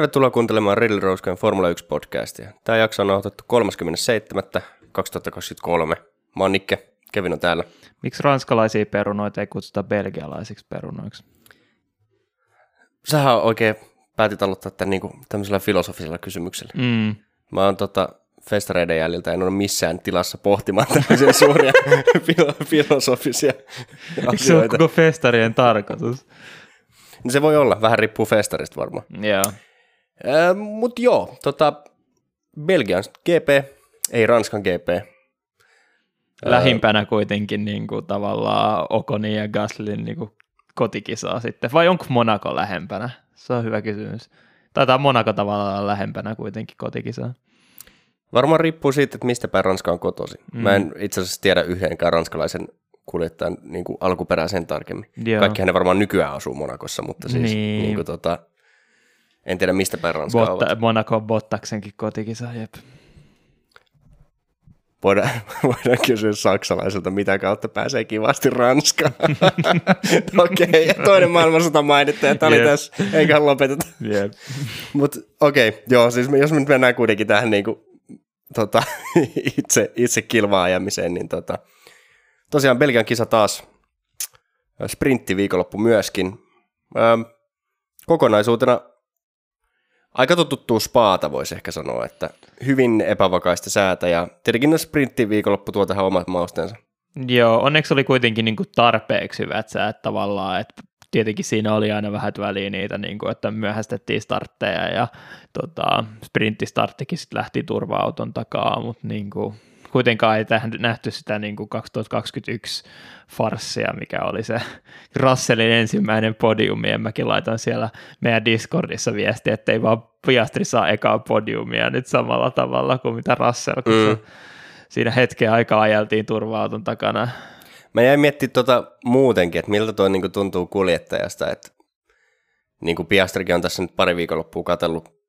Tervetuloa kuuntelemaan Riddle Roscoen Formula 1 podcastia. Tämä jakso on otettu 37.2023. Mä oon Nikke, Kevin on täällä. Miksi ranskalaisia perunoita ei kutsuta belgialaisiksi perunoiksi? Sähän oikein päätit aloittaa tämän niin kuin, tämmöisellä filosofisella kysymyksellä. Mm. Mä oon tota, festareiden jäljiltä, en ole missään tilassa pohtimaan tämmöisiä suuria filo- filosofisia Eikö se asioita. koko festarien tarkoitus? Niin se voi olla, vähän riippuu festarista varmaan. Joo. Äh, Mutta joo, tota, Belgian GP, ei Ranskan GP. Lähimpänä kuitenkin niin kuin, tavallaan Okonin ja Gaslin niin kuin, kotikisaa sitten. Vai onko Monaco lähempänä? Se on hyvä kysymys. Taitaa Monaco tavallaan lähempänä kuitenkin kotikisaa. Varmaan riippuu siitä, että mistä päin Ranska on kotoisin. Mm. Mä en itse asiassa tiedä yhdenkään ranskalaisen kuljettajan niin kuin alkuperää sen tarkemmin. Joo. Kaikkihan ne varmaan nykyään asuu Monakossa, mutta siis. Niin. Niin kuin, tota, en tiedä mistä päin Ranskaa Botta, ovat. Monaco on Bottaksenkin kotikisa, jep. Voidaan, voidaan kysyä saksalaiselta, mitä kautta pääsee kivasti Ranskaan. okei, okay, ja toinen maailmansota mainittu, ja tämä oli Jep. tässä, eiköhän lopeteta. Jep. Mutta okei, okay, joo, siis jos me nyt mennään kuitenkin tähän niinku, tota, itse, itse kilvaa ajamiseen, niin tota, tosiaan Belgian kisa taas, sprintti viikonloppu myöskin. Öm, kokonaisuutena aika totuttuu spaata, voisi ehkä sanoa, että hyvin epävakaista säätä, ja tietenkin sprintti viikonloppu tuo tähän omat mausteensa. Joo, onneksi oli kuitenkin niin kuin tarpeeksi hyvät säät tavallaan, että tietenkin siinä oli aina vähän väliä niitä, niin kuin, että myöhästettiin startteja ja tota, sprinttistarttikin sitten lähti turva-auton takaa, mutta niin kuin, kuitenkaan ei tähän nähty sitä niin kuin 2021 farssia, mikä oli se Russellin ensimmäinen podiumi, ja mäkin laitan siellä meidän Discordissa viestiä, että ei vaan Piastri saa ekaa podiumia nyt samalla tavalla kuin mitä Russell, kun Mm. siinä hetken aikaa ajeltiin turva-auton takana. Mä jäin miettimään tota muutenkin, että miltä toi niinku tuntuu kuljettajasta, että niinku Piastrikin on tässä nyt pari viikonloppua katsellut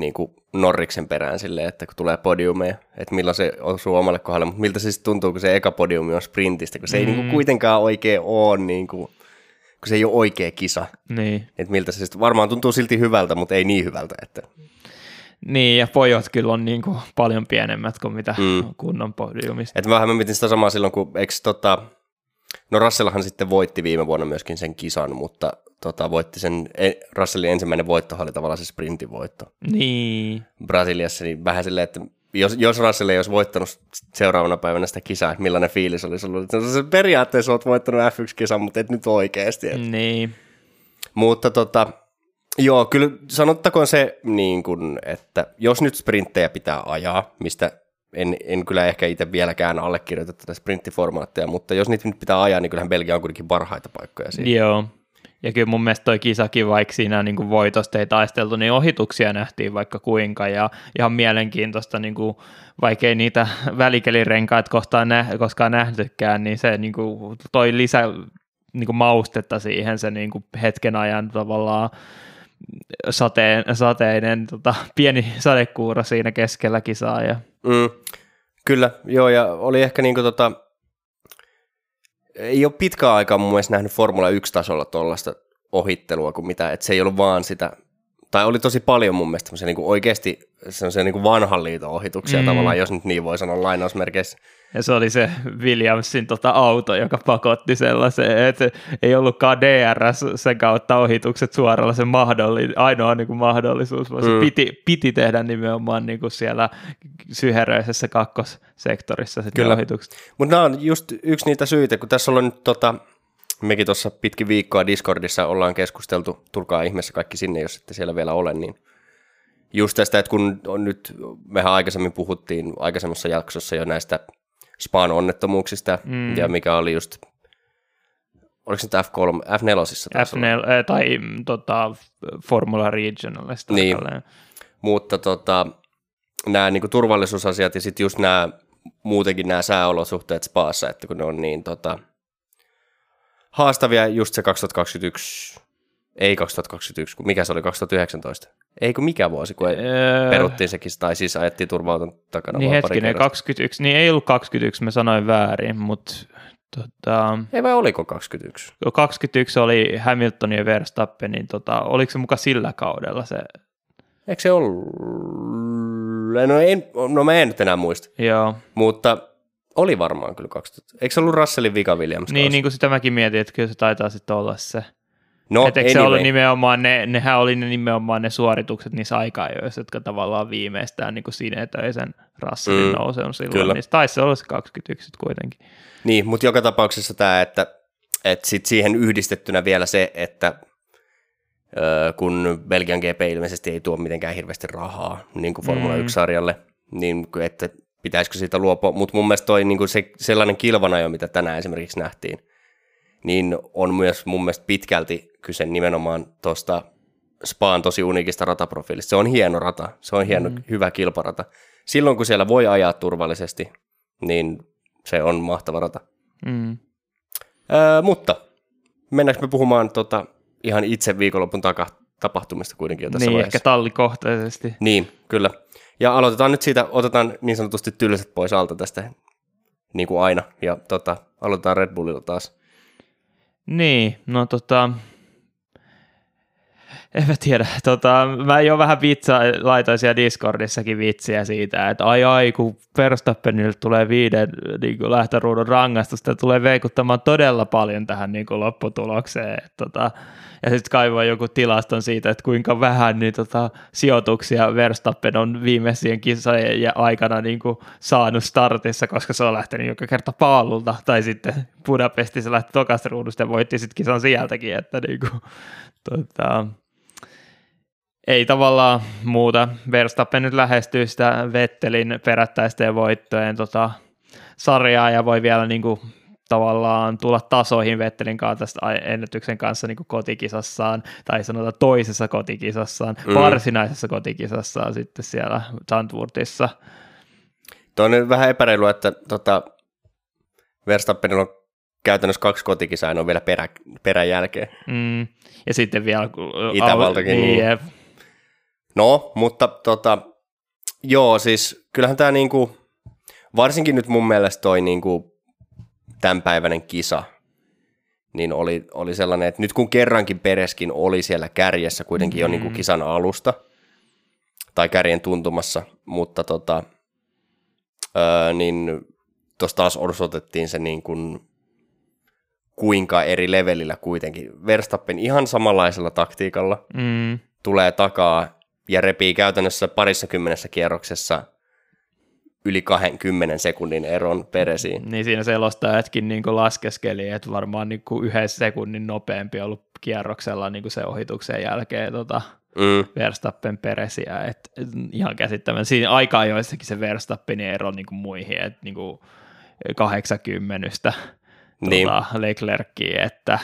niinku Norriksen perään silleen, että kun tulee podiumeja, että milloin se osuu omalle kohdalle, mutta miltä se sitten tuntuu, kun se eka podiumi on sprintistä, kun se ei Mm. niinku kuitenkaan oikein ole, niinku, kun se ei ole oikea kisa. Niin. Että miltä se sitten, varmaan tuntuu silti hyvältä, mutta ei niin hyvältä. Että, niin, ja pojot kyllä on niin kuin paljon pienemmät kuin mitä mm. kunnon podiumista. että vähän mä mietin sitä samaa silloin, kun eikö tota, no Russellahan sitten voitti viime vuonna myöskin sen kisan, mutta tota, voitti sen, e- Russellin ensimmäinen voittohan oli tavallaan se sprintin voitto. Niin, Brasiliassa, niin vähän silleen, että jos, jos Russell ei olisi voittanut seuraavana päivänä sitä kisaa, että millainen fiilis olisi ollut. Että se periaatteessa olet voittanut F1-kisan, mutta et nyt oikeasti. Et. niin, Mutta tota, joo, kyllä sanottakoon se, niin kun, että jos nyt sprinttejä pitää ajaa, mistä en, en kyllä ehkä itse vieläkään allekirjoita tätä sprinttiformaattia, mutta jos niitä nyt pitää ajaa, niin kyllähän Belgia on kuitenkin parhaita paikkoja siinä. joo. Ja kyllä mun mielestä toi kisakin, vaikka siinä niin kuin voitosta ei taisteltu, niin ohituksia nähtiin vaikka kuinka, ja ihan mielenkiintoista, niin kuin, vaikka ei niitä välikelirenkaat koskaan, nä, koskaan nähtykään, niin se niin kuin, toi lisä niin kuin maustetta siihen se niin kuin hetken ajan tavallaan sateen, sateinen tota, pieni sadekuuro siinä keskellä kisaa. Ja, Mm, kyllä, joo, ja oli ehkä niinku tota, ei ole pitkään aikaa mun mielestä nähnyt Formula 1-tasolla tuollaista ohittelua kuin mitä, että se ei ollut vaan sitä, tai oli tosi paljon mun mielestä semmoisia niinku oikeasti semmoisia niinku vanhan liiton ohituksia Mm. tavallaan, jos nyt niin voi sanoa lainausmerkeissä. ja se oli se Williamsin tota, auto, joka pakotti sellaiseen, että ei ollutkaan DRS sen kautta ohitukset suoralla se mahdolli, ainoa niin kuin mahdollisuus, vaan se Mm. piti, piti tehdä nimenomaan niin kuin siellä syheröisessä kakkossektorissa sitten Kyllä. ohitukset. Mutta nämä on just yksi niitä syitä, kun tässä ollaan nyt tota, mekin tuossa pitkin viikkoa Discordissa ollaan keskusteltu, tulkaa ihmeessä kaikki sinne, jos ette siellä vielä ole, niin just tästä, että kun on nyt, mehän aikaisemmin puhuttiin aikaisemmassa jaksossa jo näistä Spaan onnettomuuksista, mm. Ja mikä oli just, oliko se nyt F3, F4? taisi olla? F4, äh, tai mm, tota, Formula Regionalista. Niin. tälleen. mutta tota, nämä niinku turvallisuusasiat ja sitten just nämä muutenkin nämä sääolosuhteet spaassa, että kun ne on niin tota, haastavia just se 2021, ei 2021, kun mikä se oli 2019? Ei kun mikä vuosi, kun Öö, peruttiin sekin, tai siis ajettiin turva-auton takana Niin hetkinen, kerrasta. 21, niin ei ollut 21, mä sanoin väärin, mutta tota, Ei vai oliko 21? 21 oli Hamilton ja Verstappenin, tota, oliko se muka sillä kaudella se Eikö se ollut? No, en, no mä en nyt enää muista, Joo. mutta oli varmaan kyllä 2000. Eikö se ollut Russellin vika Williams? Niin, niin kuin sitä mäkin mietin, että kyllä se taitaa sitten olla se. no, Et eikö se ollut anyway. nimenomaan ne, nehän oli ne nimenomaan ne suoritukset niissä aika-ajoissa, jotka tavallaan viimeistään niin kuin sinetöi sen Russellin Mm, nousun silloin. kyllä. Niin taisi se olla se 21 sit kuitenkin. Niin, mutta joka tapauksessa tämä, että, että sit siihen yhdistettynä vielä se, että ö, kun Belgian GP ilmeisesti ei tuo mitenkään hirveästi rahaa niin kuin Formula Mm. 1-sarjalle, niin kuin, että pitäisikö siitä luopua. Mutta mun mielestä toi niin kuin se, sellainen kilvanajo, mitä tänään esimerkiksi nähtiin, niin on myös mun mielestä pitkälti kyse nimenomaan tuosta Spaan tosi unikista rataprofiilista. Se on hieno rata, se on hieno, mm. hyvä kilparata. Silloin kun siellä voi ajaa turvallisesti, niin se on mahtava rata. Mm. Öö, mutta mennäänkö me puhumaan tota, ihan itse viikonlopun taka, tapahtumista kuitenkin jo tässä Niin, vaiheessa? ehkä tallikohtaisesti. Niin, kyllä. Ja aloitetaan nyt siitä, otetaan niin sanotusti tylsät pois alta tästä, niin kuin aina, ja tota, aloitetaan Red Bullilla taas. Niin, no tota, en mä tiedä, tota, mä jo vähän vitsa, laitoin siellä Discordissakin vitsiä siitä, että ai ai, kun Verstappenille tulee viiden niin kuin lähtöruudun rangaistus, tämä tulee veikuttamaan todella paljon tähän niin kuin lopputulokseen. Tota, ja sitten kaivoin joku tilaston siitä, että kuinka vähän niin, tota, sijoituksia Verstappen on viimeisien kisojen ja aikana niin kuin, saanut startissa, koska se on lähtenyt joka kerta paalulta, tai sitten Budapestissa lähti tokasta ruudusta ja voitti sitten kisan sieltäkin, että niin kuin, tota, ei tavallaan muuta. Verstappen nyt lähestyy sitä Vettelin perättäisten voittojen tota, sarjaa ja voi vielä niin kuin, tavallaan tulla tasoihin Vettelin kanssa tästä ennätyksen kanssa niin kotikisassaan, tai sanotaan toisessa kotikisassaan, Mm. varsinaisessa kotikisassaan sitten siellä Zandvoortissa. Tuo on nyt vähän epäreilua, että tota, Verstappenilla on käytännössä kaksi kotikisaa, ne on vielä perä, perän jälkeen. Mm. Ja sitten vielä... kun- Itävaltakin, Niin, niin. jep. No, mutta tota, joo, siis kyllähän tämä niinku, varsinkin nyt mun mielestä toi niinku tämänpäiväinen kisa, niin oli, oli sellainen, että nyt kun kerrankin Pereskin oli siellä kärjessä kuitenkin jo niinku kisan alusta, tai kärjen tuntumassa, mutta tota, öö, niin tuossa taas osoitettiin se niin kuin, kuinka eri levelillä kuitenkin. Verstappen ihan samanlaisella taktiikalla, Mm. tulee takaa ja repii käytännössä parissa kymmenessä kierroksessa yli 20 sekunnin eron peresiin. Niin siinä selostajatkin niin laskeskeli, että varmaan niin kuin yhden sekunnin nopeampi ollut kierroksella niin kuin se ohituksen jälkeen tota, Mm, Verstappen peresiä. Et, et ihan käsittämättä. Siinä aikaa joissakin se Verstappenin ero niin kuin muihin, että niin kuin 80 Niin. tota, Leclerckiin, että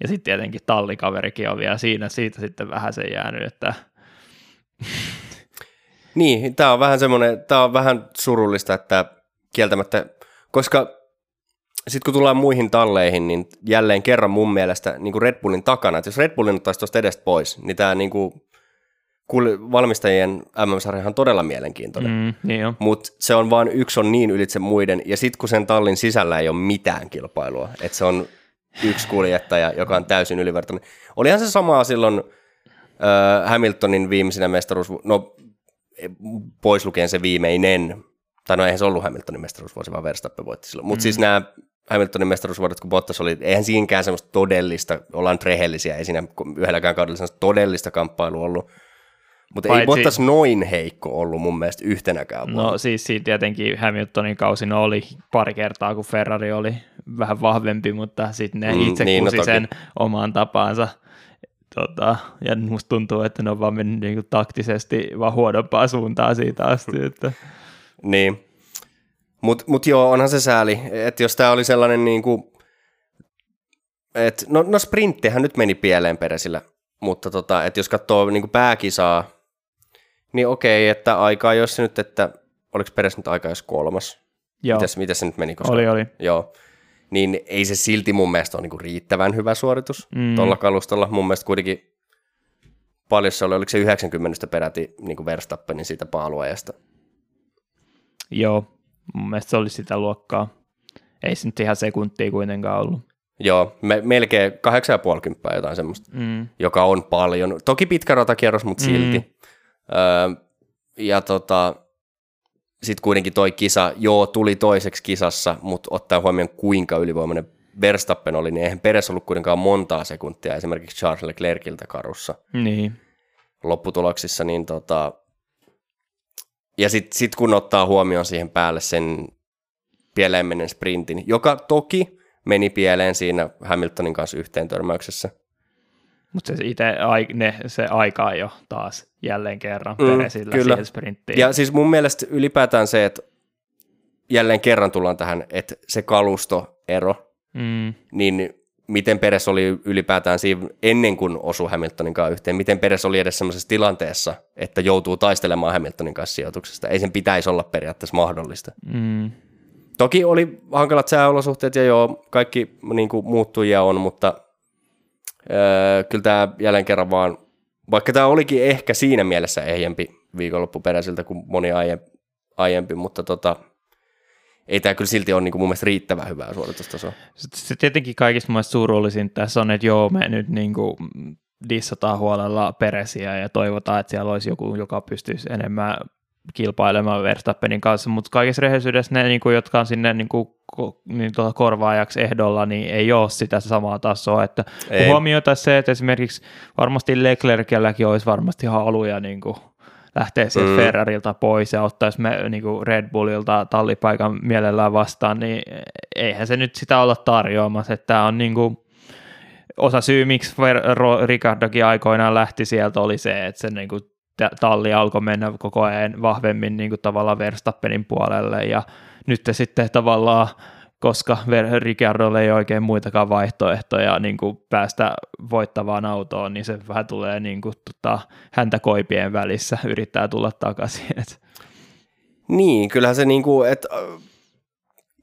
ja sitten tietenkin tallikaverikin on vielä siinä, siitä sitten vähän se jäänyt, että niin, tämä on vähän semmoinen, tämä on vähän surullista, että kieltämättä, koska sitten kun tullaan muihin talleihin, niin jälleen kerran mun mielestä niin kuin Red Bullin takana, että jos Red Bullin ottaisi tuosta edestä pois, niin tämä niin kuin, valmistajien MM-sarjahan on todella mielenkiintoinen. Mm. niin. Mutta se on vaan yksi on niin ylitse muiden, ja sitten kun sen tallin sisällä ei ole mitään kilpailua, että se on yksi kuljettaja, joka on täysin ylivertainen. Olihan se samaa silloin äh, Hamiltonin viimeisenä mestaruus, no pois lukien se viimeinen, tai no eihän se ollut Hamiltonin mestaruusvuosi, vaan Verstappen voitti silloin. Mutta mm. siis nämä Hamiltonin mestaruusvuodet, kun Bottas oli, eihän siinäkään semmoista todellista, ollaan rehellisiä, ei siinä yhdelläkään kaudella semmoista todellista kamppailua ollut. Mutta ei Bottas noin heikko ollut mun mielestä yhtenäkään vuonna. No siis siinä tietenkin Hamiltonin kausina oli pari kertaa, kun Ferrari oli vähän vahvempi, mutta sitten ne Mm, itse niin, no kusi toki. sen omaan tapaansa. Tota, ja musta tuntuu, että ne on vaan mennyt niinku taktisesti vaan huonompaa suuntaan siitä asti. Että, Niin. Mutta mut joo, onhan se sääli, että jos tämä oli sellainen niin kuin, että no, no sprinttihän nyt meni pieleen peräsillä, mutta tota, että jos katsoo niin kuin pääkisaa, niin okei, että aikaa jos nyt, että oliko peräs nyt aika jos kolmas, joo, mitäs, mitäs se nyt meni? Koska, oli, oli. Joo, niin ei se silti mun mielestä ole niin kuin riittävän hyvä suoritus mm. Tuolla kalustolla. Mun mielestä kuitenkin paljon se oli, oliko se 90 peräti niin kuin Verstappenin siitä paaluajasta. Joo, mun mielestä se oli sitä luokkaa. Ei se nyt ihan sekuntia kuitenkaan ollut. Joo, me, melkein 8,5 jotain semmoista, Mm. joka on paljon. Toki pitkä ratakierros, mutta Mm. silti. Öö, ja tota, sitten kuitenkin toi kisa, joo, tuli toiseksi kisassa, mutta ottaa huomioon kuinka ylivoimainen Verstappen oli, niin eihän Peres ollut kuitenkaan montaa sekuntia esimerkiksi Charles Leclerciltä karussa Niin. lopputuloksissa, niin tota, ja sitten sit kun ottaa huomioon siihen päälle sen pieleen menen sprintin, joka toki meni pieleen siinä Hamiltonin kanssa yhteen törmäyksessä. Mutta se itse ne, se aika jo taas jälleen kerran Mm, Peresillä kyllä. siihen sprinttiin. Ja siis mun mielestä ylipäätään se, että jälleen kerran tullaan tähän, että se kalustoero, Mm, niin miten Peres oli ylipäätään siinä ennen kuin osui Hamiltonin kanssa yhteen, miten Peres oli edes sellaisessa tilanteessa, että joutuu taistelemaan Hamiltonin kanssa sijoituksesta. Ei sen pitäisi olla periaatteessa mahdollista. mm, Toki oli hankalat sääolosuhteet ja joo, kaikki niin kuin, muuttujia on, mutta öö, kyllä tämä jälleen kerran vaan, vaikka tämä olikin ehkä siinä mielessä ehjempi viikonloppu peräisiltä kuin moni aie, aiempi, mutta tota, ei tämä kyllä silti ole niin kuin, mun mielestä riittävän hyvää suoritustasoa. se, tietenkin kaikista mun surullisin tässä on, että joo, me nyt niin kuin dissataan huolella Peresiä ja toivotaan, että siellä olisi joku, joka pystyisi enemmän kilpailemaan Verstappenin kanssa, mutta kaikessa rehellisyydessä ne, niin kuin, jotka on sinne niin kuin, niin tuota korvaajaksi ehdolla, niin ei ole sitä samaa tasoa, että Ei. huomioitaisiin se, että esimerkiksi varmasti Leclercilläkin olisi varmasti haluja niin kuin, lähteä sieltä Mm. Ferrarilta pois ja ottaisi me, niin kuin Red Bullilta tallipaikan mielellään vastaan, niin eihän se nyt sitä olla tarjoamassa, että tämä on niin kuin, osa syy, miksi Ricardokin aikoinaan lähti sieltä, oli se, että se niin kuin, talli alkoi mennä koko ajan vahvemmin niin kuin, tavallaan Verstappenin puolelle ja nyt sitten tavallaan koska Ricardolle ei oikein muitakaan vaihtoehtoja niin kuin päästä voittavaan autoon, niin se vähän tulee niin kuin, tota, häntä koipien välissä, yrittää tulla takaisin. Et, Niin, kyllähän se niin kuin, että äh,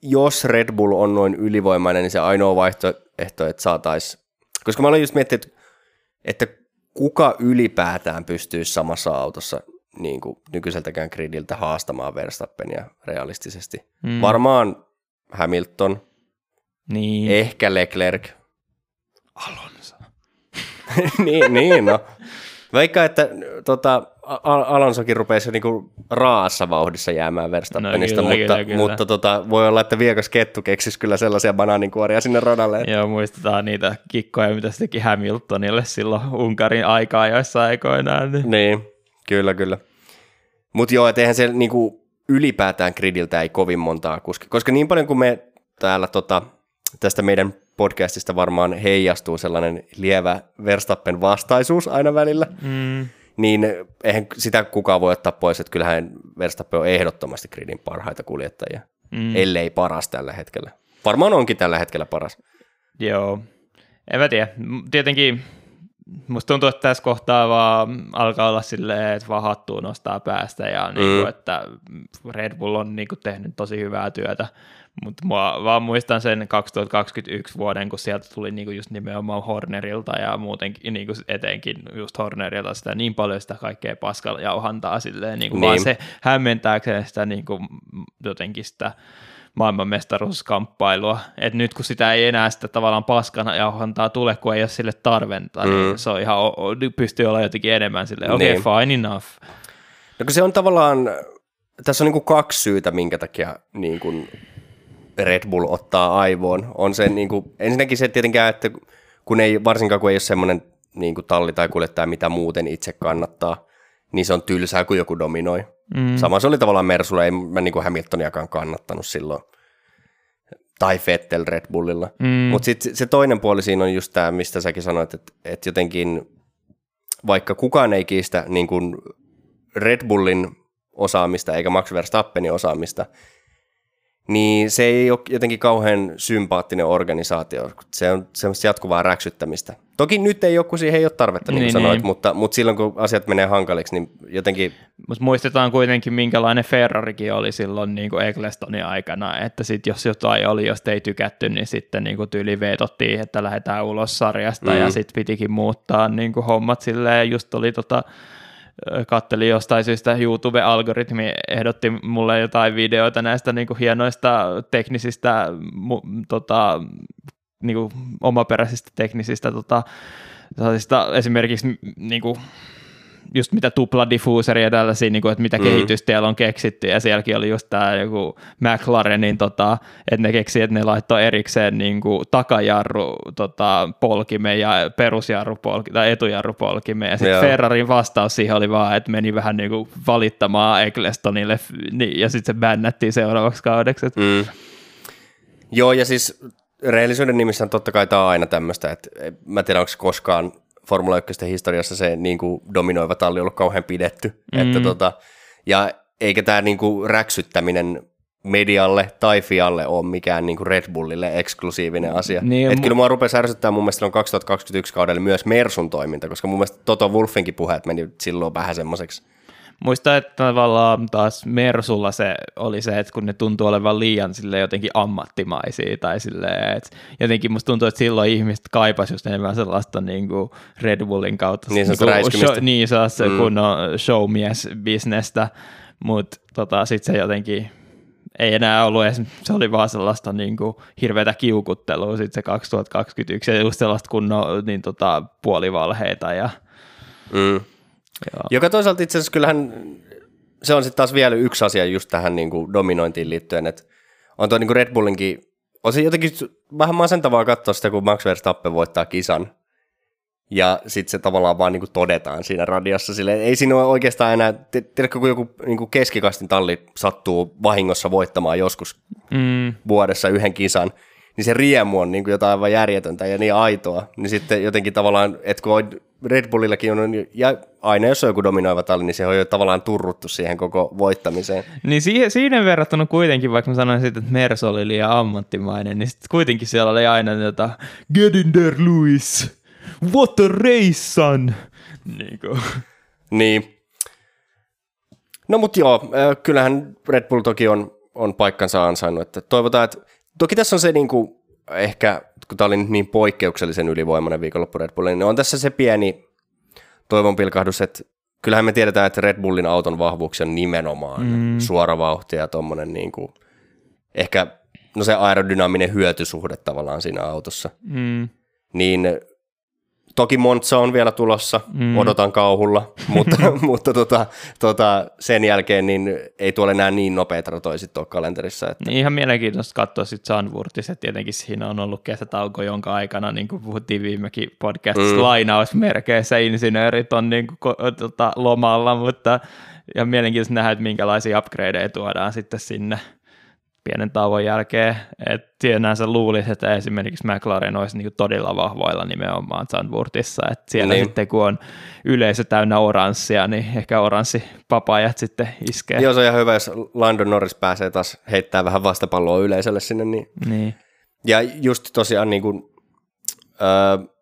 jos Red Bull on noin ylivoimainen, niin se ainoa vaihtoehto, että saataisiin, koska mä olen just miettinyt, että, että kuka ylipäätään pystyy samassa autossa niin kuin nykyiseltäkään gridiltä haastamaan Verstappenia realistisesti. Mm. Varmaan Hamilton, niin, ehkä Leclerc. Alonso. niin, niin, no. Vaikka, että tota, Al- Alonsokin jo niinku raassa vauhdissa jäämään Verstappenista, No kyllä, mutta, kyllä, kyllä. mutta tota, voi olla, että viekas kettu keksisi kyllä sellaisia banaaninkuoria sinne radalle. Joo, muistetaan niitä kikkoja, mitä se teki Hamiltonille silloin Unkarin aikaa joissa aikoinaan. Niin. Niin, kyllä, kyllä. Mutta joo, et eihän se niinku ylipäätään gridiltä ei kovin montaa kuski, koska niin paljon kuin me täällä tota, tästä meidän podcastista varmaan heijastuu sellainen lievä Verstappen vastaisuus aina välillä, Mm, niin eihän sitä kukaan voi ottaa pois, että kyllähän Verstappen on ehdottomasti gridin parhaita kuljettajia, mm, mm. ellei paras tällä hetkellä. Varmaan onkin tällä hetkellä paras. Joo, en mä tiedä. Tietenkin musta tuntuu, että tässä kohtaa vaan alkaa olla silleen, että vaan hattua nostaa päästä ja niin kuin, Mm. että Red Bull on niin kuin, tehnyt tosi hyvää työtä. Mutta vaan muistan sen 2021 vuoden, kun sieltä tuli niinku just nimenomaan Hornerilta ja muutenkin niinku etenkin just Hornerilta sitä niin paljon sitä kaikkea paskaljauhantaa silleen, niinku niin. vaan Niin. se hämmentääkseen sitä niinku jotenkin sitä maailmanmestaruuskamppailua, että nyt kun sitä ei enää sitä tavallaan paskana jauhantaa tule, kun ei ole sille tarventa, mm. Mm. niin se on ihan, o- o- pystyy olla jotenkin enemmän silleen, okei, Niin. okay, fine enough. No kun se on tavallaan, tässä on niin kuin kaksi syytä, minkä takia niin kuin Red Bull ottaa aivoon. On se niin kuin, ensinnäkin se tietenkään, että kun ei, varsinkaan kun ei ole semmoinen niin kuin talli tai kuljettaja, mitä muuten itse kannattaa, niin se on tylsää, kun joku dominoi. Mm. Sama se oli tavallaan Mersulla, ei mä niin kuin Hamiltoniakaan kannattanut silloin. Tai Vettel Red Bullilla. Mm. Mutta sitten se toinen puoli siinä on just tämä, mistä säkin sanoit, että, että jotenkin vaikka kukaan ei kiistä niin kuin Red Bullin osaamista eikä Max Verstappenin osaamista, niin se ei ole jotenkin kauhean sympaattinen organisaatio. Se on semmoista jatkuvaa räksyttämistä. Toki nyt ei kun siihen ei ole tarvetta, niin kuin Niin, sanoit, niin. Mutta, mutta silloin kun asiat menee hankaliksi, niin jotenkin Mutta muistetaan kuitenkin, minkälainen Ferrarikin oli silloin niin kuin Ecclestonin aikana, että sit jos jotain oli, jos ei tykätty, niin sitten niin kuin tyyli veetottiin, että lähdetään ulos sarjasta mm. ja sitten pitikin muuttaa niin kuin hommat silleen, just oli tota, kattelin jostain syystä YouTube-algoritmi ehdotti mulle jotain videoita näistä niin kuin hienoista teknisistä, mu, tota, niin kuin omaperäisistä teknisistä tota, esimerkiksi niin kuin just mitä tupladiffuuseria tällaisia, niin kuin, että mitä mm. kehitystiellä on keksitty, ja sielläkin oli just tämä joku McLarenin, tota, että ne keksi, että ne laittoi erikseen niin kuin, takajarru tota, polkime ja perusjarru polkime, tai etujarru polkime, ja sitten Ferrarin vastaus siihen oli vaan, että meni vähän niin kuin valittamaan Ecclestonille, niin, ja sitten se bännättiin seuraavaksi kaudeksi. Mm. Joo, ja siis rehellisyyden nimissä totta kai tämä on aina tämmöistä, että mä tiedän, onko koskaan Formula 1 historiassa se niin kuin dominoiva talli ollut kauhean pidetty. Mm. Että tota, ja eikä tämä niin kuin räksyttäminen medialle tai Fialle ole mikään niin kuin Red Bullille eksklusiivinen asia. Niin, Et mu- kyllä mua rupesi ärsyttää mun mielestä 2021 kaudella myös Mersun toiminta, koska mun mielestä Toto Wolfinkin puheet meni silloin vähän semmoiseksi Muista, että tavallaan taas Mersulla se oli se, että kun ne tuntuu olevan liian sille jotenkin ammattimaisia tai silleen, että jotenkin musta tuntuu, että silloin ihmiset kaipas just enemmän sellaista niin kuin Red Bullin kautta. Niin, niin kuin show, niin se mm. kunnon showmies-bisnestä, mutta tota, sitten se jotenkin ei enää ollut edes, se oli vaan sellaista niin kuin, hirveätä kiukuttelua sitten se 2021 ja just sellaista kunnon niin, tota, puolivalheita ja mm. Joo. Joka toisaalta itse asiassa kyllähän se on sitten taas vielä yksi asia just tähän niin kuin dominointiin liittyen, että on tuo niin kuin Red Bullinkin, on se jotenkin vähän masentavaa katsoa sitä, kun Max Verstappen voittaa kisan, ja sitten se tavallaan vaan niin kuin todetaan siinä radiossa. Sille, ei siinä ole oikeastaan enää, tiedätkö, kun joku niin kuin keskikastin talli sattuu vahingossa voittamaan joskus mm. vuodessa yhden kisan, niin se riemu on niin kuin jotain aivan järjetöntä ja niin aitoa. Niin sitten jotenkin tavallaan, että kun Red Bullillakin on, ja aina jos on joku dominoiva talli, niin se on jo tavallaan turruttu siihen koko voittamiseen. Niin siihen, siinä verrattuna kuitenkin, vaikka mä sanoin siitä, että Mers oli liian ammattimainen, niin sitten kuitenkin siellä oli aina jota, get in there, Louis, what a race, son. Niin, kuin. niin. No mutta joo, kyllähän Red Bull toki on, on paikkansa ansainnut, että toivotaan, että toki tässä on se niin kuin, ehkä kun tämä oli nyt niin poikkeuksellisen ylivoimainen viikonloppu Red Bullin, niin on tässä se pieni toivon pilkahdus, että kyllähän me tiedetään, että Red Bullin auton vahvuuksia on nimenomaan mm. suora vauhti ja tuommoinen niin kuin, ehkä no se aerodynaaminen hyötysuhde tavallaan siinä autossa. Mm. Niin Toki Monza on vielä tulossa, mm. odotan kauhulla, mutta, mutta tota, tota, sen jälkeen niin ei tuolle enää niin nopeita ratoja sitten ole kalenterissa. Että. Niin ihan mielenkiintoista katsoa sitten Zandvoortissa, tietenkin siinä on ollut kesätauko, jonka aikana, niin kuin puhuttiin viimekin podcastissa, mm. lainausmerkeissä insinöörit on niin kuin, tota, lomalla, mutta ja mielenkiintoista nähdä, että minkälaisia upgradeja tuodaan sitten sinne pienen tauon jälkeen, että sinänsä luulisi, että esimerkiksi McLaren olisi niin todella vahvoilla nimenomaan Zandvoortissa, että siellä niin. sitten kun on yleisö täynnä oranssia, niin ehkä oranssi papajat sitten iskee. Joo, se on ihan hyvä, jos Landon Norris pääsee taas heittää vähän vastapalloa yleisölle sinne. Niin. niin. Ja just tosiaan niin kuin, öö,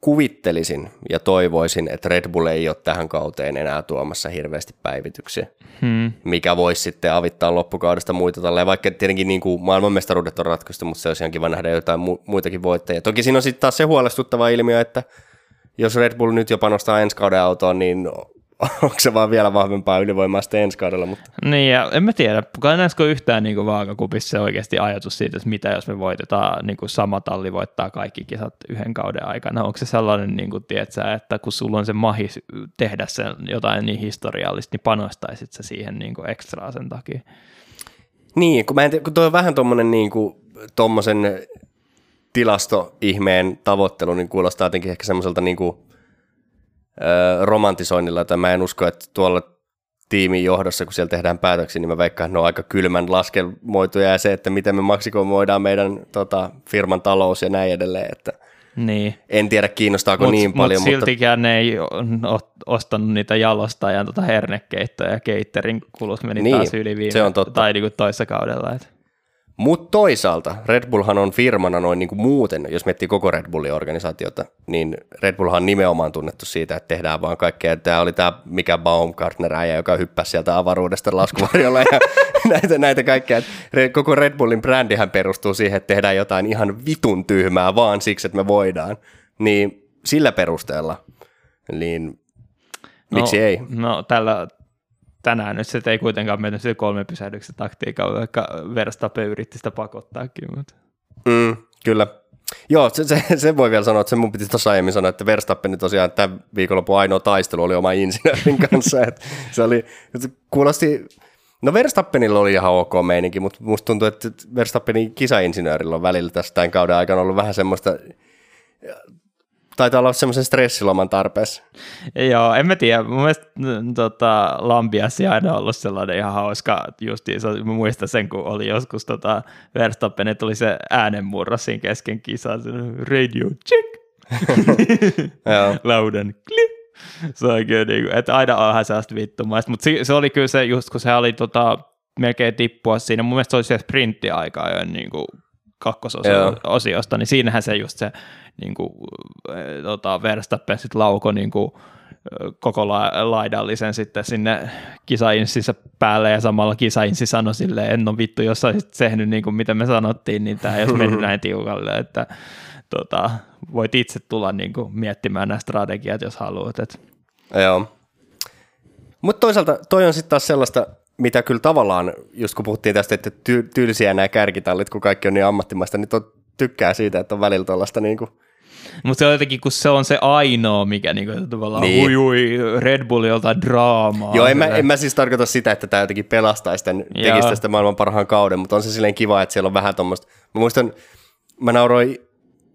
kuvittelisin ja toivoisin, että Red Bull ei ole tähän kauteen enää tuomassa hirveästi päivityksiä, hmm. mikä voisi sitten avittaa loppukaudesta muita talleja, vaikka tietenkin niin kuin maailmanmestaruudet on ratkaistu, mutta se olisi ihan kiva nähdä jotain mu- muitakin voittajia. Toki siinä on sitten taas se huolestuttava ilmiö, että jos Red Bull nyt jo panostaa ensi kauden autoon, niin onko se vaan vielä vahvempaa ylivoimaa sitten ensi kaudella. Mutta. Niin, ja en mä tiedä, kannaisko yhtään niin vaakakupissa se oikeasti ajatus siitä, että mitä jos me voitetaan, niin kuin sama talli voittaa kaikki kisat yhden kauden aikana. Onko se sellainen, niin kuin, tiedätkö, että kun sulla on se mahi tehdä sen jotain niin historiallista, niin panostaisit se siihen niin kuin ekstraa sen takia? Niin, kun, mä en tiedä, kun toi on vähän tuommoinen niin kuin, tommosen tilastoihmeen tavoittelu, niin kuulostaa jotenkin ehkä semmoiselta niin kuin, romantisoinnilla, että mä en usko, että tuolla tiimin johdossa, kun siellä tehdään päätöksiä, niin mä veikkaan, että ne on aika kylmän laskelmoituja ja se, että miten me maksikoimoidaan meidän tota, firman talous ja näin edelleen, että niin. en tiedä kiinnostaako mut, niin paljon. Mut siltikään mutta... ne ei ostanut niitä jalostajan tota hernekeittoja ja keitterin kulut meni niin, taas yli viime, se on totta. tai niin toissa kaudella. Että. Mutta toisaalta Red Bullhan on firmana noin niin kuin muuten, jos miettii koko Red Bullin organisaatiota, niin Red Bullhan on nimenomaan tunnettu siitä, että tehdään vaan kaikkea. Tämä oli tämä mikä Baumgartner äijä, joka hyppäsi sieltä avaruudesta laskuvarjolla ja näitä, näitä kaikkea. Koko Red Bullin brändihän perustuu siihen, että tehdään jotain ihan vitun tyhmää vaan siksi, että me voidaan. Niin sillä perusteella, niin miksi no, ei? No tällä tänään nyt se ei kuitenkaan mennyt sille kolme pysähdyksen taktiikalla, vaikka Verstappen yritti sitä pakottaakin. Mutta. Mm, kyllä. Joo, se, se, se, voi vielä sanoa, että se mun piti tuossa aiemmin sanoa, että Verstappen tosiaan tämän viikonlopun ainoa taistelu oli oma insinöörin kanssa. että se oli, että kuulosti, no Verstappenilla oli ihan ok meininki, mutta musta tuntuu, että Verstappenin kisainsinöörillä on välillä tästä tämän kauden aikana ollut vähän semmoista taitaa olla semmoisen stressiloman tarpeessa. Joo, en mä tiedä. Mun mielestä tota, Lambiasi aina ollut sellainen ihan hauska justiinsa. Mä muistan sen, kun oli joskus tota, Verstappen, että tuli se äänenmurro siinä kesken kisaa. Radio check. Lauden klip. Se on kyllä niin kuin, että aina on sellaista vittumaista. Mutta se, se, oli kyllä se, just kun se oli tota, melkein tippua siinä. Mun mielestä se oli se sprinttiaika jo niin kuin kakkososiosta, niin siinähän se just se niin kuin, tota, Verstappen sitten lauko niin kuin, koko la- laidallisen sitten sinne kisainssissä päälle ja samalla kisainssi sanoi silleen, en ole vittu, jos olisit tehnyt niin kuin mitä me sanottiin, niin tämä ei olisi mennyt näin tiukalle, että tota, voit itse tulla niin kuin, miettimään nämä strategiat, jos haluat. Et. Joo. Mutta toisaalta toi on sitten taas sellaista, mitä kyllä tavallaan, just kun puhuttiin tästä, että ty- tyylisiä nämä kärkitallit, kun kaikki on niin ammattimaista, niin to, tykkää siitä, että on välillä tuollaista niin kuin mutta se on jotenkin, kun se on se ainoa, mikä niinku, tavallaan niin. ui, ui, Red Bullilta draamaa. Joo, en mä, en mä siis tarkoita sitä, että tämä jotenkin pelastaisi tämän, tekisi tästä maailman parhaan kauden, mutta on se silleen kiva, että siellä on vähän tuommoista. Mä muistan, mä nauroin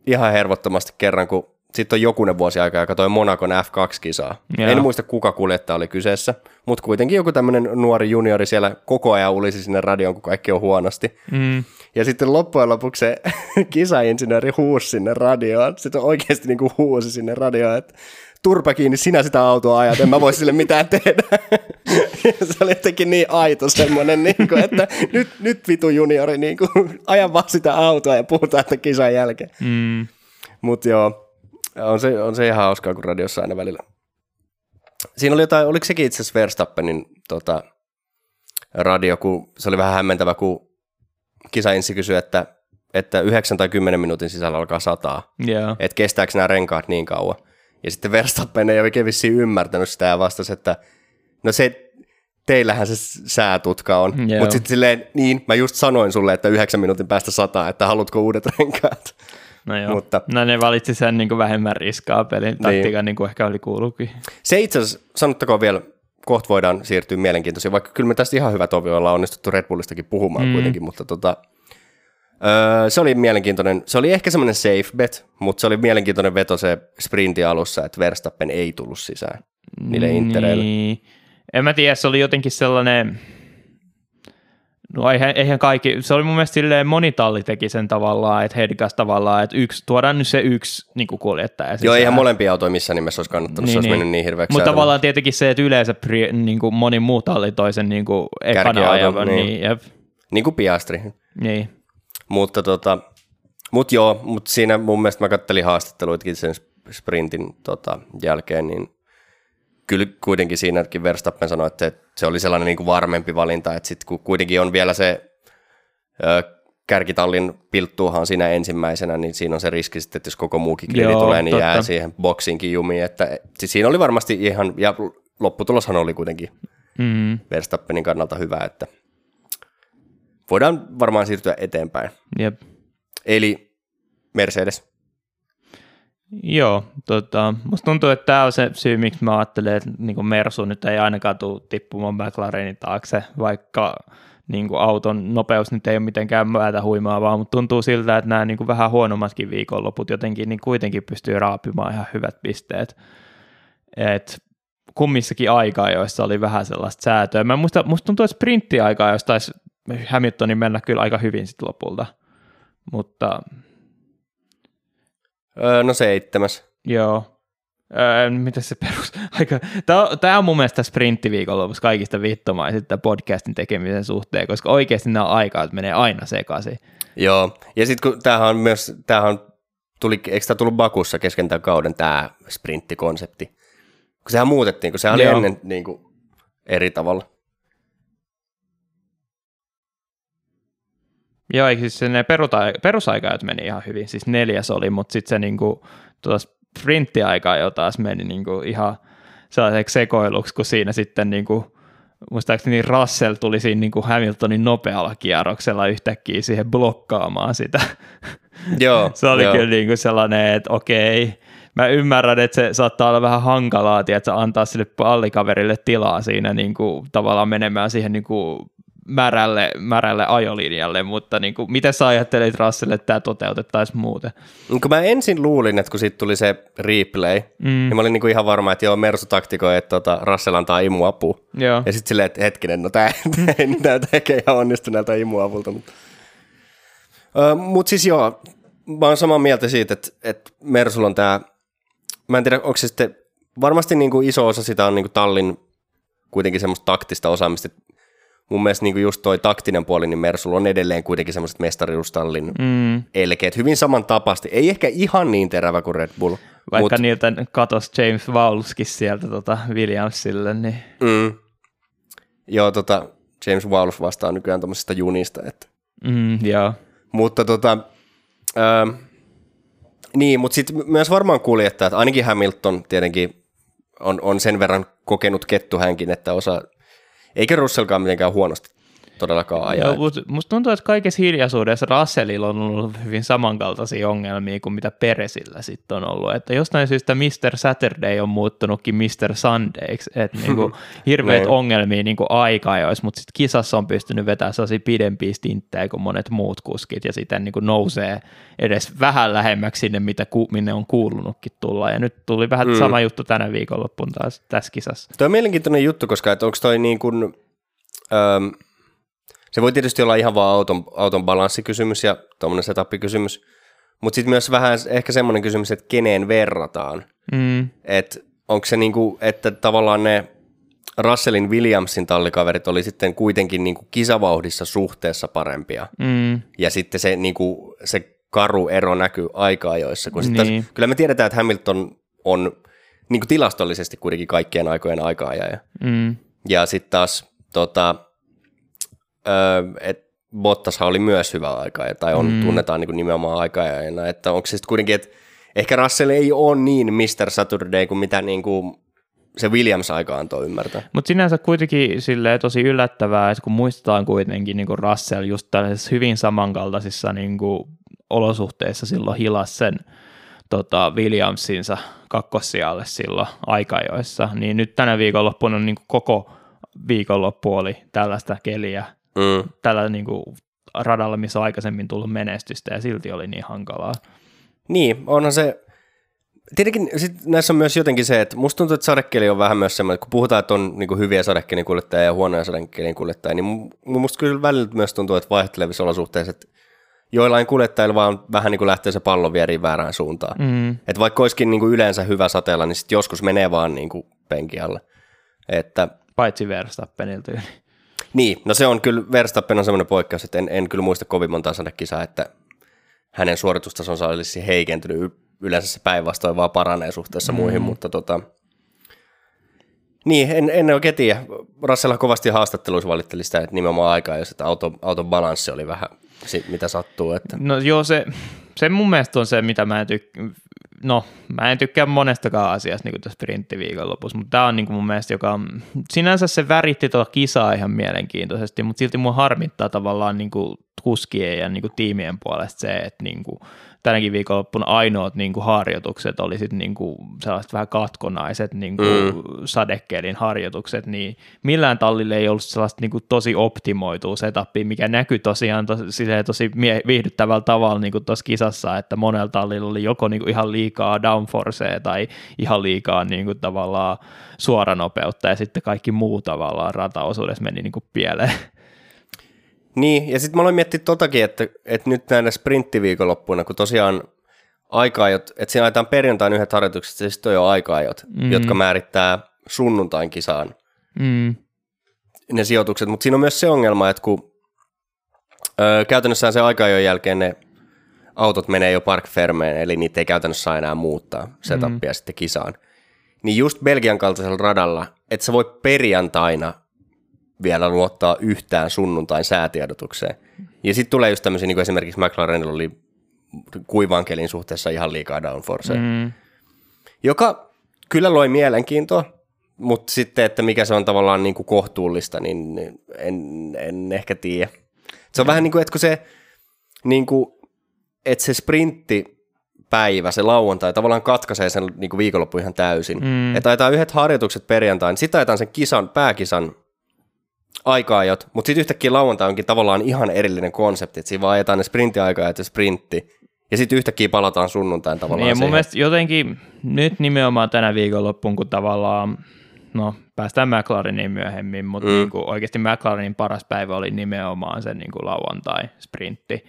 ihan hervottomasti kerran, kun sitten on jokunen vuosi aikaa, joka toi Monakon F2-kisaa. Joo. En muista, kuka kuljettaja oli kyseessä, mutta kuitenkin joku tämmöinen nuori juniori siellä koko ajan ulisi sinne radioon, kun kaikki on huonosti. Mm. Ja sitten loppujen lopuksi se kisainsinööri huusi sinne radioon. Sitten oikeasti niin kuin huusi sinne radioon, että turpa kiinni, sinä sitä autoa ajat, en mä voi sille mitään tehdä. se oli jotenkin niin aito semmoinen, niin kuin, että nyt, nyt vitu juniori, niin kuin, aja vaan sitä autoa ja puhutaan että kisan jälkeen. Mm. Mutta joo, on se, on se ihan hauskaa, kun radiossa aina välillä. Siinä oli jotain, oliko sekin itse asiassa Verstappenin tota, radio, kun se oli vähän hämmentävä, kun kisainsi kysyi, että, että 9 tai 10 minuutin sisällä alkaa sataa. Yeah. Että kestääkö nämä renkaat niin kauan. Ja sitten Verstappen ei oikein vissiin ymmärtänyt sitä ja vastasi, että no se, teillähän se säätutka on. Yeah. Mutta sitten silleen, niin, mä just sanoin sulle, että yhdeksän minuutin päästä sataa, että haluatko uudet renkaat. No joo, Mutta, no ne valitsi sen niin kuin vähemmän riskaa pelin taktiikan, niin. niin kuin ehkä oli kuulukin. Se itse asiassa, sanottakoon vielä, kohta voidaan siirtyä mielenkiintoisiin, vaikka kyllä me tästä ihan hyvä tovi ollaan onnistuttu Red Bullistakin puhumaan mm. kuitenkin, mutta tota, öö, se oli mielenkiintoinen, se oli ehkä semmoinen safe bet, mutta se oli mielenkiintoinen veto se sprinti alussa, että Verstappen ei tullut sisään niille niin. intereille. En mä tiedä, se oli jotenkin sellainen, No eihän, eihän kaikki, se oli mun mielestä silleen monitalli teki sen tavallaan, että Hedgas tavallaan, että yksi, tuodaan nyt se yksi niin kuin kuljettaja. Sisään. Joo, eihän molempia autoja missään nimessä olisi kannattanut, niin, se olisi niin. mennyt niin hirveäksi. Mutta tavallaan tietenkin se, että yleensä pri, niin kuin moni muu talli toisen niin kuin ekana ajavan. Niin. Niin, jep. niin kuin Piastri. Niin. Mutta tota, mut joo, mutta siinä mun mielestä mä kattelin haastatteluitakin sen sprintin tota, jälkeen, niin kyllä kuitenkin siinäkin Verstappen sanoi, että se oli sellainen niin kuin varmempi valinta, että sitten kun kuitenkin on vielä se ö, kärkitallin pilttuuhan siinä ensimmäisenä, niin siinä on se riski sitten, että jos koko muukin gridi tulee, niin totta. jää siihen boksinkin jumiin. Että, siis siinä oli varmasti ihan, ja lopputuloshan oli kuitenkin mm-hmm. Verstappenin kannalta hyvä, että voidaan varmaan siirtyä eteenpäin. Jep. Eli Mercedes. Joo, tota, musta tuntuu, että tämä on se syy, miksi mä ajattelen, että niin Mersu nyt ei ainakaan tule tippumaan McLarenin taakse, vaikka niin auton nopeus nyt ei ole mitenkään myötä huimaavaa, mutta tuntuu siltä, että nämä niin vähän huonommatkin viikonloput jotenkin niin kuitenkin pystyy raapimaan ihan hyvät pisteet. Et kummissakin aikaa, joissa oli vähän sellaista säätöä. Mä muista, musta tuntuu, että sprinttiaikaa, jos taisi Hamiltonin mennä kyllä aika hyvin sitten lopulta, mutta Öö, no seitsemäs. Joo. Öö, mitä se perus? Aika... Tämä, on mun mielestä sprinttiviikonlopussa kaikista vittomaisinta podcastin tekemisen suhteen, koska oikeasti nämä aikaa menee aina sekaisin. Joo, ja sitten kun tämähän on myös, tämähän on, tuli, eikö tämä tullut Bakussa kesken tämän kauden tämä sprinttikonsepti? Kun sehän muutettiin, kun se oli Joo. ennen niin kuin, eri tavalla. Joo, eikö siis ne perusaikajat meni ihan hyvin, siis neljäs oli, mutta sitten se niinku, tuota sprinttiaika jo taas meni niinku ihan sellaiseksi sekoiluksi, kun siinä sitten niinku muistaakseni Russell tuli siinä niin kuin Hamiltonin nopealla kierroksella yhtäkkiä siihen blokkaamaan sitä. Joo, se oli joo. kyllä niin kuin sellainen, että okei, mä ymmärrän, että se saattaa olla vähän hankalaa, että antaa sille pallikaverille tilaa siinä niin kuin, tavallaan menemään siihen niin kuin, märälle, märälle ajolinjalle, mutta niin kuin, miten sä ajattelit Russell, että tämä toteutettaisiin muuten? Niin Kun mä ensin luulin, että kun siitä tuli se replay, mm. niin mä olin niinku ihan varma, että joo, Mersu taktikoi, että tota, Russell antaa imuapua. Joo. Ja sitten silleen, että hetkinen, no tää, tää ei näytä ehkä ihan onnistuneelta imuavulta. Mutta öö, mut siis joo, mä oon samaa mieltä siitä, että, että Mersulla on tää, mä en tiedä, onko se sitten, varmasti niinku iso osa sitä on niinku tallin kuitenkin semmoista taktista osaamista, että mun mielestä niinku just toi taktinen puoli, niin Mersulla on edelleen kuitenkin semmoiset mestariustallin Mm. elkeet, hyvin samantapaisesti, ei ehkä ihan niin terävä kuin Red Bull, Vaikka mut- niiltä katos James Vowlskin sieltä tota Williamsille, niin Mm. Joo, tota, James Wolf vastaa nykyään tuommoisesta junista. Että. mm, joo. Mutta tota, ää, niin, mutta sitten myös varmaan kuljettajat, ainakin Hamilton tietenkin on, on sen verran kokenut kettu hänkin, että osa, eikä Russellkaan mitenkään huonosti todellakaan ajaa. Joo, mut musta tuntuu, että kaikessa hiljaisuudessa Russellilla on ollut hyvin samankaltaisia ongelmia kuin mitä Peresillä sitten on ollut. Että jostain syystä Mr. Saturday on muuttunutkin Mr. Sundayksi, että niinku hirveät Niin. ongelmia niinku aika-ajoissa, mutta sitten kisassa on pystynyt vetämään sellaisia pidempiä stinttejä kuin monet muut kuskit ja sitten niinku nousee edes vähän lähemmäksi sinne, mitä ku, minne on kuulunutkin tulla. Ja nyt tuli vähän mm. sama juttu tänä viikonloppuun taas tässä kisassa. Tuo on mielenkiintoinen juttu, koska onko toi niin kuin, öm, se voi tietysti olla ihan vaan auton, auton balanssikysymys ja tuommoinen setup-kysymys, mutta sitten myös vähän ehkä semmoinen kysymys, että keneen verrataan. Mm. Että onko se niinku, että tavallaan ne Russellin Williamsin tallikaverit oli sitten kuitenkin niinku kisavauhdissa suhteessa parempia. Mm. Ja sitten se, niinku, se karu ero näkyy aika-ajoissa. Kun niin. Niin. kyllä me tiedetään, että Hamilton on niinku tilastollisesti kuitenkin kaikkien aikojen aika-ajaja. Mm. Ja sitten taas tota, öö, et Bottashan oli myös hyvä aika, tai on, mm. tunnetaan niin nimenomaan aikaajana, että onko se sitten kuitenkin, että ehkä Russell ei ole niin Mr. Saturday kuin mitä niin kuin se Williams-aika antoi ymmärtää. Mutta sinänsä kuitenkin silleen tosi yllättävää, että kun muistetaan kuitenkin niin kuin Russell just tällaisissa hyvin samankaltaisissa niin kuin olosuhteissa silloin hilas sen tota, Williamsinsa kakkossijalle silloin aikajoissa, niin nyt tänä viikonloppuna on niin kuin koko viikonloppu oli tällaista keliä, Mm. tällä niin kuin radalla, missä on aikaisemmin tullut menestystä ja silti oli niin hankalaa. Niin, onhan se, tietenkin sit näissä on myös jotenkin se, että musta tuntuu, että sadekeli on vähän myös semmoinen, että kun puhutaan, että on niin hyviä sadekelin kuljettajia ja huonoja sadekelin kuljettajia, niin mu- musta kyllä välillä myös tuntuu, että vaihtelevissa olosuhteissa, että joillain kuljettajilla vaan vähän niin kuin lähtee se pallo vieriin väärään suuntaan. Mm. Että vaikka olisikin niin kuin yleensä hyvä sateella, niin sitten joskus menee vaan niin kuin penki alle. Että Paitsi Verstappenilta. Niin, no se on kyllä, Verstappen on semmoinen poikkeus, että en, en kyllä muista kovin montaa sadekisaa, että hänen suoritustasonsa olisi heikentynyt. Y- Yleensä se päinvastoin vaan paranee suhteessa mm. muihin, mutta tota, niin, en, en oikein tiedä. Russell kovasti haastatteluissa valitteli sitä, että nimenomaan aikaa, jos että auto, auton balanssi oli vähän mitä sattuu. Että. No joo, se, se mun mielestä on se, mitä mä en tykkää. No, mä en tykkää monestakaan asiasta niin kuin tässä sprinttiviikonlopussa, mutta tämä on niin kuin mun mielestä, joka sinänsä se väritti tuota kisaa ihan mielenkiintoisesti, mutta silti mua harmittaa tavallaan niin kuin kuskien ja niin kuin tiimien puolesta se, että niin kuin tänäkin viikonloppuna ainoat niin kuin harjoitukset oli sit niin kuin sellaiset vähän katkonaiset niin kuin mm. sadekelin harjoitukset, niin millään tallille ei ollut sellaista niin kuin tosi optimoitua setupia, mikä näkyy tosiaan tosi, tosi mie- viihdyttävällä tavalla niin kuin tuossa kisassa, että monella tallilla oli joko niin kuin ihan liikaa downforcea tai ihan liikaa niin kuin tavallaan suoranopeutta ja sitten kaikki muu tavallaan rataosuudessa meni niin kuin pieleen. Niin, ja sitten mä aloin miettiä totakin, että, että nyt näinä sprinttiviikonloppuina, kun tosiaan aikaajot, että siinä laitetaan perjantain yhdet harjoitukset, ja sitten on jo aikaajot, mm. jotka määrittää sunnuntain kisaan Mm. ne sijoitukset, mutta siinä on myös se ongelma, että kun ö, käytännössä se aikaajon jälkeen ne autot menee jo park fermeen, eli niitä ei käytännössä saa enää muuttaa setupia mm. sitten kisaan, niin just Belgian kaltaisella radalla, että sä voi perjantaina vielä luottaa yhtään sunnuntain säätiedotukseen. Ja sitten tulee just tämmöisiä, niin kuin esimerkiksi McLarenilla oli kuivan kelin suhteessa ihan liikaa downforcea, mm. Joka kyllä loi mielenkiintoa mutta sitten, että mikä se on tavallaan niin kuin kohtuullista, niin en, en ehkä tiedä. Se on vähän niin kuin, että kun se, niin kuin, että se sprintti päivä, se lauantai, tavallaan katkaisee sen niin kuin viikonloppu ihan täysin. Mm. Että ajetaan yhdet harjoitukset perjantain, niin sitten ajetaan sen kisan, pääkisan aikaajot, mutta sitten yhtäkkiä lauantai onkin tavallaan ihan erillinen konsepti, että siinä vaan ajetaan ne sprinttiaikaajat ja sprintti, ja sitten yhtäkkiä palataan sunnuntain tavallaan niin, mun mielestä jotenkin nyt nimenomaan tänä viikonloppuun, kun tavallaan, no päästään McLareniin myöhemmin, mutta mm. niin kuin oikeasti McLarenin paras päivä oli nimenomaan se niin kuin lauantai-sprintti.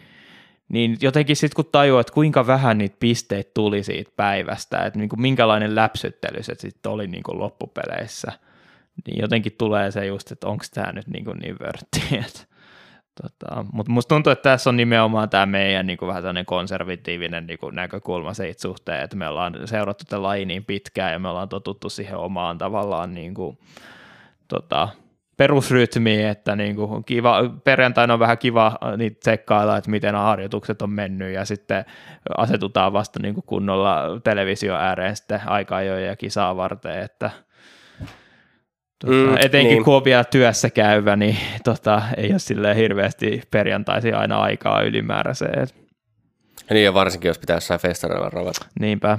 Niin jotenkin sitten kun tajuaa, että kuinka vähän niitä pisteitä tuli siitä päivästä, että niin kuin minkälainen läpsyttely se sitten oli niin kuin loppupeleissä, niin jotenkin tulee se just, että onko tämä nyt niin, kuin niin vörtti, Tota, mutta musta tuntuu, että tässä on nimenomaan tämä meidän niin kuin vähän konservatiivinen niin kuin näkökulma siitä suhteen, että me ollaan seurattu tätä lajia niin pitkään ja me ollaan totuttu siihen omaan tavallaan niin kuin, tota, perusrytmiin, että niin kuin kiva, perjantaina on vähän kiva niitä tsekkailla, että miten harjoitukset on mennyt ja sitten asetutaan vasta niin kuin kunnolla televisio ääreen sitten aikaa jo ja kisaa varten, että – Tota, mm, etenkin niin. kun on vielä työssä käyvä, niin tota, ei ole silleen hirveästi perjantaisin aina aikaa ylimääräiseen. Niin ja varsinkin, jos pitää jossain festareilla ravata. Niinpä.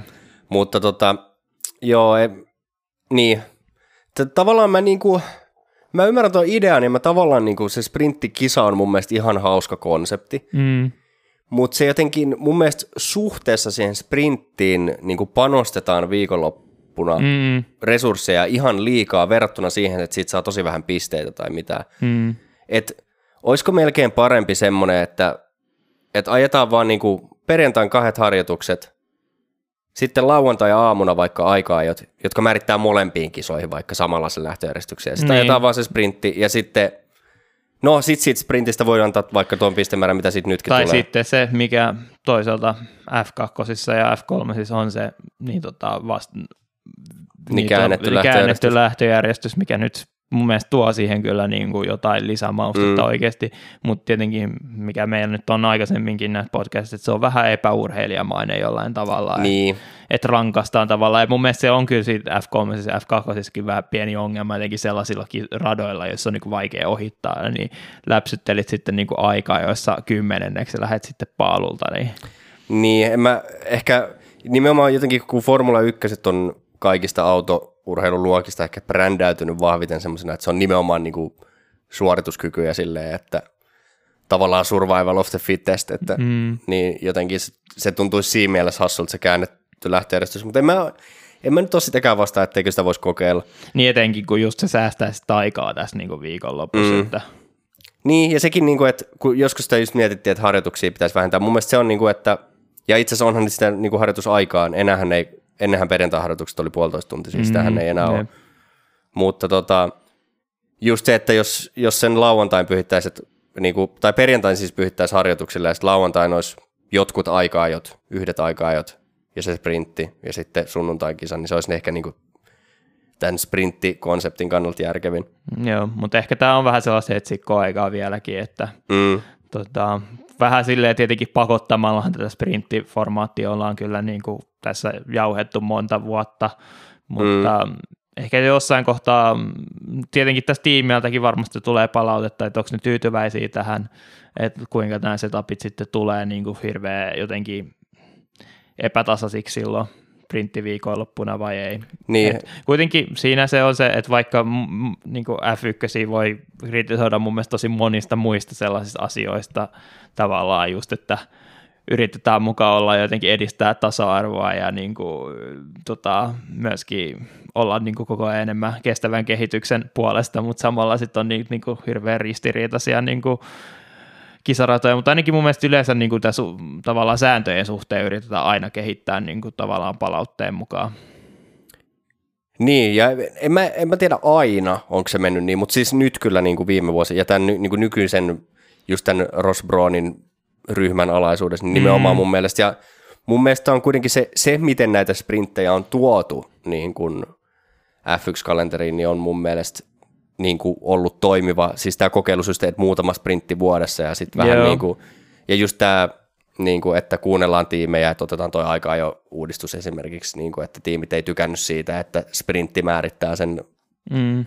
Mutta tota, joo, e, niin. Tavallaan mä niinku, mä ymmärrän tuon idean ja mä tavallaan niinku, se sprinttikisa on mun mielestä ihan hauska konsepti. Mm. Mutta se jotenkin mun mielestä suhteessa siihen sprinttiin niinku panostetaan viikonloppuun viikonloppuna mm. resursseja ihan liikaa verrattuna siihen, että siitä saa tosi vähän pisteitä tai mitä. Mm. Et olisiko melkein parempi semmoinen, että, että ajetaan vaan niinku perjantain kahdet harjoitukset, sitten lauantai-aamuna vaikka aikaa, jotka määrittää molempiin kisoihin vaikka samanlaisen lähtöjärjestykseen. Sitten niin. ajetaan vaan se sprintti ja sitten No sit siitä sprintistä voi antaa vaikka tuon pistemäärän, mitä sitten nytkin tai tulee. Tai sitten se, mikä toisaalta F2 ja F3 on se niin tota vast, niin käännetty, lähtöjärjestys. käännetty lähtöjärjestys, mikä nyt mun mielestä tuo siihen kyllä niin kuin jotain lisämaustetta mm. oikeasti, mutta tietenkin mikä meillä nyt on aikaisemminkin näissä podcastissa, että se on vähän epäurheilijamainen jollain tavalla, niin. että et rankastaan tavallaan, ja mun mielestä se on kyllä siitä F3 ja F2 vähän pieni ongelma, etenkin sellaisillakin radoilla, joissa on niin kuin vaikea ohittaa, niin läpsyttelit sitten niin kuin aikaa, joissa kymmenenneksi lähdet sitten paalulta. Niin, niin en mä ehkä nimenomaan jotenkin, kun Formula 1 on kaikista autourheiluluokista ehkä brändäytynyt vahviten semmoisena, että se on nimenomaan niin kuin suorituskykyjä silleen, että tavallaan survival of the fittest, että mm. niin jotenkin se, se tuntuisi siinä mielessä hassulta se käännetty lähtöjärjestys, mutta en mä, en mä nyt ole sitäkään vastaan, etteikö sitä voisi kokeilla. Niin etenkin, kun just se säästää sitä aikaa tässä niin viikonlopussa. Mm. Että... Niin, ja sekin, niin kuin, että kun joskus sitä just mietittiin, että harjoituksia pitäisi vähentää, mun mielestä se on niin kuin, että, ja itse asiassa onhan sitä niin kuin harjoitusaikaan, enäähän ei ennenhän perjantai-harjoitukset oli puolitoista tuntia, siis mm, ei enää ne. ole. Mutta tota, just se, että jos, jos sen lauantain pyhittäisit, niin kuin, tai perjantain siis pyhittäisi harjoituksille, ja sitten lauantain olisi jotkut aikaajot, yhdet aikaajot, ja se sprintti, ja sitten sunnuntain kisa, niin se olisi ehkä niin kuin tämän sprinttikonseptin kannalta järkevin. Joo, mutta ehkä tämä on vähän sellaista etsikkoaikaa vieläkin, että mm. tota, vähän silleen tietenkin pakottamallahan tätä sprinttiformaattia ollaan kyllä niin kuin tässä jauhettu monta vuotta, mutta mm. ehkä jossain kohtaa, tietenkin tästä tiimiltäkin varmasti tulee palautetta, että onko ne tyytyväisiä tähän, että kuinka nämä setupit sitten tulee niin kuin hirveän jotenkin epätasaisiksi silloin printtiviikonloppuna vai ei. Niin. Et kuitenkin siinä se on se, että vaikka niin F1 voi kritisoida mun mielestä tosi monista muista sellaisista asioista tavallaan just, että yritetään mukaan olla jotenkin edistää tasa-arvoa ja niin kuin, tota, myöskin olla niin kuin koko ajan enemmän kestävän kehityksen puolesta, mutta samalla sitten on niin, niin kuin hirveän ristiriitaisia niin kuin kisaratoja, mutta ainakin mun mielestä yleensä niin kuin tässä tavallaan sääntöjen suhteen yritetään aina kehittää niin kuin tavallaan palautteen mukaan. Niin, ja en mä, en mä tiedä aina, onko se mennyt niin, mutta siis nyt kyllä niin kuin viime vuosi, ja tämän niin kuin nykyisen, just tämän Ross Brownin ryhmän alaisuudessa, niin nimenomaan mm. mun mielestä, ja mun mielestä on kuitenkin se, se miten näitä sprinttejä on tuotu niin kuin F1-kalenteriin, niin on mun mielestä niin kuin ollut toimiva, siis tämä kokeilusysteemi, että muutama sprintti vuodessa ja sitten vähän niin kuin, ja just tämä, niin kuin, että kuunnellaan tiimejä, että otetaan toi aikaa jo uudistus esimerkiksi, niin kuin, että tiimit ei tykännyt siitä, että sprintti määrittää sen Mm.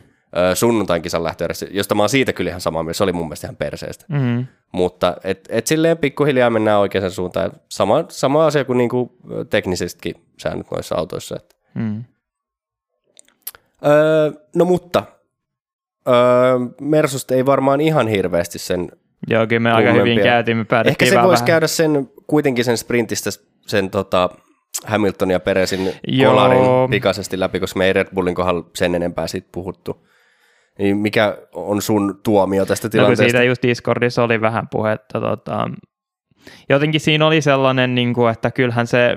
Sunnuntain kisan lähtöjärjestys, josta mä oon siitä kyllä ihan samaa mieltä, se oli mun mielestä ihan perseestä. Mm. Mutta et, et silleen pikkuhiljaa mennään oikeaan suuntaan. Sama, sama asia kuin niinku teknisestikin säännöt noissa autoissa. Että. Mm. Öö, no mutta, öö, Mersusta ei varmaan ihan hirveästi sen Joo, kyllä me aika hyvin käytiin, me Ehkä se voisi vähän- käydä sen kuitenkin sen sprintistä sen tota, Hamilton ja Peresin Joo. kolarin pikaisesti läpi, koska me ei Red Bullin kohdalla sen enempää siitä puhuttu. Niin mikä on sun tuomio tästä No tilanteesta? siitä just Discordissa oli vähän puhetta. Tota, jotenkin siinä oli sellainen, niin kuin, että kyllähän se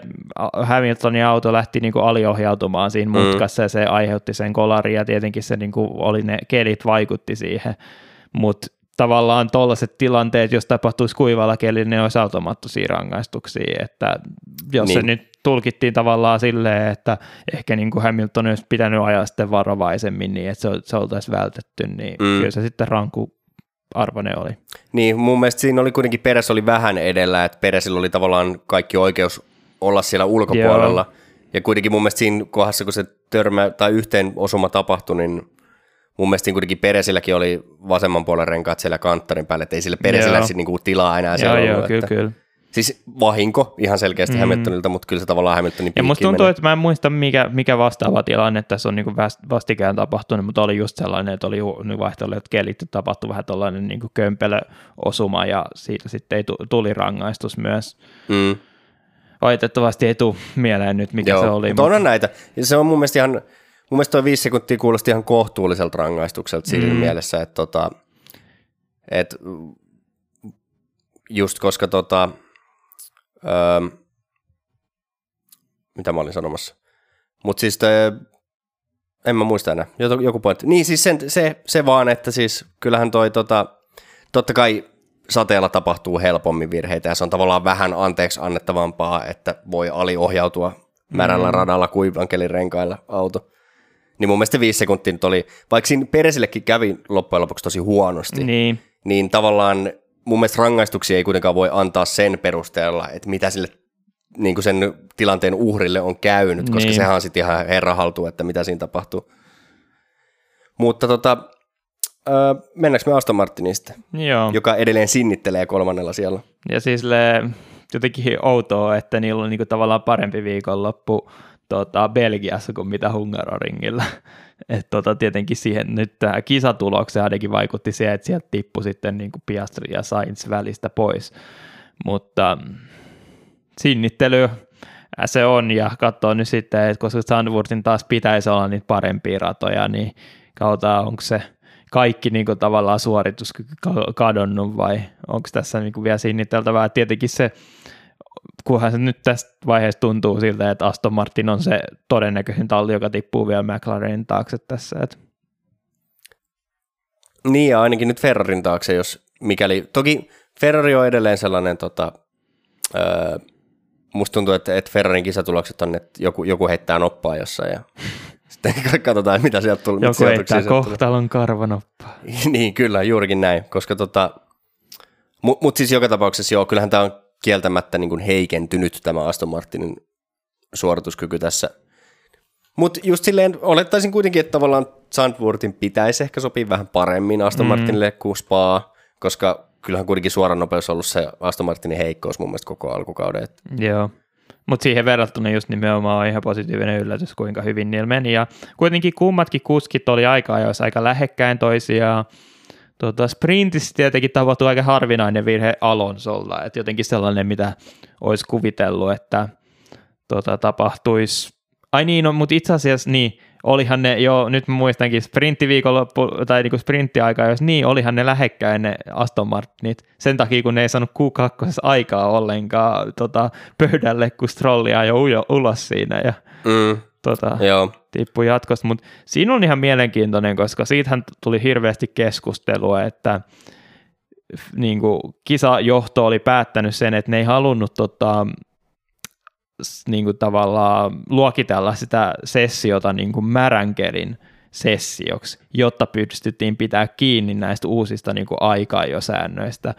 Hamiltonin auto lähti niin kuin aliohjautumaan siinä Mm. mutkassa ja se aiheutti sen kolarin ja tietenkin se niin kuin, oli ne kelit vaikutti siihen, mutta tavallaan tuollaiset tilanteet, jos tapahtuisi kuivalla kelillä, ne olisi automaattisia rangaistuksia, että jos niin. se nyt tulkittiin tavallaan silleen, että ehkä niin kuin Hamilton olisi pitänyt ajaa sitten varovaisemmin niin, että se, se oltaisiin vältetty, niin. Mm. kyllä se sitten ranku arvoinen oli. Niin, mun mielestä siinä oli kuitenkin Peres oli vähän edellä, että Peresillä oli tavallaan kaikki oikeus olla siellä ulkopuolella. Joo. Ja kuitenkin mun mielestä siinä kohdassa, kun se törmä tai yhteen osuma tapahtui, niin mun mielestä siinä kuitenkin Peresilläkin oli vasemman puolen renkaat siellä kanttarin päällä, että ei sillä Peresillä sit niinku tilaa enää Joo, siellä joo, ollut, kyllä, että, kyllä. Siis vahinko ihan selkeästi Mm. Hamiltonilta, mutta kyllä se tavallaan Hamiltonin Ja musta tuntuu, meni. että mä en muista, mikä, mikä vastaava tilanne tässä on niin vastikään tapahtunut, mutta oli just sellainen, että oli vaihtelut kelit, että tapahtui vähän tällainen niin kömpelöosuma ja siitä sitten ei tu- tuli rangaistus myös. Mm. Valitettavasti ei tule mieleen nyt, mikä Joo, se oli. mutta onhan näitä. Ja se on mun mielestä ihan, mun mielestä toi viisi sekuntia kuulosti ihan kohtuulliselta rangaistukselta siinä Mm. mielessä, että tota, et, just koska tota, öö, mitä mä olin sanomassa, mutta siis te, en mä muista enää, joku, pointti. Niin siis sen, se, se vaan, että siis kyllähän toi tota, totta kai sateella tapahtuu helpommin virheitä ja se on tavallaan vähän anteeksi annettavampaa, että voi aliohjautua märällä Mm. radalla kuivan renkailla auto. Niin mun mielestä viisi sekuntia nyt oli, vaikka siinä Peresillekin kävi loppujen lopuksi tosi huonosti, Niin, niin tavallaan mun mielestä rangaistuksia ei kuitenkaan voi antaa sen perusteella, että mitä sille niin kuin sen tilanteen uhrille on käynyt, koska Niin. sehän on sitten ihan herra haltu, että mitä siinä tapahtuu. Mutta tota, öö, mennäänkö me Aston Martinista, joo. joka edelleen sinnittelee kolmannella siellä? Ja siis le, jotenkin outoa, että niillä on niinku tavallaan parempi viikonloppu tota, Belgiassa kuin mitä Hungaroringilla. Et tota, tietenkin siihen nyt tähän kisatulokseen ainakin vaikutti se, että sieltä tippui sitten niinku Piastri ja Sainz välistä pois. Mutta sinnittely se on ja katsoo nyt sitten, että koska Sandwortin taas pitäisi olla niitä parempia ratoja, niin katsotaan onko se kaikki niin kuin tavallaan suorituskyky ka- kadonnut vai onko tässä niin kuin vielä sinniteltävää. Tietenkin se, kunhan se nyt tästä vaiheessa tuntuu siltä, että Aston Martin on se todennäköisin talli, joka tippuu vielä McLarenin taakse tässä. Että Niin ja ainakin nyt Ferrarin taakse, jos mikäli, toki Ferrari on edelleen sellainen, tota, öö, musta tuntuu, että, että Ferrarin kisatulokset on, että joku, joku heittää noppaa jossain ja sitten katsotaan, mitä sieltä tulee. joku heittää kohtalon karvanoppaa. niin, kyllä, juurikin näin, koska tota, mutta mut siis joka tapauksessa joo, kyllähän tämä on kieltämättä niin kuin heikentynyt tämä Aston Martinin suorituskyky tässä. Mutta just silleen olettaisin kuitenkin, että tavallaan Zandvoortin pitäisi ehkä sopia vähän paremmin Aston Mm. Martinille kuin Spa, koska kyllähän kuitenkin suoran nopeus on ollut se Aston Martinin heikkous mun mielestä koko alkukauden. Et Joo. Mutta siihen verrattuna just nimenomaan on ihan positiivinen yllätys, kuinka hyvin niillä meni. Ja kuitenkin kummatkin kuskit oli aika ajoissa aika lähekkäin toisiaan. Tota, sprintissä tietenkin tapahtui aika harvinainen virhe Alonsolta, että jotenkin sellainen, mitä olisi kuvitellut, että tota, tapahtuisi. Ai niin, no, mutta itse asiassa niin, olihan ne jo, nyt mä muistankin sprinttiviikonloppu, tai niinku sprinttiaika, jos niin, olihan ne lähekkäin ne Aston Martinit, sen takia kun ne ei saanut Q2 aikaa ollenkaan tota, pöydälle, kun strollia jo ulos siinä ja mm, tota, joo, tippui jatkosta, mutta siinä on ihan mielenkiintoinen, koska siitähän tuli hirveästi keskustelua, että niin kuin kisajohto oli päättänyt sen, että ne ei halunnut tota, niin kuin tavallaan luokitella sitä sessiota niin kuin märänkelin sessioksi, jotta pystyttiin pitää kiinni näistä uusista niin kuin aikaajosäännöistä,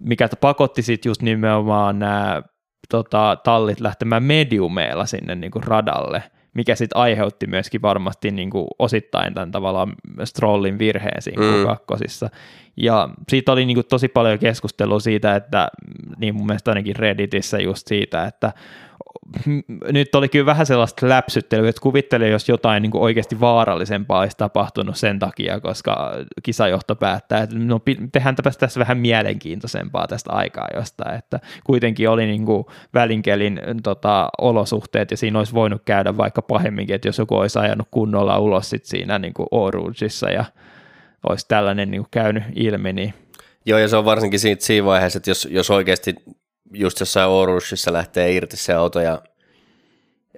mikä pakotti sitten just nimenomaan nämä tota, tallit lähtemään mediumeilla sinne niin kuin radalle, mikä sitten aiheutti myöskin varmasti niin kuin osittain tämän tavallaan Strollin virheen siinä Mm. kakkosissa. Ja siitä oli niin kuin tosi paljon keskustelua siitä, että niin mun mielestä ainakin Redditissä just siitä, että nyt oli kyllä vähän sellaista läpsyttelyä, että kuvittele, jos jotain niin oikeasti vaarallisempaa olisi tapahtunut sen takia, koska kisajohto päättää, että no tehdään tässä vähän mielenkiintoisempaa tästä aikaa jostain, että kuitenkin oli niin kuin välinkelin tota, olosuhteet ja siinä olisi voinut käydä vaikka pahemminkin, että jos joku olisi ajanut kunnolla ulos sit siinä niin kuin ja olisi tällainen niin kuin käynyt ilmi, niin Joo, ja se on varsinkin siitä, siinä vaiheessa, että jos, jos oikeasti just jossain Orushissa lähtee irti se auto ja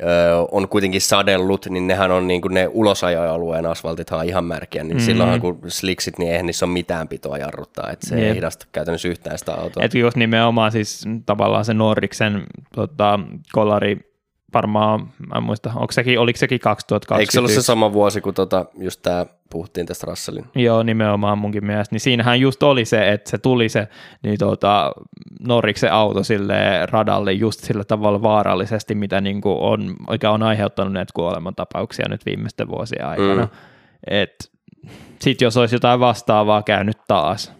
ö, on kuitenkin sadellut, niin nehän on niin kuin ne ulosajoalueen asfaltithan on ihan märkiä, niin mm-hmm. silloinhan kun sliksit, niin eihän niissä ole mitään pitoa jarruttaa, että se Jep. ei hidasta käytännössä yhtään sitä autoa. Että just nimenomaan siis tavallaan se Norriksen tota, kolari varmaan, mä en muista, onko sekin, oliko sekin 2021? Eikö se ollut se sama vuosi, kun tota, just tämä puhuttiin tästä Russellin? Joo, nimenomaan munkin mielestä. Niin siinähän just oli se, että se tuli se niin tota, Norriksen auto sille radalle just sillä tavalla vaarallisesti, mitä niin kuin on, mikä on aiheuttanut näitä kuolemantapauksia nyt viimeisten vuosien aikana. Mm. Et sitten jos olisi jotain vastaavaa käynyt taas,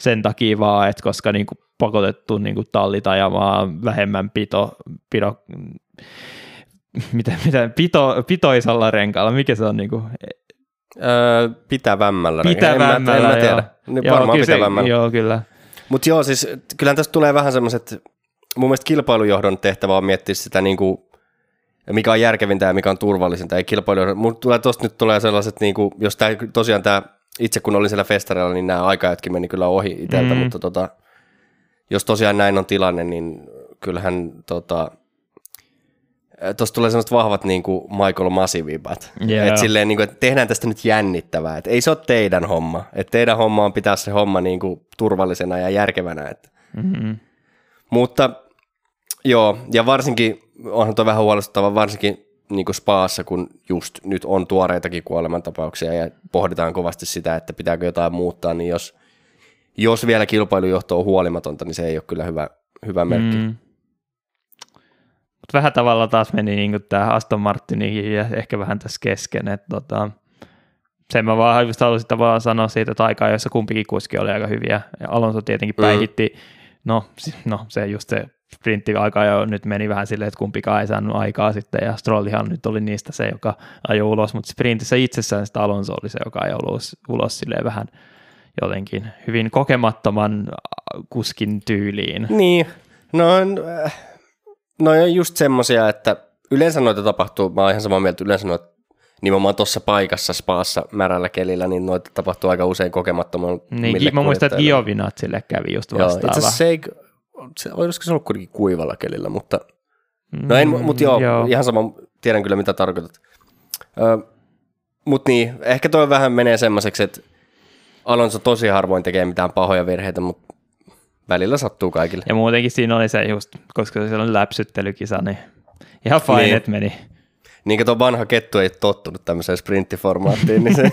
sen takia vaan, että koska niin kuin pakotettu niin kuin tallit ajamaan vähemmän pito, pito mitä, mitä, pito, pitoisalla renkaalla, mikä se on niin kuin, Öö, pitävämmällä. En mä, pitävämmällä, en mä joo. tiedä. Niin Joo, varmaan kyllä se- pitävämmällä. Joo, kyllä. Mutta joo, siis kyllähän tästä tulee vähän semmoiset, mun mielestä kilpailujohdon tehtävä on miettiä sitä niin kuin, mikä on järkevintä ja mikä on turvallisinta. Ei kilpailujohdon, mun tulee tosta nyt tulee sellaiset, niin kuin, jos tää, tosiaan tämä, itse kun olin siellä festareilla, niin nämä aikajatkin meni kyllä ohi itseltä, Mm. mutta tota, jos tosiaan näin on tilanne, niin kyllähän tota, tuossa tulee sellaiset vahvat niin kuin Michael Masi-vibat. Joo. Et silleen, niin kuin, että tehdään tästä nyt jännittävää. Et ei se ole teidän homma. Et teidän homma on pitää se homma niin kuin turvallisena ja järkevänä. Et. Mm-hmm. Mutta joo, ja varsinkin, onhan tuo vähän huolestuttava, varsinkin niin kuin Spaassa, kun just nyt on tuoreitakin kuolemantapauksia ja pohditaan kovasti sitä, että pitääkö jotain muuttaa, niin jos, jos vielä kilpailujohto on huolimatonta, niin se ei ole kyllä hyvä, hyvä merkki. Mm. Mm. Mut vähän tavalla taas meni niin tämä Aston Martinin ja ehkä vähän tässä kesken, että tota, sen mä vaan just halusin tavallaan sanoa siitä, että aikaa, jossa kumpikin kuski oli aika hyviä. Ja Alonso tietenkin Mm. päihitti, no, si- no se just se sprintti aika jo nyt meni vähän silleen, että kumpikaan ei saanut aikaa sitten, ja Strollihan nyt oli niistä se, joka ajoi ulos, mutta sprintissä itsessään sitä Alonso oli se, joka ajoi ulos, ulos silleen vähän jotenkin hyvin kokemattoman äh, kuskin tyyliin. Niin, no, äh, no on just semmosia, että yleensä noita tapahtuu, mä oon ihan samaa mieltä, yleensä noita nimenomaan tuossa paikassa spaassa märällä kelillä, niin noita tapahtuu aika usein kokemattoman Niin, mä muistan, että Giovinatsille kävi just Joo, itse vastaava. asiassa se ei, se, olisiko se ollut kuitenkin kuivalla kelillä, mutta no en, Mm, mutta joo, joo, ihan sama, tiedän kyllä mitä tarkoitat. Ö, mutta niin, ehkä toi vähän menee semmoiseksi, että Alonso tosi harvoin tekee mitään pahoja virheitä, mutta välillä sattuu kaikille. Ja muutenkin siinä oli se just, koska se on läpsyttelykisa, niin ihan fine, Niin. että meni. Niin kuin tuo vanha kettu ei tottunut tämmöiseen sprinttiformaattiin, niin se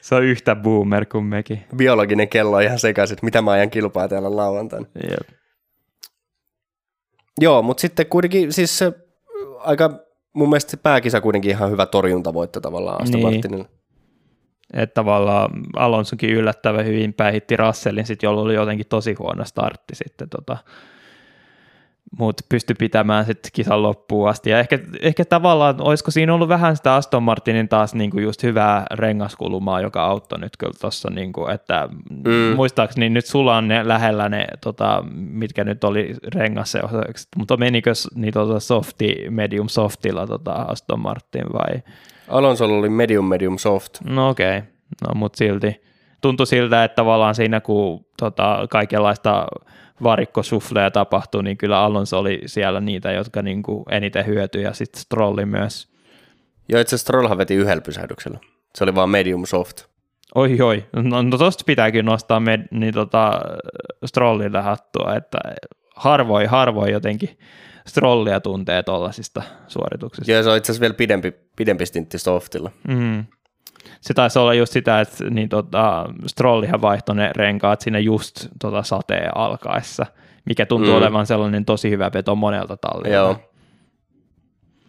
Se on yhtä boomer kuin mekin. biologinen kello on ihan sekaisin, että mitä mä ajan kilpaa täällä lauantaina. Jep. Joo, mutta sitten kuitenkin siis se aika mun mielestä se pääkisa kuitenkin ihan hyvä torjuntavoitto tavallaan Aston Niin. Martinille. Että tavallaan Alonsokin yllättävän hyvin päihitti Russellin, sit, jolla oli jotenkin tosi huono startti sitten. Tota, mutta pystyi pitämään sitten kisan loppuun asti. Ja ehkä, ehkä tavallaan, olisiko siinä ollut vähän sitä Aston Martinin taas niinku just hyvää rengaskulumaa, joka auttoi nyt kyllä tuossa, niinku, että Mm. muistaakseni nyt sulla on ne lähellä ne, tota, mitkä nyt oli rengasseokset, mutta menikö niin tota softi, medium softilla tota Aston Martin vai? Alonso oli medium medium soft. No okei, okay. no mutta silti tuntui siltä, että tavallaan siinä kun tota, kaikenlaista varikkosufleja tapahtui, niin kyllä Alonso oli siellä niitä, jotka niin kuin eniten hyötyi ja sitten Strolli myös. Joo, itse Strollhan veti yhdellä pysähdyksellä. Se oli vaan medium soft. Oi oi, no, no tosta pitääkin nostaa med, niin tota, Strollille hattua, että harvoin, harvoin jotenkin Strollia tuntee tuollaisista suorituksista. Ja se on itse asiassa vielä pidempi, pidempi stintti softilla. Mm. Se taisi olla just sitä, että niin tota, Strollihan vaihtoi ne renkaat siinä just tota sateen alkaessa, mikä tuntuu mm. olevan sellainen tosi hyvä veto monelta tallilta. Joo.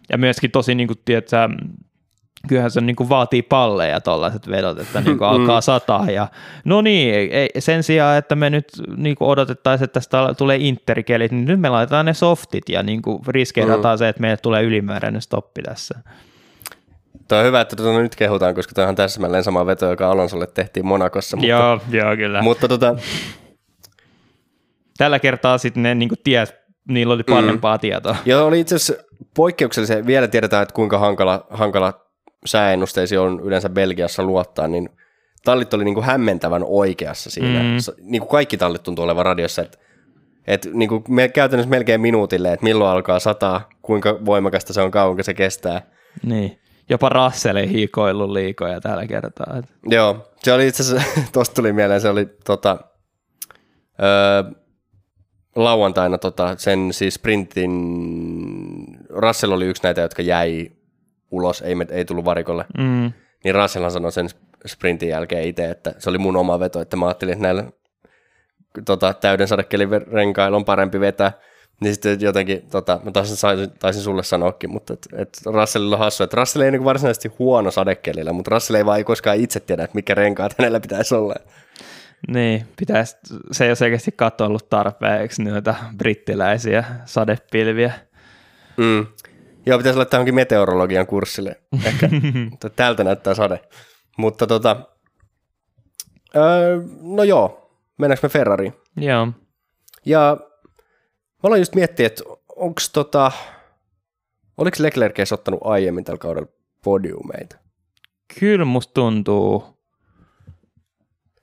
Ja myöskin tosi, niin kuin, tiedätkö, kyllähän se niin kuin vaatii palleja tuollaiset vedot, että niin kuin alkaa sataa. Ja, no niin, ei, sen sijaan, että me nyt niin kuin odotettaisiin, että tästä tulee interkelit, niin nyt me laitetaan ne softit ja niin kuin riskeerataan mm. se, että meille tulee ylimääräinen stoppi tässä. Tuo on hyvä, että tuota nyt kehutaan, koska tämä on täsmälleen sama veto, joka Alonsolle tehtiin Monakossa. Mutta, joo, joo, kyllä. Mutta tota... Tällä kertaa sitten ne niin kuin ties, niillä oli parempaa mm. tietoa. Joo, oli itse asiassa poikkeuksellisen, vielä tiedetään, että kuinka hankala, hankala sääennusteisiin on yleensä Belgiassa luottaa, niin tallit oli niin kuin hämmentävän oikeassa siinä. Mm. Niin kuin kaikki tallit tuntuu olevan radiossa, että että niin kuin me käytännössä melkein minuutille, että milloin alkaa sataa, kuinka voimakasta se on, kauanko se kestää. Niin. Jopa Russell ei hiikoillut liikoja tällä kertaa. Joo, se oli itse asiassa, tosta tuli mieleen, se oli tota, öö, lauantaina tota, sen siis sprintin, Russell oli yksi näitä, jotka jäi ulos, ei, ei tullut varikolle. Mm. Niin Russell sanoi sen sprintin jälkeen itse, että se oli mun oma veto, että mä ajattelin, että näillä tota, täyden sadekelin renkailla on parempi vetää. Niin sitten jotenkin, tota, mä taisin, taisin sulle sanoakin, mutta et, et Russellilla on hassu, että Russell ei niin varsinaisesti huono sadekelillä, mutta Russell ei vaan ei koskaan itse tiedä, että mikä renkaat hänellä pitäisi olla. Niin, pitäisi, se ei ole selkeästi katsoa ollut tarpeeksi noita brittiläisiä sadepilviä. Mm. Joo, pitäisi laittaa johonkin meteorologian kurssille. Ehkä tältä näyttää sade. Mutta tota, öö, no joo, mennäänkö me Ferrariin? Joo. Ja mä aloin just miettiä, että onko tota, oliko Leclerc ottanut aiemmin tällä kaudella podiumeita? Kyllä musta tuntuu.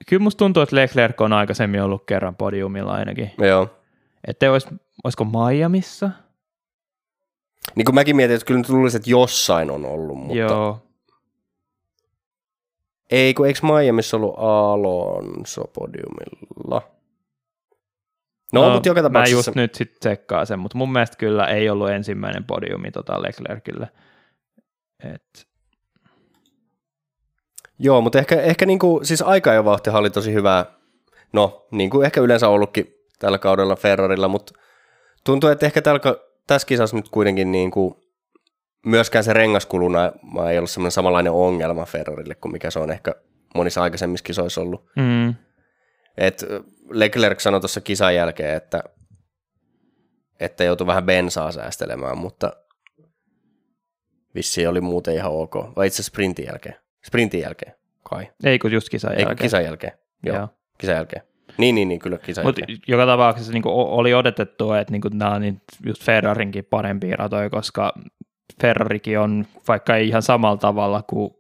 Kyllä musta tuntuu, että Leclerc on aikaisemmin ollut kerran podiumilla ainakin. Joo. Että olis, olisiko Miamiissa? Niin kuin mäkin mietin, että kyllä nyt luulisin, että jossain on ollut, mutta... Joo. Ei, kun eikö Miamiissa ollut Alonso podiumilla? No, no mutta joka tapauksessa... Mä just nyt sitten tsekkaan sen, mutta mun mielestä kyllä ei ollut ensimmäinen podiumi tota Leclercille. Et... Joo, mutta ehkä, ehkä niinku, siis aika jo vauhtihan oli tosi hyvää, no niin kuin ehkä yleensä ollutkin tällä kaudella Ferrarilla, mutta tuntuu, että ehkä tällä, tässä kisassa nyt kuitenkin niin kuin, myöskään se rengaskuluna ei ollut semmoinen samanlainen ongelma Ferrarille kuin mikä se on ehkä monissa aikaisemmissa kisoissa ollut. Mm. Et Leclerc sanoi tuossa kisan jälkeen, että, että joutui vähän bensaa säästelemään, mutta vissi oli muuten ihan ok. Vai itse sprintin jälkeen? Sprintin jälkeen, kai. Ei kun just kisan jälkeen. Ei kisan jälkeen, joo. joo. Kisan jälkeen. Niin, niin, niin kyllä kisan Mutta joka tapauksessa niin oli odotettu, että niin nämä on niin just Ferrarinkin parempia ratoja, koska Ferrarikin on, vaikka ei ihan samalla tavalla kuin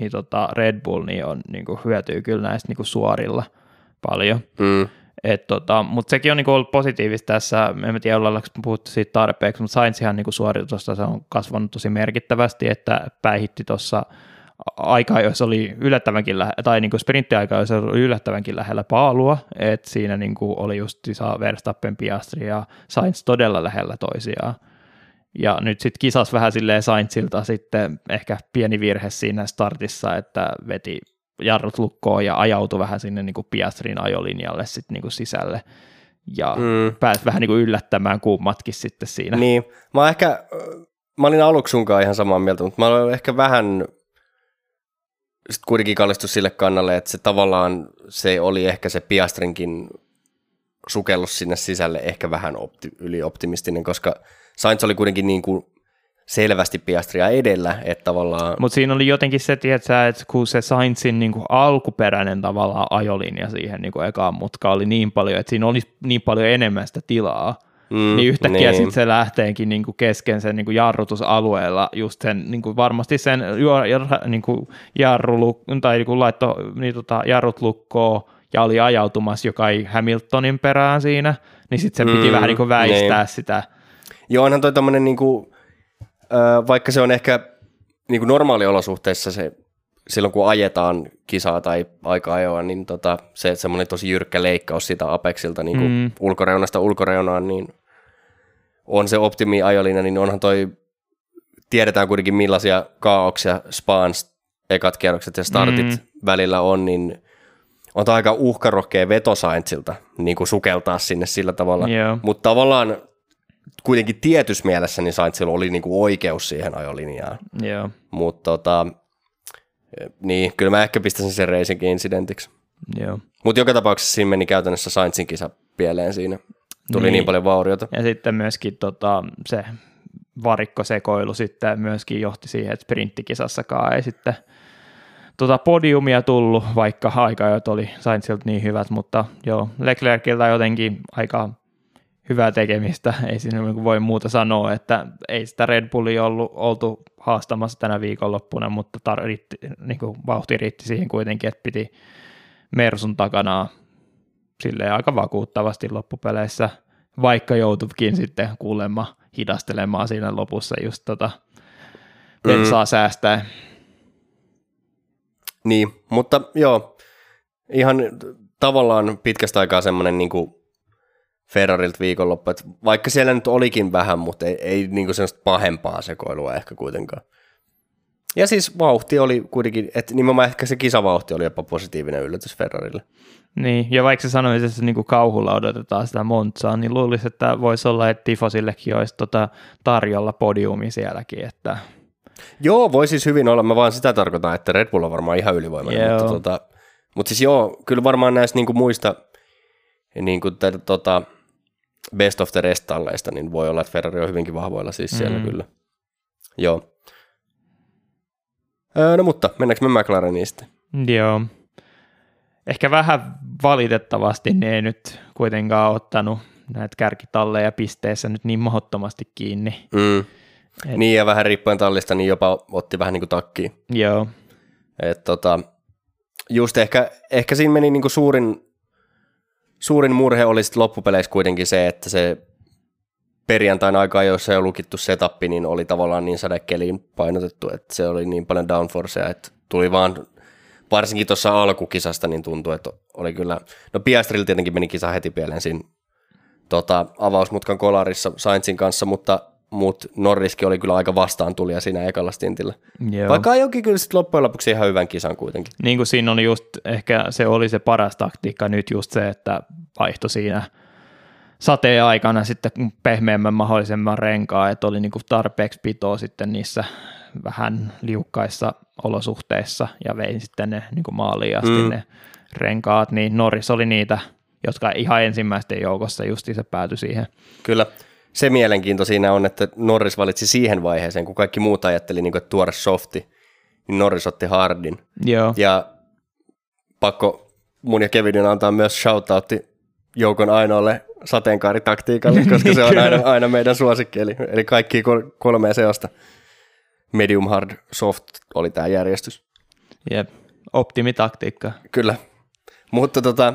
niin tota Red Bull, niin, on, niin kuin hyötyy kyllä näistä niin kuin suorilla – paljon. Mm. tota, mutta sekin on niinku ollut positiivista tässä, en tiedä ollaanko puhuttu siitä tarpeeksi, mutta Sainzihan niinku suoritusta se on kasvanut tosi merkittävästi, että päihitti tuossa aika, jos oli yllättävänkin lähellä, tai niinku sprinttiaika, jos oli yllättävänkin lähellä paalua, että siinä niinku oli just Verstappen, Piastri ja Sainz todella lähellä toisiaan. Ja nyt sitten kisas vähän silleen Sainzilta sitten ehkä pieni virhe siinä startissa, että veti jarrut lukkoon ja ajautui vähän sinne niin kuin Piastrin ajolinjalle sitten niin kuin sisälle ja mm. pääsi vähän niin kuin yllättämään kummatkin sitten siinä. Niin, mä ehkä, mä olin aluksi sunkaan ihan samaa mieltä, mutta mä olen ehkä vähän sitten kuitenkin kallistu sille kannalle, että se tavallaan se oli ehkä se Piastrinkin sukellus sinne sisälle ehkä vähän opti, ylioptimistinen, koska Sainz oli kuitenkin niin kuin selvästi Piastria edellä, että tavallaan... Mutta siinä oli jotenkin se, tietää, että kun se Sainzin niin kuin alkuperäinen tavallaan ajolinja siihen niin kuin ekaan mutka oli niin paljon, että siinä oli niin paljon enemmän sitä tilaa, mm, niin yhtäkkiä niin. sitten se lähteenkin niin kuin kesken sen niin kuin jarrutusalueella just sen niin kuin varmasti sen niin kuin jarru, tai niin kuin laitto niin tota, jarrut lukkoon ja oli ajautumassa joka ei Hamiltonin perään siinä, niin sitten se piti mm, vähän niin kuin väistää niin. sitä. Joo, onhan toi tommonen niin kuin vaikka se on ehkä niin kuin normaaliolosuhteissa se, silloin kun ajetaan kisaa tai aika ajoa, niin tota, se semmoinen tosi jyrkkä leikkaus sitä Apexilta niin kuin mm. ulkoreunasta ulkoreunaan, niin on se optimi ajolina, niin onhan toi, tiedetään kuitenkin millaisia kaauksia Spans ekat kierrokset ja startit mm. välillä on, niin on tämä aika uhkarohkea veto niin kuin sukeltaa sinne sillä tavalla. Yeah. Mutta tavallaan kuitenkin tietyssä mielessä niin Sainzilla oli niin kuin oikeus siihen ajolinjaan. Joo. Mutta tota, niin, kyllä mä ehkä pistäisin sen racing incidentiksi. Joo. Mutta joka tapauksessa siinä meni käytännössä Sainzin kisa pieleen siinä. Tuli niin, Niin. paljon vauriota. Ja sitten myöskin tota, se varikkosekoilu sitten myöskin johti siihen, että sprinttikisassakaan ei sitten tota podiumia tullut, vaikka aikaajot oli Sainzilta niin hyvät, mutta joo, Leclerciltä jotenkin aika hyvää tekemistä, ei siinä niinku voi muuta sanoa, että ei sitä Red Bullia ollut oltu haastamassa tänä viikonloppuna, mutta tar- riitti, niin kuin vauhti riitti siihen kuitenkin, että piti Mersun takana silleen aika vakuuttavasti loppupeleissä, vaikka joutuikin sitten kuulemma hidastelemaan siinä lopussa just tota bensaa mm. säästää. Niin, mutta joo, ihan tavallaan pitkästä aikaa semmoinen niin Ferrarilta viikonloppu, että vaikka siellä nyt olikin vähän, mutta ei, ei niin kuin semmoista pahempaa sekoilua ehkä kuitenkaan. Ja siis vauhti oli kuitenkin, että nimenomaan ehkä se kisavauhti oli jopa positiivinen yllätys Ferrarille. Niin, ja vaikka se sanoisi, että niin kauhulla odotetaan sitä Montzaa, niin luulisi, että voisi olla, että Tifosillekin olisi tota tarjolla podiumi sielläkin, että Joo, voi siis hyvin olla. Mä vaan sitä tarkoitan, että Red Bull on varmaan ihan ylivoimainen. Joo. Mutta, tota, mutta siis joo, kyllä varmaan näistä niin kuin muista niin kuin te, tota, best of the rest talleista, niin voi olla, että Ferrari on hyvinkin vahvoilla siis siellä Mm. kyllä. Joo. Öö, no mutta, mennäänkö me McLareniin sitten? Joo. Ehkä vähän valitettavasti ne ei nyt kuitenkaan ottanut näitä kärkitalleja pisteessä nyt niin mahdottomasti kiinni. Mm. Et- Niin ja vähän riippuen tallista, niin jopa otti vähän niin kuin takkiin. Joo, Et tota, just ehkä, ehkä siinä meni niinku suurin, suurin murhe oli sit loppupeleissä kuitenkin se, että se perjantain aikaa, jossa ei lukittu setappi, niin oli tavallaan niin sadekeliin painotettu, että se oli niin paljon downforcea, että tuli vaan, varsinkin tuossa alkukisasta, niin tuntui, että oli kyllä, no Piastrilla tietenkin meni kisa heti pieleen siinä tota, avausmutkan kolarissa Sainzin kanssa, mutta mut Norriskin oli kyllä aika vastaan tulija siinä ekalla stintillä. joo. Vaikka ajokin kyllä sitten loppujen lopuksi ihan hyvän kisan kuitenkin. niin kuin siinä oli just, ehkä se oli se paras taktiikka nyt just se, että vaihto siinä sateen aikana sitten pehmeämmän mahdollisemman renkaa, että oli niin kuin tarpeeksi pitoa sitten niissä vähän liukkaissa olosuhteissa ja vein sitten ne niin kuin maaliin asti Mm. ne renkaat, niin Norris oli niitä, jotka ihan ensimmäisten joukossa justiinsa päätyi siihen. Kyllä. Se mielenkiinto siinä on, että Norris valitsi siihen vaiheeseen, kun kaikki muut ajatteli, niin kuin, että tuore softi, niin Norris otti hardin. Joo, Ja pakko mun ja Kevinin antaa myös shoutoutti joukon ainoalle sateenkaaritaktiikalle, koska se on aina, aina meidän suosikki. Eli, eli kaikki kol- kolmea seosta. Medium, hard, soft oli tämä järjestys. jep. optimitaktiikka. Kyllä. Mutta tota,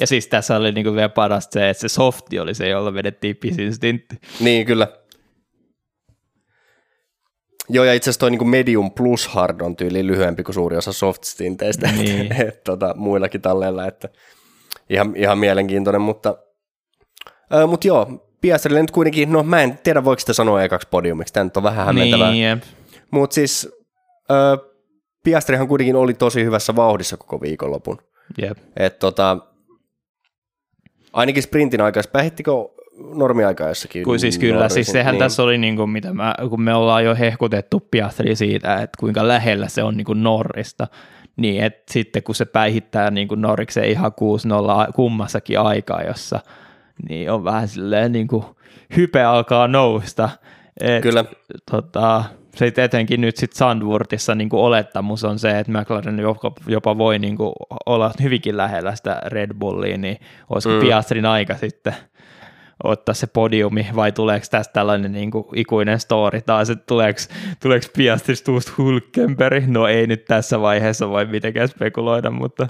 Ja siis tässä oli niinku vielä parasta se, että se softi oli se, jolla vedettiin pisin stintti. Niin, kyllä. Joo, ja itse asiassa toi niinku medium plus hard on tyyli lyhyempi kuin suuri osa soft stinteistä Niin. et, tota, muillakin talleilla, että ihan, ihan mielenkiintoinen, mutta, ää, mutta joo, Piastrille nyt kuitenkin, no mä en tiedä voiko sitä sanoa ekaksi podiumiksi, tämä nyt on vähän hämmentävää, Niin, mutta siis ää, Piastrihan kuitenkin oli tosi hyvässä vauhdissa koko viikonlopun, jep. että tota, ainakin sprintin aikaa, päihittikö normiaikaa jossakin? Kuin siis kyllä, Norrisin? siis sehän niin. tässä oli, niin kuin, mitä mä, kun me ollaan jo hehkutettu Piastri siitä, että kuinka lähellä se on niin kuin Norrista, niin että sitten kun se päihittää niin kuin Norriksen ihan 6-0 kummassakin aikaa, jossa niin on vähän silleen niin kuin hype alkaa nousta. Et, Kyllä. Tota, se etenkin nyt sitten Sandwurtissa niin kuin olettamus on se, että McLaren jopa, jopa voi niin kuin olla hyvinkin lähellä sitä Red Bullia, niin olisiko mm. Piastrin aika sitten ottaa se podiumi, vai tuleeko tästä tällainen niin kuin ikuinen story taas, että tuleeko, tuleeko Piastrista uusi Hulkenberg? No ei nyt tässä vaiheessa voi mitenkään spekuloida, mutta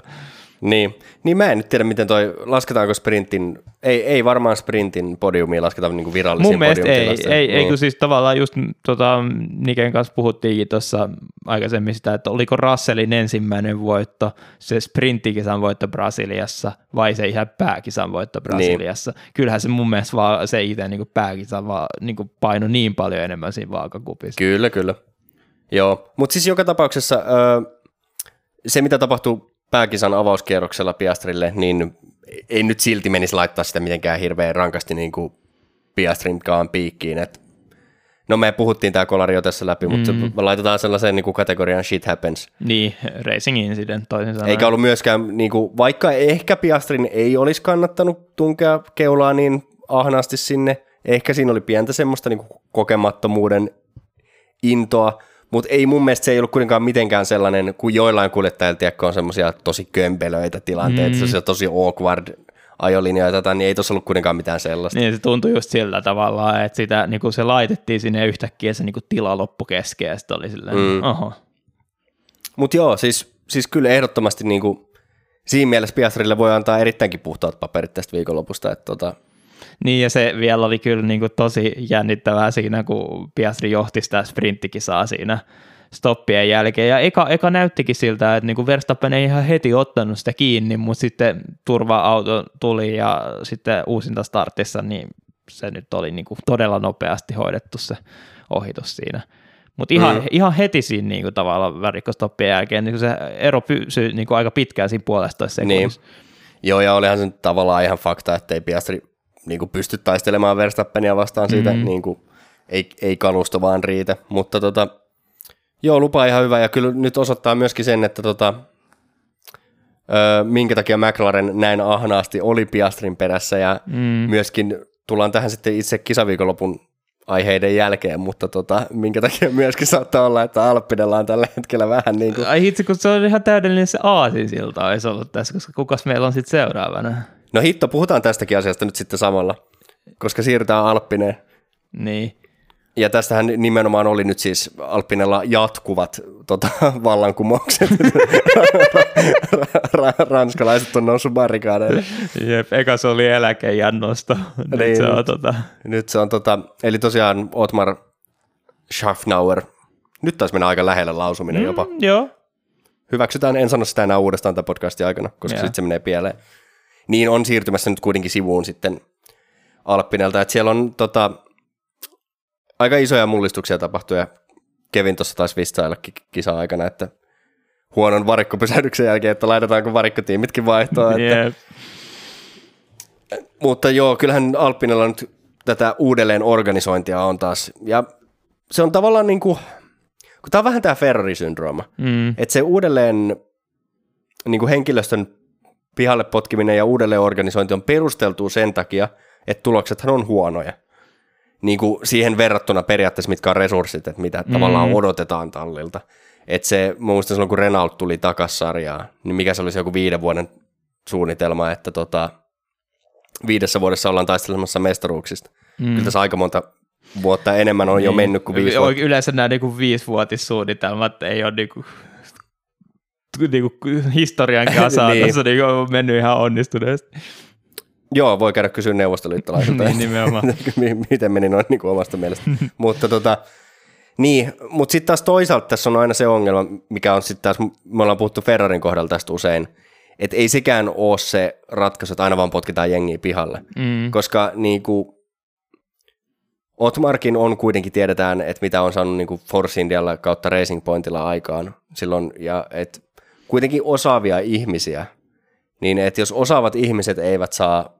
Niin. niin mä en nyt tiedä, miten toi, lasketaanko sprintin, ei, ei varmaan sprintin podiumia lasketa niin virallisiin mun mielestä ei, ei, ei, niin. kun siis tavallaan just tota, Niken kanssa puhuttiinkin tuossa aikaisemmin sitä, että oliko Russellin ensimmäinen voitto, se sprinttikisan voitto Brasiliassa vai se ihan pääkisan voitto Brasiliassa. Niin. Kyllähän se mun mielestä vaan se itse niin pääkisan vaan, niin paino niin paljon enemmän siinä vaakakupissa. Kyllä, kyllä. Joo, mutta siis joka tapauksessa öö, se, mitä tapahtuu pääkisan avauskierroksella Piastrille, niin ei nyt silti menisi laittaa sitä mitenkään hirveän rankasti niin kuin Piastrinkaan piikkiin, että No me puhuttiin tämä kolari jo tässä läpi, mutta mm. me laitetaan sellaiseen niin kuin kategorian shit happens. Niin, racing incident toisin sanoen. Eikä ollut myöskään, niin kuin, vaikka ehkä Piastrin ei olisi kannattanut tunkea keulaa niin ahnaasti sinne, ehkä siinä oli pientä semmoista niin kuin kokemattomuuden intoa, mutta ei mun mielestä se ei ollut kuitenkaan mitenkään sellainen, kuin joillain kuljettajilla on semmoisia tosi kömpelöitä tilanteita, mm. se tosi awkward ajolinja ja tätä, niin ei tuossa ollut kuitenkaan mitään sellaista. Niin se tuntui just sillä tavalla, että sitä, niin kuin se laitettiin sinne yhtäkkiä se niin tila loppu kesken ja sitten oli silleen, mm. oho. Mutta joo, siis, siis kyllä ehdottomasti niin kuin, siinä mielessä Piastrille voi antaa erittäinkin puhtaat paperit tästä viikonlopusta, että tota, niin ja se vielä oli kyllä niin kuin tosi jännittävää siinä, kun Piastri johti sitä sprinttikisaa siinä stoppien jälkeen. Ja eka, eka näyttikin siltä, että niin Verstappen ei ihan heti ottanut sitä kiinni, mutta sitten turva-auto tuli ja sitten uusinta startissa, niin se nyt oli niin kuin todella nopeasti hoidettu se ohitus siinä. Mutta ihan, mm. ihan heti siinä niin kuin tavallaan värikkostoppien jälkeen niin se ero pysyi niin kuin aika pitkään siinä puolestoista sekunnissa. Niin. Joo, ja olihan se tavallaan ihan fakta, että ei Piastri niin kuin pysty taistelemaan Verstappenia vastaan siitä, mm. niin kuin, ei, ei kalusto vaan riitä. Mutta tota, Joo, lupa ihan hyvä ja kyllä nyt osoittaa myöskin sen, että tota, ö, minkä takia McLaren näin ahnaasti oli Piastrin perässä ja mm. myöskin tullaan tähän sitten itse kisaviikonlopun aiheiden jälkeen, mutta tota, minkä takia myöskin saattaa olla, että Alppinella on tällä hetkellä vähän niin kuin... Ai hitsi, kun se on ihan täydellinen se aasinsilta olisi ollut tässä, koska kukas meillä on sitten seuraavana? No hitto, puhutaan tästäkin asiasta nyt sitten samalla, koska siirrytään Alppineen. Niin. Ja tästähän nimenomaan oli nyt siis Alpinella jatkuvat tota, vallankumoukset. Ranskalaiset on noussut barrikaadeille. Jep, eka se oli eläkejännosto. Nyt niin, se on, tota... nyt se on tota, eli tosiaan Otmar Schaffnauer. Nyt taisi mennä aika lähellä lausuminen mm, jopa. Joo. Hyväksytään, en sano sitä enää uudestaan tämän podcastin aikana, koska sitten se menee pieleen. Niin on siirtymässä nyt kuitenkin sivuun sitten Alppinelta, että siellä on tota, aika isoja mullistuksia tapahtui ja Kevin tuossa taisi vistailla kisa-aikana, että huonon varikkopysähdyksen jälkeen, että laitetaanko varikkotiimitkin vaihtoa. Että... Yep. Mutta joo, kyllähän Alppinella nyt tätä uudelleen organisointia on taas. Ja se on tavallaan niin kuin, kun tämä on vähän tämä Ferrari-syndrooma, mm. että se uudelleen niin kuin henkilöstön pihalle potkiminen ja uudelleen organisointi on perusteltu sen takia, että tuloksethan on huonoja niin kuin siihen verrattuna periaatteessa, mitkä on resurssit, että mitä mm. tavallaan odotetaan tallilta. Että se, muistan silloin, kun Renault tuli takassarjaa, niin mikä se olisi joku viiden vuoden suunnitelma, että tota, viidessä vuodessa ollaan taistelemassa mestaruuksista. Mm. Kyllä tässä aika monta vuotta enemmän on niin. jo mennyt kuin viisi vuotta. Yleensä nämä niin viisivuotissuunnitelmat ei ole niin kuin, niin kuin historian kasaan, niin. tässä on niin kuin mennyt ihan onnistuneesti. Joo, voi käydä kysyä neuvostoliittolaisilta, niin, nimenomaan. miten meni noin niin kuin omasta mielestä. mutta tota, niin, mutta sitten taas toisaalta tässä on aina se ongelma, mikä on sitten taas, me ollaan puhuttu Ferrarin kohdalla tästä usein, että ei sekään ole se ratkaisu, että aina vaan potkitaan jengiä pihalle. Mm. Koska niin kuin, Otmarkin on kuitenkin, tiedetään, että mitä on saanut niin kuin Force Indialla kautta Racing Pointilla aikaan silloin, ja että kuitenkin osaavia ihmisiä, niin että jos osaavat ihmiset eivät saa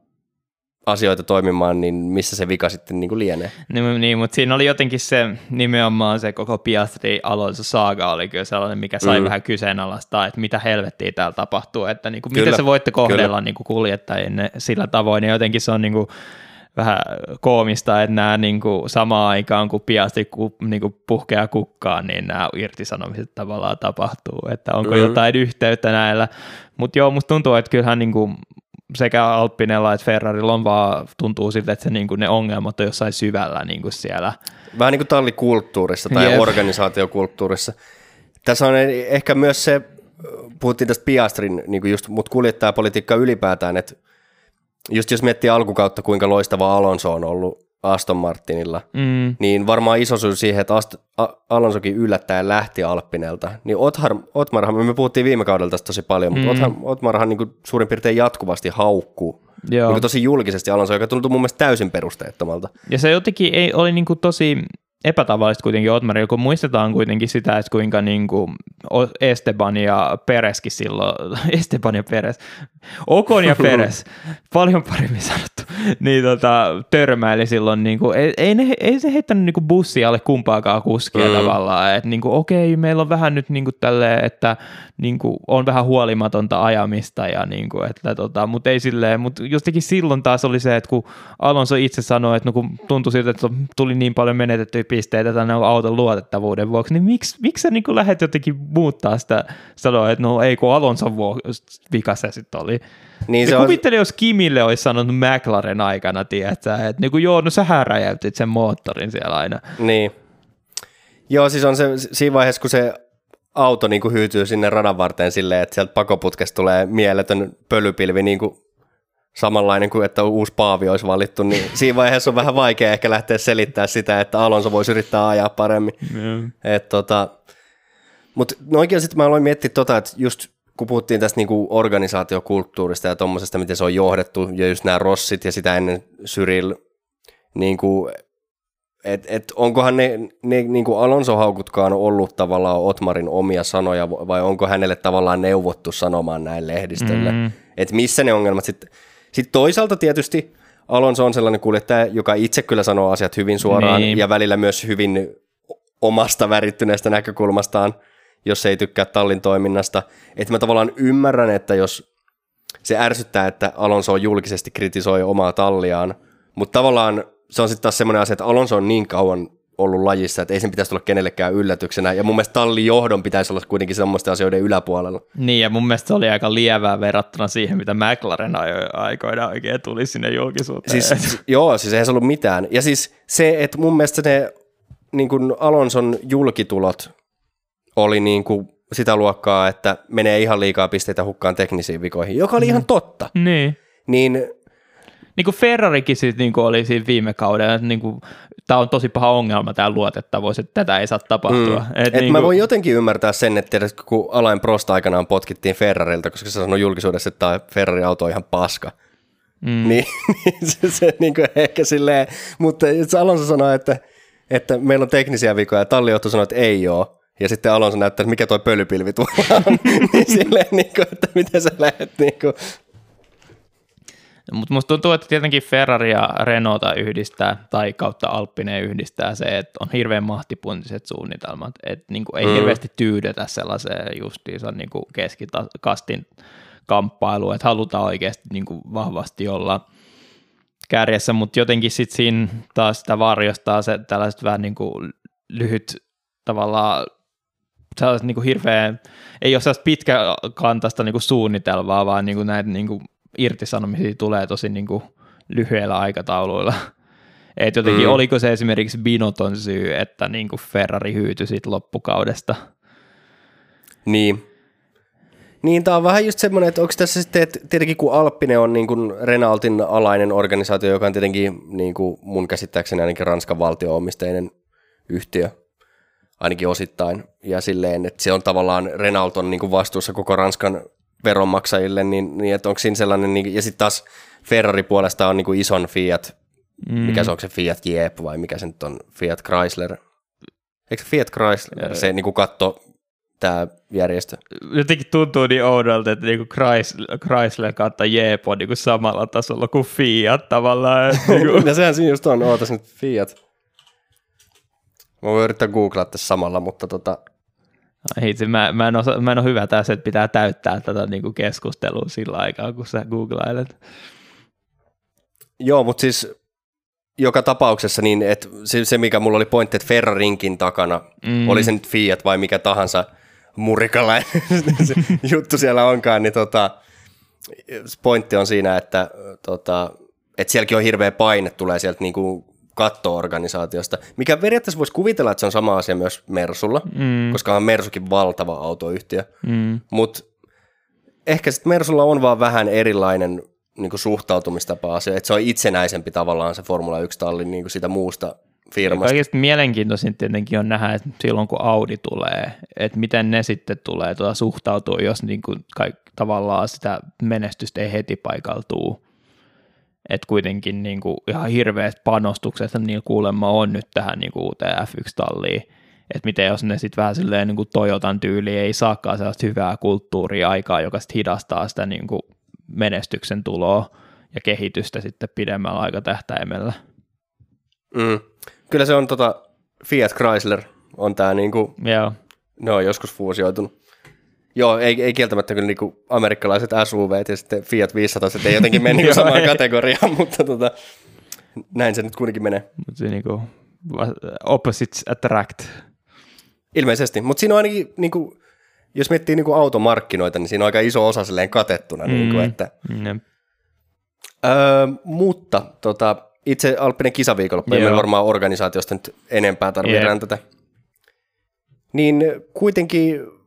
asioita toimimaan, niin missä se vika sitten niin kuin lienee. Niin, niin, mutta siinä oli jotenkin se nimenomaan se koko Piastri Alonso saaga oli kyllä sellainen, mikä sai mm. vähän kyseenalaistaa, että mitä helvettiä täällä tapahtuu, että niin kuin, miten se voitte kohdella niin kuin kuljettajien sillä tavoin, ja jotenkin se on niin kuin, vähän koomista, että nämä niin kuin, samaan aikaan, kun Piastri ku, niin kuin puhkeaa kukkaan, niin nämä irtisanomiset tavallaan tapahtuu, että onko mm. jotain yhteyttä näillä, mutta joo, musta tuntuu, että kyllähän niin kuin, sekä Alppinella että Ferrarilla on vaan, tuntuu siltä, että se, niin kuin ne ongelmat on jossain syvällä niin kuin siellä. Vähän niin kuin tallikulttuurissa tai Jep. organisaatiokulttuurissa. Tässä on ehkä myös se, puhuttiin tästä Piastrin, niin kuin just, mutta kuljettajapolitiikka ylipäätään, että just jos miettii alkukautta, kuinka loistava Alonso on ollut Aston Martinilla, mm. niin varmaan iso syy siihen, että Ast- A- Alonsokin yllättäen lähti Alppinelta. Niin Othar, Otmarhan, me puhuttiin viime kaudella tästä tosi paljon, mm. mutta Othar, Otmarhan niin kuin suurin piirtein jatkuvasti haukkuu Joo. Niin tosi julkisesti Alonso, joka tuntui mun mielestä täysin perusteettomalta. Ja se jotenkin ei, oli niin kuin tosi epätavallista kuitenkin Otmarilla, kun muistetaan kuitenkin sitä, että kuinka niin kuin Esteban ja Pereskin silloin, Esteban ja Peres, Okon ja Peres, paljon paremmin sanottu, niin tota, törmäili silloin, niin kuin, ei, ei, ne, ei se heittänyt niin kuin bussia alle kumpaakaan kuskia mm. tavallaan, että niin kuin, okei, meillä on vähän nyt niin kuin tälleen, että niin kuin, on vähän huolimatonta ajamista, ja niin kuin, että, tota, mutta ei silleen, mutta jostakin silloin taas oli se, että kun Alonso itse sanoi, että no, kun tuntui siltä, että tuli niin paljon menetettyjä pisteitä tämän auton luotettavuuden vuoksi, niin miksi, miksi sä niin lähdet jotenkin muuttaa sitä, sanoa, että no ei kun Alonso vika se sitten oli. Niin se kuvittele, on... jos Kimille olisi sanonut McLaren aikana, tiedätkö, että niin kuin, joo, no sähän räjäytit sen moottorin siellä aina. Niin. Joo, siis on se siinä vaiheessa, kun se auto niin kuin hyytyy sinne radan varteen silleen, että sieltä pakoputkesta tulee mieletön pölypilvi niin kuin samanlainen kuin että uusi paavi olisi valittu, niin siinä vaiheessa on vähän vaikea ehkä lähteä selittää sitä, että Alonso voisi yrittää ajaa paremmin. Mm. Et, tota, mutta no oikein sitten mä aloin miettiä tota, että just kun puhuttiin tästä niinku organisaatiokulttuurista ja tuommoisesta, miten se on johdettu, ja just nämä Rossit ja sitä ennen Cyril, niinku, että et onkohan ne, ne niinku Alonso-haukutkaan ollut tavallaan Otmarin omia sanoja, vai onko hänelle tavallaan neuvottu sanomaan näin lehdistölle, mm. että missä ne ongelmat sitten, sitten toisaalta tietysti Alonso on sellainen kuljettaja, joka itse kyllä sanoo asiat hyvin suoraan niin. ja välillä myös hyvin omasta värittyneestä näkökulmastaan, jos ei tykkää tallin toiminnasta. Että mä tavallaan ymmärrän, että jos se ärsyttää, että Alonso julkisesti kritisoi omaa talliaan, mutta tavallaan se on sitten taas semmoinen asia, että Alonso on niin kauan ollut lajissa, että ei sen pitäisi tulla kenellekään yllätyksenä. Ja mun mielestä tallin johdon pitäisi olla kuitenkin semmoisten asioiden yläpuolella. Niin, ja mun mielestä se oli aika lievää verrattuna siihen, mitä McLaren aikoina oikein tuli sinne julkisuuteen. Siis, joo, siis ei se ollut mitään. Ja siis se, että mun mielestä ne niin kuin Alonson julkitulot oli niin kuin sitä luokkaa, että menee ihan liikaa pisteitä hukkaan teknisiin vikoihin, joka oli mm. ihan totta. Niin. Niin niin kuin Ferrarikin niin kuin oli siinä viime kaudella, että niin kuin, tämä on tosi paha ongelma tämä luotettavuus, että tätä ei saa tapahtua. Mm. Et, Et niin mä kuin... voin jotenkin ymmärtää sen, että tiedät, kun Alain Prost aikanaan potkittiin Ferrarilta, koska se sanoi julkisuudessa, että tämä Ferrari-auto on ihan paska. Mm. Niin, niin se, se niin kuin ehkä silleen, mutta Alonso sanoi, että, että meillä on teknisiä vikoja, ja tallijohto sanoi, että ei ole. Ja sitten Alonso näyttää, että mikä toi pölypilvi tuolla on. niin silleen, niin kuin, että miten sä lähdet niin kuin, mutta musta tuntuu, että tietenkin Ferrari ja Renaulta yhdistää, tai kautta Alppine yhdistää se, että on hirveän mahtipuntiset suunnitelmat, että niinku ei mm. hirveästi tyydetä sellaiseen justiinsa niinku keskikastin kamppailuun, että halutaan oikeasti niinku vahvasti olla kärjessä, mutta jotenkin sitten siinä taas sitä varjostaa se tällaiset vähän niinku lyhyt tavallaan sellaiset niinku hirveän, ei ole sellaista pitkäkantaista niinku suunnitelmaa, vaan niinku näitä niinku irtisanomisia tulee tosi niin kuin lyhyellä aikatauluilla. Et jotenkin mm. oliko se esimerkiksi Binoton syy, että niin kuin Ferrari hyytyi siitä loppukaudesta? Niin. Niin, tämä on vähän just semmoinen, että onko tässä sitten, että tietenkin kun Alppine on niin kuin Renaultin alainen organisaatio, joka on tietenkin niin kuin mun käsittääkseni ainakin Ranskan valtio-omisteinen yhtiö, ainakin osittain, ja silleen, että se on tavallaan Renault on niin kuin vastuussa koko Ranskan veronmaksajille, niin, niin että onko siinä sellainen, niin, ja sitten taas Ferrari puolesta on niin kuin ison Fiat, mm. mikä se onko se Fiat Jeep vai mikä se nyt on, Fiat Chrysler, eikö Fiat Chrysler, se niin kuin katto tämä järjestö. Jotenkin tuntuu niin oudolta, että niinku Chrysler, Chrysler kautta Jeep on niinku samalla tasolla kuin Fiat tavallaan. niinku. ja sehän siinä just on, ootas nyt Fiat. Mä voin yrittää googlaa tässä samalla, mutta tota, Hitsi, mä, mä, en osa, mä en ole hyvä tässä, että pitää täyttää tätä niin kuin keskustelua sillä aikaa, kun sä googlailet. Joo, mutta siis joka tapauksessa niin, että se, se, mikä mulla oli pointti, että Ferrarinkin takana, mm. oli se nyt Fiat vai mikä tahansa murikalainen juttu siellä onkaan, niin tota, pointti on siinä, että tota, että sielläkin on hirveä paine, tulee sieltä niinku katto-organisaatiosta, mikä periaatteessa voisi kuvitella, että se on sama asia myös Mersulla, mm. koska on Mersukin valtava autoyhtiö, mm. mutta ehkä sitten Mersulla on vaan vähän erilainen niin kuin suhtautumistapa asia, että se on itsenäisempi tavallaan se Formula 1-talli niin kuin sitä muusta firmasta. Kaikista mielenkiintoisin tietenkin on nähdä, että silloin kun Audi tulee, että miten ne sitten tulee tuota suhtautua, jos niin kuin kaik, tavallaan sitä menestystä ei heti paikaltuu että kuitenkin niin kuin ihan hirveät panostukset niillä kuulemma on nyt tähän niin kuin uuteen F1-talliin, että miten jos ne sitten vähän silleen niin kuin Toyotan tyyli ei saakaan sellaista hyvää kulttuuria aikaa, joka sitten hidastaa sitä niin kuin menestyksen tuloa ja kehitystä sitten pidemmällä aikatähtäimellä. Mm. Kyllä se on tota, Fiat Chrysler on tämä niinku, Joo. ne on joskus fuusioitunut. Joo, ei, ei kieltämättä kyllä niinku amerikkalaiset SUV ja sitten Fiat 500 ei jotenkin mene niinku Joo, samaan kategoriaan, mutta tota, näin se nyt kuitenkin menee. Mutta se niin kuin opposites attract. Ilmeisesti, mutta siinä on ainakin, niinku, jos miettii niinku automarkkinoita, niin siinä on aika iso osa silleen katettuna. Mm. Niinku, että, öö, mutta tota, itse Alppinen kisaviikonloppu, ei varmaan organisaatiosta nyt enempää tarvitse räntätä. Niin kuitenkin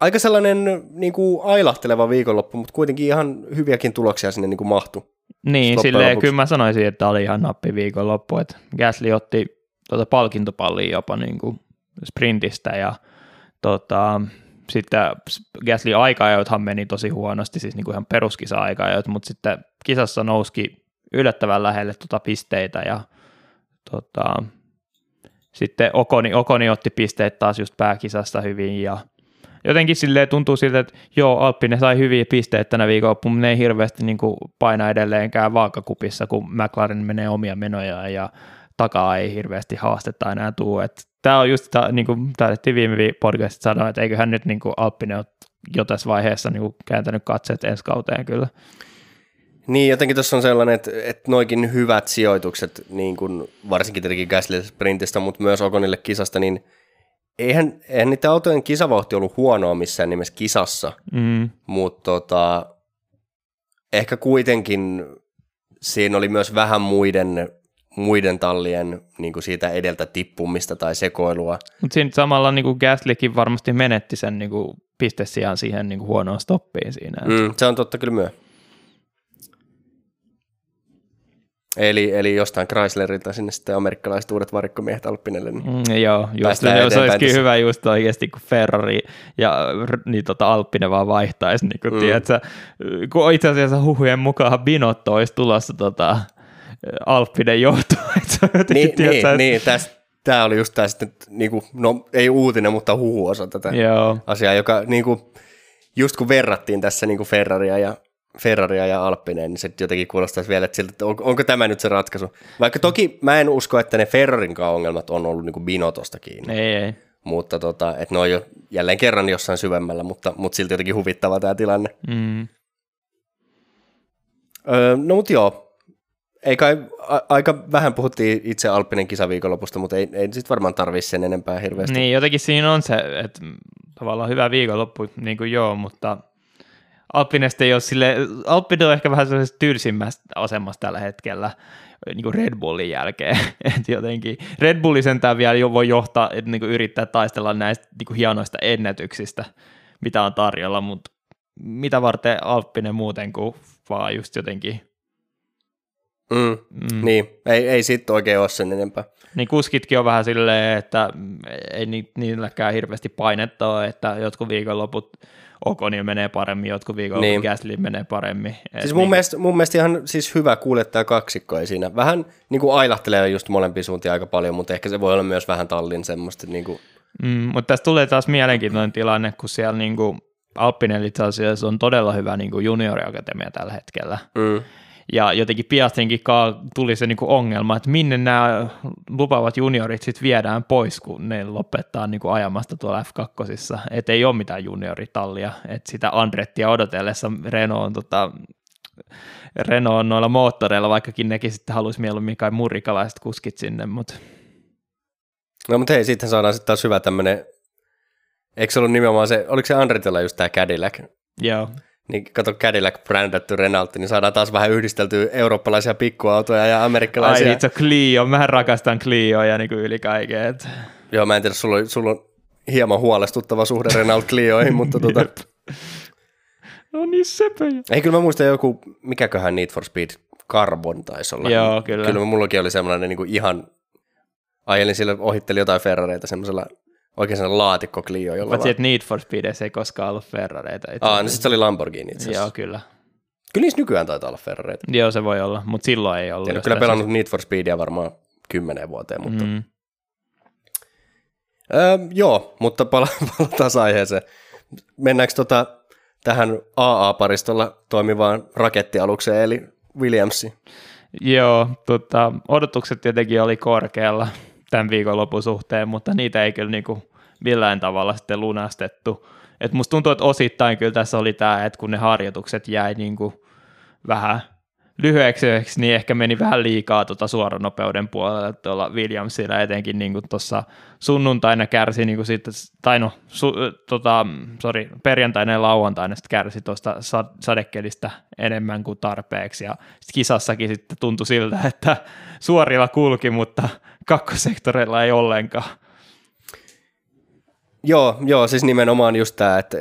aika sellainen niin kuin ailahteleva viikonloppu, mutta kuitenkin ihan hyviäkin tuloksia sinne niin kuin mahtui. Niin, silleen lopuksi. kyllä mä sanoisin, että oli ihan nappi viikonloppu, että Gasly otti tuota palkintopallia jopa niin kuin sprintistä ja tota, sitten Gasly aika meni tosi huonosti, siis niin kuin ihan peruskisa aika mutta sitten kisassa nouski yllättävän lähelle tuota pisteitä ja tota, sitten Okoni, Okoni otti pisteet taas just pääkisassa hyvin ja jotenkin silleen tuntuu siltä, että joo, Alppinen sai hyviä pisteitä tänä viikonloppuna, mutta ne ei hirveästi niin kuin paina edelleenkään vaakakupissa, kun McLaren menee omia menojaan ja takaa ei hirveästi haastetta enää tuu. Tämä on just, tää, niin kuin taidettiin viime vi- podcastissa sanoa, että eiköhän nyt niin kuin Alppinen ole jo tässä vaiheessa niin kuin kääntänyt katseet ensi kauteen kyllä. Niin, jotenkin tuossa on sellainen, että, että noikin hyvät sijoitukset, niin kuin varsinkin tietenkin Gasly sprintistä, mutta myös Okonille kisasta, niin eihän, eihän niiden autojen kisavauhti ollut huonoa missään nimessä kisassa, Mm, mutta tota, ehkä kuitenkin siinä oli myös vähän muiden, muiden tallien niin kuin siitä edeltä tippumista tai sekoilua. mutta siinä samalla niin kuin Gaslykin varmasti menetti sen niin kuin pistesijaan siihen niin kuin huonoon stoppiin siinä. Mm, se on totta kyllä myö. Eli, eli jostain Chryslerilta sinne sitten amerikkalaiset uudet varikkomiehet Alppinelle. Niin. Mm, joo, just Päästään se olisikin hyvä just oikeasti, kun Ferrari ja niin tota Alppinen vaan vaihtaisi, niin kuin, Mm. tiedätkö, kun itse asiassa huhujen mukaan Binotto olisi tulossa tota, Alppinen johtoon, että Niin, tiedätkö, niin, niin tästä, tämä oli just tämä sitten, niin kuin, no ei uutinen, mutta huhuosa tätä Joo, asiaa, joka niin kuin, just kun verrattiin tässä niin kuin Ferraria ja Ferraria ja Alppineen, niin se jotenkin kuulostaisi vielä, että, siltä, että on- onko tämä nyt se ratkaisu. Vaikka toki mä en usko, että ne Ferrarinkaan ongelmat on ollut niin Binotosta kiinni, ei, ei. mutta tota, että ne on jo jälleen kerran jossain syvemmällä, mutta, mutta silti jotenkin huvittava tämä tilanne. Mm. Öö, no mutta joo, ei kai, a, aika vähän puhuttiin itse Alppinen kisaviikonlopusta, mutta ei, ei sitten varmaan tarvitse sen enempää hirveästi. Niin, jotenkin siinä on se, että tavallaan hyvä viikonloppu, niin kuin joo, mutta Alppinesta ei ole sille, Alppinen on ehkä vähän sellaisessa tylsimmässä asemassa tällä hetkellä niin kuin Red Bullin jälkeen. Et jotenkin Red Bulli sentään vielä jo voi johtaa, että niin kuin yrittää taistella näistä niin kuin hienoista ennätyksistä, mitä on tarjolla, mutta mitä varten Alppinen muuten kuin vaan just jotenkin Mm, Mm. Niin, ei, ei sitten oikein ole sen enempää. Niin kuskitkin on vähän silleen, että ei ni- niilläkään hirveästi painetta ole, että jotkut viikonloput Okonilla menee paremmin, jotkut viikonloput Niin. niin. Gasly menee paremmin. Et Siis mun, niin, mielestä, mun mielestä ihan siis hyvä kuljettaja kaksikko ei siinä. Vähän niin kuin ailahtelee just molempiin suuntiin aika paljon, mutta ehkä se voi olla myös vähän tallin semmoista. Niin kuin, mm, mutta tästä tulee taas mielenkiintoinen tilanne, kun siellä niin kuin Alppinen itse asiassa on todella hyvä niin kuin junioriakatemia tällä hetkellä. mm, Ja jotenkin Piastrinkin tuli se niinku ongelma, että minne nämä lupaavat juniorit sitten viedään pois, kun ne lopettaa niinku ajamasta tuolla F2. Että ei ole mitään junioritallia. Että sitä Andrettia odotellessa Renault on, tota, Renault on noilla moottoreilla, vaikkakin nekin sitten haluaisi mieluummin kai murikalaiset kuskit sinne, mutta No mutta hei, sitten saadaan sitten taas hyvä tämmöinen, eikö se ollut nimenomaan se, oliko se Andretilla just tämä Cadillac? joo. Niin kato Cadillac brändätty Renault, niin saadaan taas vähän yhdisteltyä eurooppalaisia pikkuautoja ja Ai amerikkalaisia. itse Clio, mä rakastan Clioja niinku yli kaiken. Joo, mä en tiedä, sulla, on- sulla on hieman huolestuttava suhde Renault Clioihin, mutta tota. No niin sepöjä. ei kyllä mä muistan joku, mikäköhän Need for Speed Carbon taisi olla. Joo, kyllä. Kyllä mullakin oli semmoinen niin kuin ihan, ajelin sille, ohittelin jotain Ferrareita semmoisella oikein sellainen laatikko Clio, jolla Paitsi, että Need for Speedessä ei koskaan ollut Ferrareita. Aa, no asiassa. sit se oli Lamborghini itse asiassa. Joo, kyllä. Kyllä niissä nykyään taitaa olla Ferrareita. Joo, se voi olla, mutta silloin ei ollut. En ole kyllä pelannut Need for Speedia varmaan kymmenen vuoteen, mutta... Mm. Öö, joo, mutta pala- palataan aiheeseen. Mennäänkö tota tähän AA-paristolla toimivaan rakettialukseen, eli Williamsi? Joo, tota, odotukset tietenkin oli korkealla tämän viikonlopun suhteen, mutta niitä ei kyllä niinku millään tavalla sitten lunastettu. Et musta tuntuu, että osittain kyllä tässä oli tämä, että kun ne harjoitukset jäi niinku vähän lyhyeksi, niin ehkä meni vähän liikaa tuota suoranopeuden puolelle tuolla Williamsilla, etenkin niin tuossa sunnuntaina kärsi, niin kuin siitä, tai no, su, tota, sorry, perjantaina ja lauantaina sitten kärsi tuosta sadekelistä enemmän kuin tarpeeksi, ja sit kisassakin sitten tuntui siltä, että suorilla kulki, mutta kakkosektoreilla ei ollenkaan. Joo, joo, siis nimenomaan just tämä, että,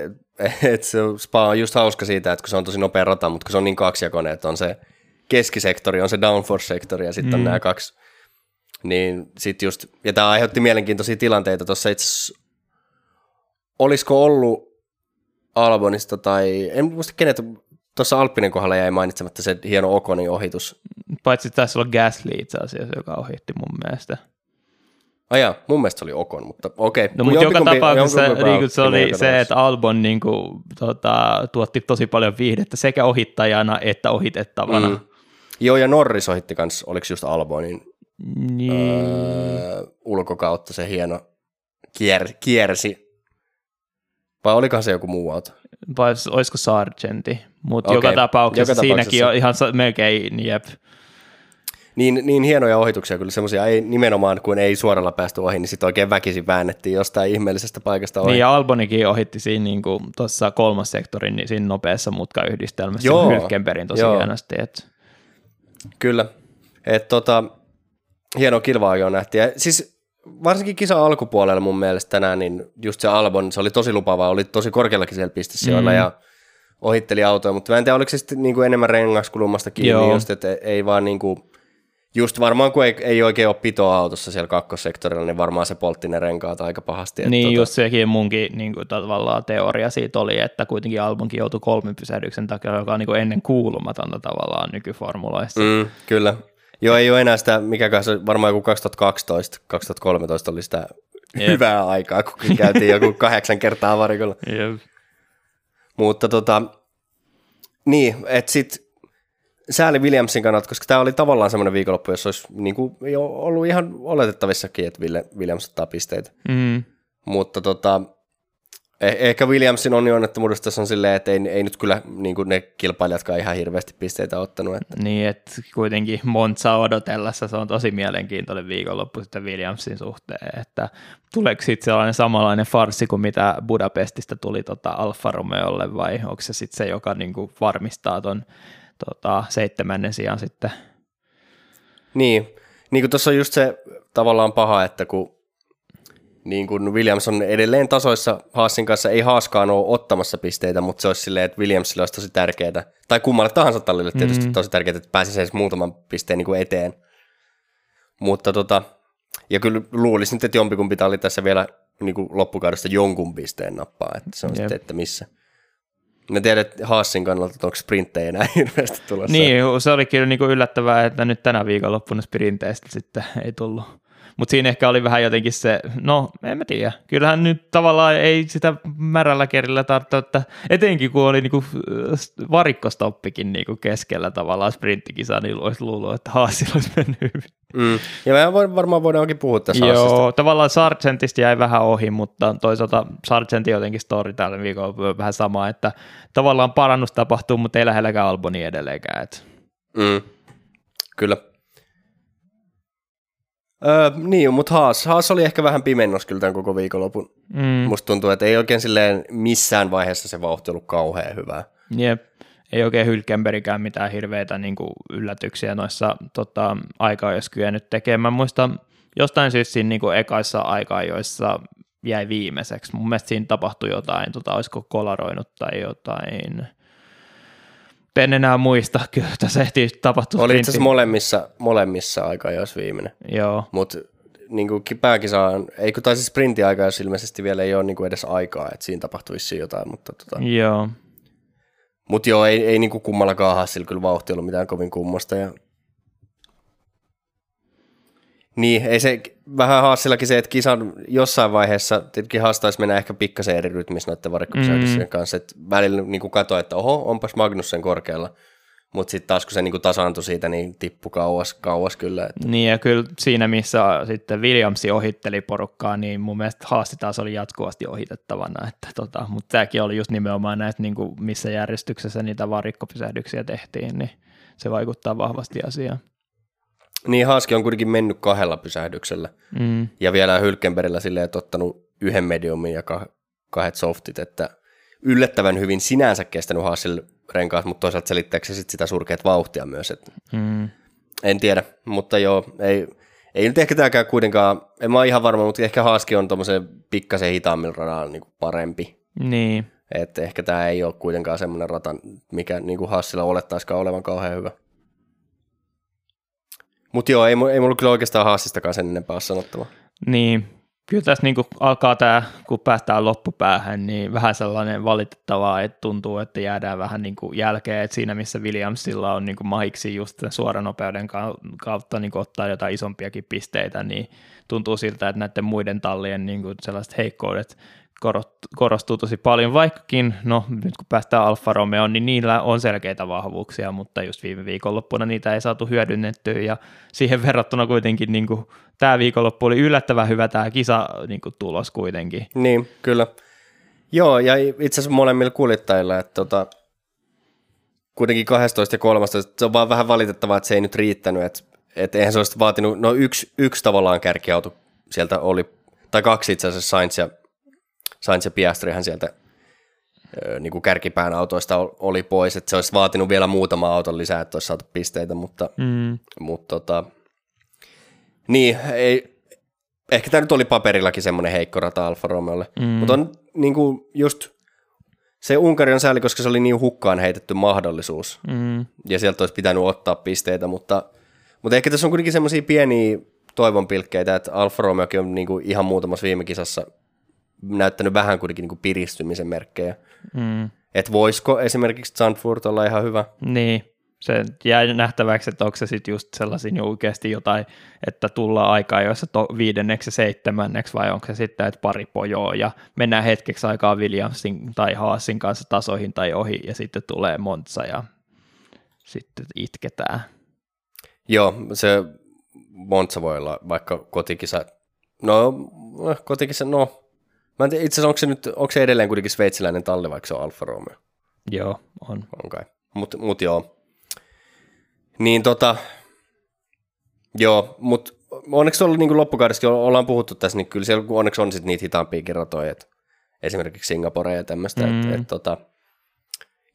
että se Spa on just hauska siitä, että kun se on tosi nopea rata, mutta kun se on niin kaksijakoinen, että on se keskisektori, on se downforce-sektori ja sitten mm. on nämä kaksi. Niin sit just, ja tämä aiheutti mielenkiintoisia tilanteita tuossa itse olisiko ollut Albonista tai, en muista kenet, tuossa Alppinen kohdalla jäi mainitsematta se hieno Okonin ohitus. Paitsi tässä on Gasly itse asiassa, joka ohitti mun mielestä. Aja, mun mielestä se oli Okon, mutta okei. Okay. No, mutta joka tapauksessa niin se oli se, että Albon niin kuin, tota, tuotti tosi paljon viihdettä sekä ohittajana että ohitettavana. Mm. Joo, ja Norris ohitti kanssa, oliko just Albonin niin. öö, ulkokautta se hieno kier, kiersi. Vai olikohan se joku muu auto? Vai olisiko Sargenti, mutta okay. joka tapauksessa joka siinäkin on ihan melkein jep. Niin, niin hienoja ohituksia kyllä semmoisia, ei nimenomaan kun ei suoralla päästy ohi, niin sitten oikein väkisin väännettiin jostain ihmeellisestä paikasta ohi. Niin ja Albonikin ohitti siinä niin kuin tuossa kolmas sektorin niin siinä nopeassa mutkayhdistelmässä Joo. Hylkenbergin tosi Joo. hienosti. Että... Kyllä. Et tota, hieno kilvaa jo nähtiin. Ja siis varsinkin kisa alkupuolella mun mielestä tänään, niin just se Albon, se oli tosi lupavaa, oli tosi korkeallakin siellä pistesijoilla mm. ja ohitteli autoja, mutta mä en tiedä, oliko se sitten niinku enemmän rengaskulmasta kiinni, Joo. just, että ei vaan niinku, just varmaan kun ei, ei oikein ole pitoa autossa siellä kakkossektorilla, niin varmaan se poltti ne renkaat aika pahasti. Että niin, tota... just sekin munkin niin kuin, tavallaan teoria siitä oli, että kuitenkin Albonkin joutui kolmen pysähdyksen takia, joka on niin kuin ennen kuulumatonta tavallaan nykyformuloissa. Mm, kyllä. Joo, ei ole enää sitä, mikä kanssa, varmaan joku 2012, 2013 oli sitä yep. hyvää aikaa, kun käytiin joku kahdeksan kertaa varikolla. Yep. Mutta tota, niin, että sitten sääli Williamsin kannalta, koska tämä oli tavallaan semmoinen viikonloppu, jossa olisi niin kuin, jo ollut ihan oletettavissakin, että Williams ottaa pisteitä. Mm. Mutta tota, eh- ehkä Williamsin onni onnettomuudesta tässä on silleen, että ei, ei nyt kyllä niin kuin ne kilpailijatkaan ihan hirveästi pisteitä ottanut. Että. Niin, että kuitenkin Monza odotellessa se on tosi mielenkiintoinen viikonloppu sitten Williamsin suhteen, että tuleeko sitten sellainen samanlainen farsi kuin mitä Budapestista tuli tota Alfa Romeolle vai onko se sitten se, joka niin kuin varmistaa ton tota, seitsemännen sijaan sitten. Niin, niin kuin tuossa on just se tavallaan paha, että kun niin kuin Williams on edelleen tasoissa Haasin kanssa, ei Haaskaan ole ottamassa pisteitä, mutta se olisi silleen, että Williamsille olisi tosi tärkeää, tai kummalle tahansa tallille tietysti mm. tosi tärkeää, että pääsisi edes muutaman pisteen niin kuin eteen. Mutta tota, ja kyllä luulisin, että jompikumpi talli tässä vielä niin kuin loppukaudesta jonkun pisteen nappaa, että se on Jep. sitten, että missä. Mä tiedän, että Haasin kannalta, että onko sprinttejä enää hirveästi tulossa. Niin, se oli kyllä niin kuin yllättävää, että nyt tänä viikonloppuna sprinteistä sitten ei tullut. Mutta siinä ehkä oli vähän jotenkin se, no en mä tiedä, kyllähän nyt tavallaan ei sitä märällä kerillä tarvitse, että etenkin kun oli niinku varikkostoppikin niinku keskellä tavallaan sprinttikisa, niin olisi luullut, että Haasilla olisi mennyt hyvin. Mm. Ja me varmaan voidaankin puhua tässä Joo, Haasista. tavallaan Sargentista jäi vähän ohi, mutta toisaalta Sargentin jotenkin story tällä viikolla vähän sama, että tavallaan parannus tapahtuu, mutta ei lähelläkään Alboni edelleenkään. Mm. Kyllä. Öö, niin, mutta Haas, Haas oli ehkä vähän pimennos kyllä tämän koko viikonlopun. Mm. Musta tuntuu, että ei oikein silleen missään vaiheessa se vauhti ollut kauhean hyvää. Jep, ei oikein Hylkenbergikään mitään hirveitä niin kuin yllätyksiä noissa tota, aikaa, jos kyennyt tekemään. Muista jostain syystä siinä niin kuin ekaissa aikaa, joissa jäi viimeiseksi. Mun mielestä siinä tapahtui jotain, tota, olisiko kolaroinut tai jotain en enää muista, kyllä tässä ehti tapahtua. Oli itse asiassa molemmissa, molemmissa aika jos viimeinen. Joo. Mutta niin kuin pääkisaan, ei kun taisi sprintti-aika, jos ilmeisesti vielä ei ole niin kuin edes aikaa, että siinä tapahtuisi jotain, mutta tota. Joo. Mutta joo, ei, ei niinku kummallakaan Hassilla kyllä vauhti ollut mitään kovin kummosta. Ja... Niin, ei se vähän Hassillakin se, että kisan jossain vaiheessa tietenkin haastaisi mennä ehkä pikkasen eri rytmissä noiden varikkopysähdyksien mm. kanssa. Että välillä niin katsoi, että oho, onpas Magnussen korkealla. Mutta sitten taas kun se niinku tasaantui siitä, niin tippui kauas, kauas kyllä. Että. Niin ja kyllä siinä, missä sitten Williamsi ohitteli porukkaa, niin mun mielestä haaste taas oli jatkuvasti ohitettavana. Että tota, mutta tämäkin oli just nimenomaan näitä, niinku, missä järjestyksessä niitä varikkopysähdyksiä tehtiin, niin se vaikuttaa vahvasti asiaan. Niin Haaski on kuitenkin mennyt kahdella pysähdyksellä. Mm. Ja vielä Hylkenbergillä silleen, että ottanut yhden mediumin ja kahdet softit, että yllättävän hyvin sinänsä kestänyt Haasille renkaat, mutta toisaalta selittääkö se sit sitä surkeat vauhtia myös. Että mm. En tiedä, mutta joo, ei, ei nyt ehkä tämäkään kuitenkaan, en mä ole ihan varma, mutta ehkä Haaski on tuommoisen pikkasen hitaammilla radalla niin parempi. Niin. Että ehkä tämä ei ole kuitenkaan semmoinen rata, mikä niin kuin Hassilla olettaisikaan olevan kauhean hyvä. Mutta joo, ei, ei mulla kyllä oikeastaan Haassistakaan sen enempää ole sanottava. Niin, kyllä tässä niin alkaa tämä, kun päästään loppupäähän, niin vähän sellainen valitettavaa, että tuntuu, että jäädään vähän niin jälkeen, että siinä missä Williamsilla on niin mahiksi just suoranopeuden kautta niin ottaa jotain isompiakin pisteitä, niin tuntuu siltä, että näiden muiden tallien niin sellaiset heikkoudet korostuu tosi paljon, vaikkakin, no nyt kun päästään Alfa Romeo, niin niillä on selkeitä vahvuuksia, mutta just viime viikonloppuna niitä ei saatu hyödynnettyä, ja siihen verrattuna kuitenkin niin kuin, tämä viikonloppu oli yllättävän hyvä tämä kisa niin kuin, tulos kuitenkin. Niin, kyllä. Joo, ja itse asiassa molemmilla kuljettajilla, että tota, kuitenkin 12 ja 13, se on vaan vähän valitettavaa, että se ei nyt riittänyt, että, että eihän se olisi vaatinut, no yksi, yksi tavallaan kärkiauto sieltä oli, tai kaksi itse asiassa Sainz ja Sainz ja Piastrihan sieltä niin kuin kärkipään autoista oli pois, että se olisi vaatinut vielä muutama auton lisää, että olisi saatu pisteitä, mutta, mm. mutta tota, niin, ei, ehkä tämä nyt oli paperillakin semmoinen heikko rata Alfa Romeolle, mm. mutta on niin kuin just se Unkari on sääli, koska se oli niin hukkaan heitetty mahdollisuus, mm. ja sieltä olisi pitänyt ottaa pisteitä, mutta, mutta ehkä tässä on kuitenkin semmoisia pieniä toivonpilkkeitä, että Alfa Romeokin on niin kuin ihan muutamassa viime kisassa näyttänyt vähän kuitenkin niin kuin piristymisen merkkejä. Mm. Että voisiko esimerkiksi Zandvoort olla ihan hyvä? Niin, se jää nähtäväksi, että onko se sitten just sellaisin oikeasti jotain, että tullaan aikaa joissa to, viidenneksi ja seitsemänneksi, vai onko se sitten, että pari pojoa ja mennään hetkeksi aikaa Williamsin tai Haasin kanssa tasoihin tai ohi ja sitten tulee Montsa ja sitten itketään. Joo, se Montsa voi olla vaikka kotikisa, no kotikisa, no Mä en tiedä, itse asiassa onko se, nyt, onko se edelleen kuitenkin sveitsiläinen talli, vaikka se on Alfa Romeo? Joo, on. On kai. Mut, mut joo. Niin tota, joo, mut onneksi oli niin loppukaudessakin ollaan puhuttu tässä, niin kyllä siellä onneksi on sit niitä hitaampiakin ratoja, että esimerkiksi Singapore ja tämmöistä, mm. että et, tota,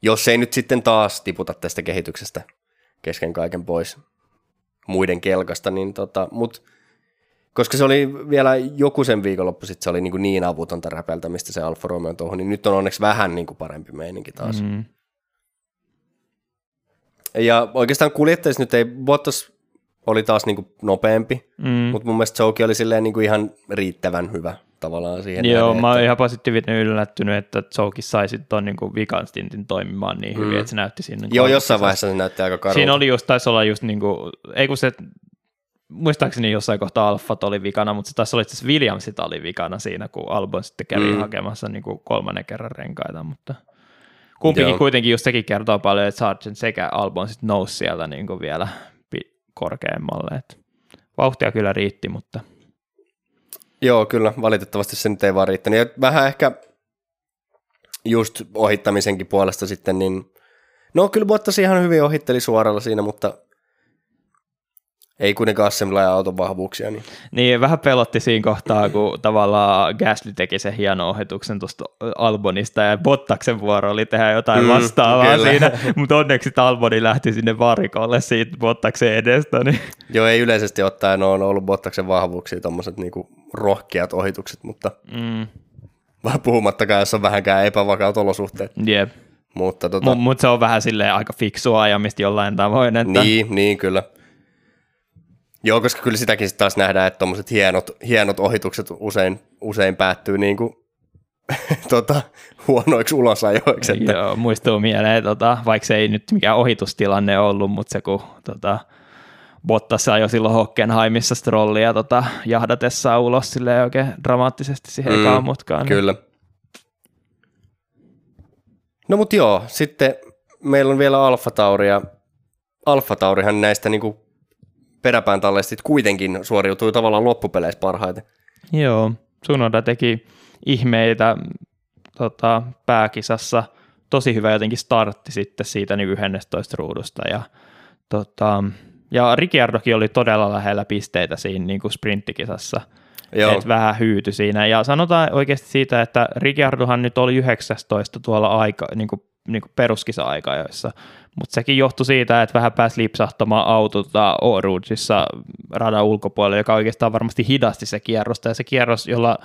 jos ei nyt sitten taas tiputa tästä kehityksestä kesken kaiken pois muiden kelkasta, niin tota, mutta koska se oli vielä joku sen viikonloppu sitten se oli niin, kuin niin avutonta räpeltämistä se Alfa Romeo tuohon, niin nyt on onneksi vähän niin kuin parempi meininki taas. Mm. Ja oikeastaan kuljettajissa nyt ei, Bottas oli taas niin kuin nopeampi, mm. mutta mun mielestä Jouki oli silleen niin kuin ihan riittävän hyvä tavallaan siihen. Joo, näin, mä oon että... ihan positiivinen yllättynyt, että Jouki sai sitten tuon niin vikan stintin toimimaan niin hyvin, mm. että se näytti siinä. Joo, jossain vaiheessa se näytti aika karulta. Siinä oli just, taisi olla just niin kuin, ei kun se muistaakseni jossain kohtaa Alfat oli vikana, mutta se taisi olla itse Williamsit oli vikana siinä, kun Albon sitten kävi mm. hakemassa niin kuin kolmannen kerran renkaita, mutta kumpikin Joo. kuitenkin just sekin kertoo paljon, että Sargent sekä Albon sitten nousi sieltä niin kuin vielä korkeammalle, että vauhtia kyllä riitti, mutta Joo, kyllä, valitettavasti se nyt ei vaan riittänyt. Ja vähän ehkä just ohittamisenkin puolesta sitten, niin no kyllä Bottas ihan hyvin ohitteli suoralla siinä, mutta ei kuitenkaan semmoilla auton vahvuuksia. Niin. niin, vähän pelotti siinä kohtaa, kun tavallaan Gasly teki sen hienon ohituksen tuosta Albonista ja Bottaksen vuoro oli tehdä jotain mm, vastaavaa kyllä. siinä, mutta onneksi Alboni lähti sinne varikolle siitä Bottaksen edestä. Niin. Joo, ei yleisesti ottaen ole ollut Bottaksen vahvuuksia tuommoiset niinku rohkeat ohitukset, mutta mm. vähän puhumattakaan, jos on vähänkään epävakaut olosuhteet. Jep. Mutta tota... M- mutta se on vähän silleen aika fiksua ajamista jollain tavoin. Että... Niin, niin kyllä. Joo, koska kyllä sitäkin sitten taas nähdään, että tuommoiset hienot, hienot ohitukset usein, usein päättyy niin kuin tota, huonoiksi ulosajoiksi. Että... Joo, muistuu mieleen, tota, vaikka se ei nyt mikään ohitustilanne ollut, mutta se kun tota, Bottas ajoi silloin Hockenheimissa strollia tota, jahdatessaan ulos silleen oikein dramaattisesti siihen mm, ekaan mutkaan. Niin- kyllä. No mut joo, sitten meillä on vielä Alfa Tauri ja Alfa Taurihan näistä niinku peräpään talleista kuitenkin suoriutui tavallaan loppupeleissä parhaiten. Joo, Sunoda teki ihmeitä tota, pääkisassa. Tosi hyvä jotenkin startti sitten siitä niin 11 ruudusta. Ja, tota, ja Ricciardokin oli todella lähellä pisteitä siinä niin kuin sprinttikisassa. Joo. Et vähän hyyty siinä. Ja sanotaan oikeasti siitä, että Ricciardohan nyt oli 19 tuolla aika, niin kuin, niin kuin peruskisa-aikajoissa, mutta sekin johtui siitä, että vähän pääsi lipsahtamaan autota Orudsissa radan ulkopuolelle, joka oikeastaan varmasti hidasti se kierrosta, ja se kierros, jolla,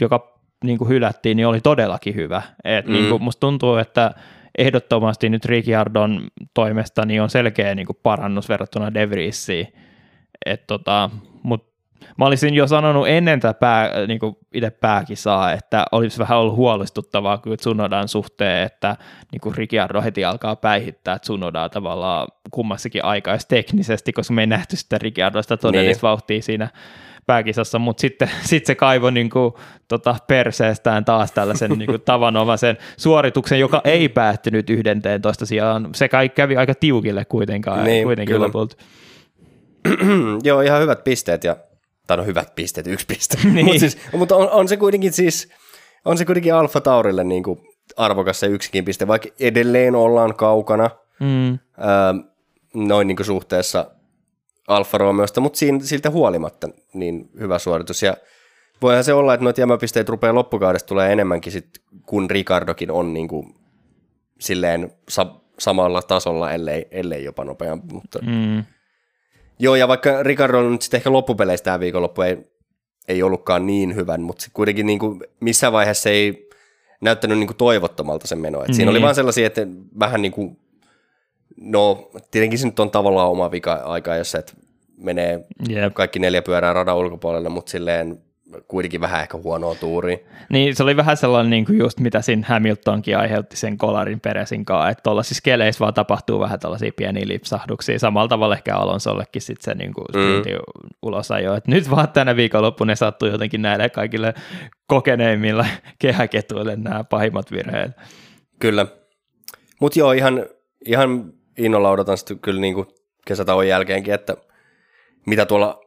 joka niin kuin hylättiin, niin oli todellakin hyvä. Et mm. niin kuin musta tuntuu, että ehdottomasti nyt Ricciardon toimesta niin on selkeä niin kuin parannus verrattuna De Vriesiin. tota, Mutta mä olisin jo sanonut ennen tätä pää, niin kuin itse pääkisaa, että olisi vähän ollut huolestuttavaa kyllä Tsunodan suhteen, että niin kuin Ricciardo heti alkaa päihittää Tsunodaa tavallaan kummassakin aikaa teknisesti, koska me ei nähty sitä Ricciardosta todellista niin. vauhtia siinä pääkisassa, mutta sitten sit se kaivoi niin kuin, tota, perseestään taas tällaisen niin kuin, tavanomaisen suorituksen, joka ei päättynyt toista sijaan. Se kai kävi aika tiukille kuitenkaan, niin, kuitenkin kyllä. lopulta. Joo, ihan hyvät pisteet ja tai no hyvät pisteet, yksi piste. niin. Mut siis, mutta on, on, se kuitenkin siis, on se kuitenkin Alfa Taurille niin kuin arvokas se yksikin piste, vaikka edelleen ollaan kaukana mm. öö, noin niin kuin suhteessa Alfa Romeosta, mutta siinä, siltä huolimatta niin hyvä suoritus. Ja voihan se olla, että noita jämäpisteitä rupeaa loppukaudesta tulee enemmänkin, sit, kun Ricardokin on niin kuin, silleen sa- samalla tasolla, ellei, ellei jopa nopeampi. Mutta... Mm. Joo, ja vaikka Ricardo on nyt sitten ehkä loppupeleistä tämä viikonloppu ei, ei ollutkaan niin hyvän, mutta kuitenkin niin kuin missään vaiheessa ei näyttänyt niin kuin toivottomalta se meno. Et mm. Siinä oli niin. vaan sellaisia, että vähän niin kuin No, tietenkin se nyt on tavallaan oma vika-aika, jos et menee yep. kaikki neljä pyörää radan ulkopuolelle, mutta silleen kuitenkin vähän ehkä huonoa tuuria. Niin, se oli vähän sellainen niin kuin just mitä siinä Hamiltonkin aiheutti sen kolarin peresin kanssa, että tuollaisissa keleissä vaan tapahtuu vähän tällaisia pieniä lipsahduksia. Samalla tavalla ehkä Alonsollekin sitten se niin kuin mm. ulosajo, että nyt vaan tänä viikonloppuna sattuu jotenkin näille kaikille kokeneimmilla kehäketuille nämä pahimmat virheet. Kyllä. Mutta joo, ihan, ihan innolla odotan sitten kyllä niin kuin kesätauon jälkeenkin, että mitä tuolla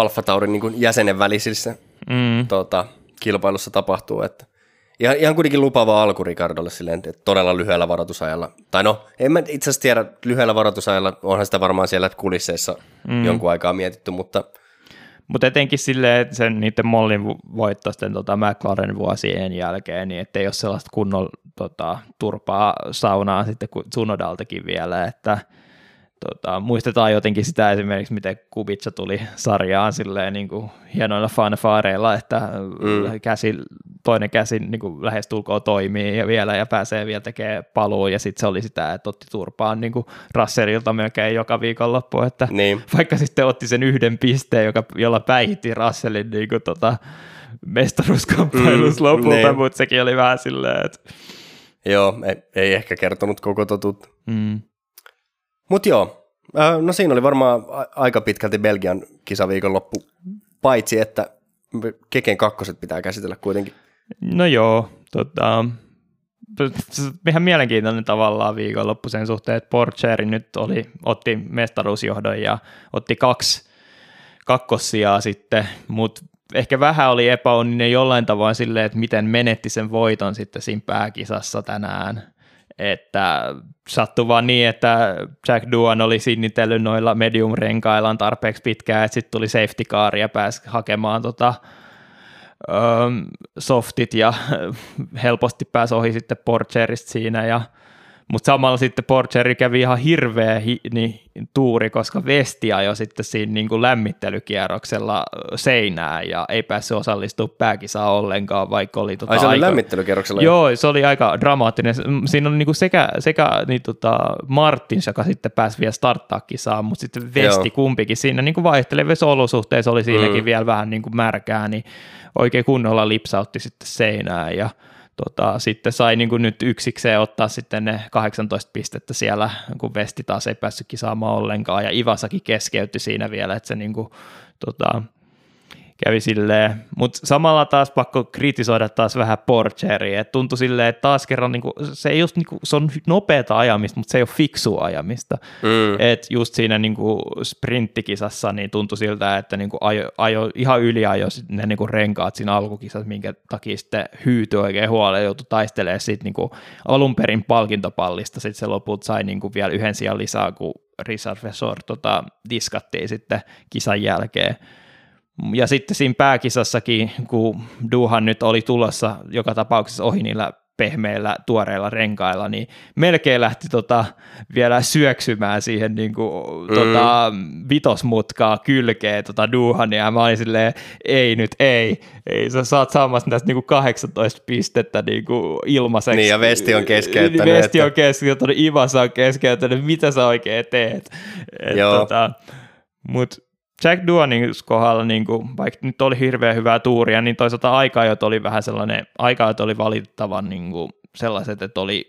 Alfa Taurin niin jäsenen välisissä mm. tota, kilpailussa tapahtuu. Että ihan, ihan kuitenkin lupaava alku Ricardolle silleen, että todella lyhyellä varoitusajalla. Tai no, en mä itse asiassa tiedä, lyhyellä varoitusajalla onhan sitä varmaan siellä kulisseissa mm. jonkun aikaa mietitty, mutta – mutta etenkin silleen, että sen niiden Mollin voitto sitten tota McLaren vuosien jälkeen, niin ettei ole sellaista kunnon tota, turpaa saunaa sitten kuin Tsunodaltakin vielä, että tota, muistetaan jotenkin sitä esimerkiksi, miten Kubica tuli sarjaan silleen niin kuin hienoilla fanfaareilla, että mm. käsi, toinen käsi niin kuin lähestulkoon toimii ja vielä ja pääsee vielä tekemään paluun ja sitten se oli sitä, että otti turpaan niin kuin Russellilta melkein joka viikonloppu, että niin. vaikka sitten otti sen yhden pisteen, joka, jolla päihitti Russellin niin kuin, tota, mestaruuskamppailussa mm, lopulta, niin. mutta sekin oli vähän silleen, että Joo, ei, ei ehkä kertonut koko totut. Mm. Mutta joo, äh, no siinä oli varmaan aika pitkälti Belgian kisaviikonloppu, paitsi että Keken kakkoset pitää käsitellä kuitenkin. No joo, tota, ihan mielenkiintoinen tavallaan viikonloppu sen suhteen, että Porcheri nyt oli, otti mestaruusjohdon ja otti kaksi kakkosia sitten, mutta ehkä vähän oli epäonninen jollain tavoin silleen, että miten menetti sen voiton sitten siinä pääkisassa tänään. Että sattui vaan niin, että Jack Duan oli sinnitellyt noilla medium-renkaillaan tarpeeksi pitkään, että sitten tuli safety car ja pääsi hakemaan tota, softit ja helposti pääsi ohi sitten Porcherista siinä ja Mutta samalla sitten Porcheri kävi ihan hirveä hi, niin, tuuri, koska Vesti ajoi sitten siinä niin kuin lämmittelykierroksella seinään ja ei päässyt osallistumaan pääkisaan ollenkaan, vaikka oli... Tota, Ai se oli aika... lämmittelykierroksella? Joo, se oli aika dramaattinen. Siinä oli niin kuin sekä, sekä niin tota Martins, joka sitten pääsi vielä starttaa kisaan, mutta sitten Vesti Joo. kumpikin siinä niin kuin vaihtelevissa olosuhteissa oli siinäkin mm. vielä vähän niin kuin märkää, niin oikein kunnolla lipsautti sitten seinään ja tota, sitten sai niin kuin nyt yksikseen ottaa sitten ne 18 pistettä siellä, kun Vesti taas ei päässyt kisaamaan ollenkaan, ja Ivasakin keskeytti siinä vielä, että se niin kuin, tota, kävi silleen, mutta samalla taas pakko kritisoida taas vähän Porcheria, että tuntui silleen, että taas kerran niinku, se, ei just, niinku, se on nopeata ajamista, mutta se ei ole fiksua ajamista. Mm. Et just siinä niinku sprinttikisassa niin tuntui siltä, että niinku ajo, ajo, ihan ajo ne niinku renkaat siinä alkukisassa, minkä takia sitten hyytyi oikein huolella, joutui taistelemaan sitten niinku alun perin palkintopallista, sitten se loput sai niinku vielä yhden sijaan lisää, kun Richard Vesor tota, diskattiin sitten kisan jälkeen. Ja sitten siinä pääkisassakin, kun Duhan nyt oli tulossa joka tapauksessa ohi niillä pehmeillä, tuoreilla renkailla, niin melkein lähti tota vielä syöksymään siihen niin kuin, mm. tota, vitosmutkaa kylkeen tota Duhania, ja mä olin silleen, ei nyt, ei, ei, sä saat saamassa näistä niin kuin 18 pistettä niin kuin ilmaiseksi. Niin, ja Vesti on keskeyttänyt. Vesti on keskeyttänyt, Ivasa on keskeyttänyt, mitä sä oikein teet? Et, Joo. Tota, Mutta Jack Duanin kohdalla, niin kuin, vaikka nyt oli hirveän hyvää tuuria, niin toisaalta aikaajot oli vähän sellainen, aikaajot oli valitettavan niin kuin sellaiset, että oli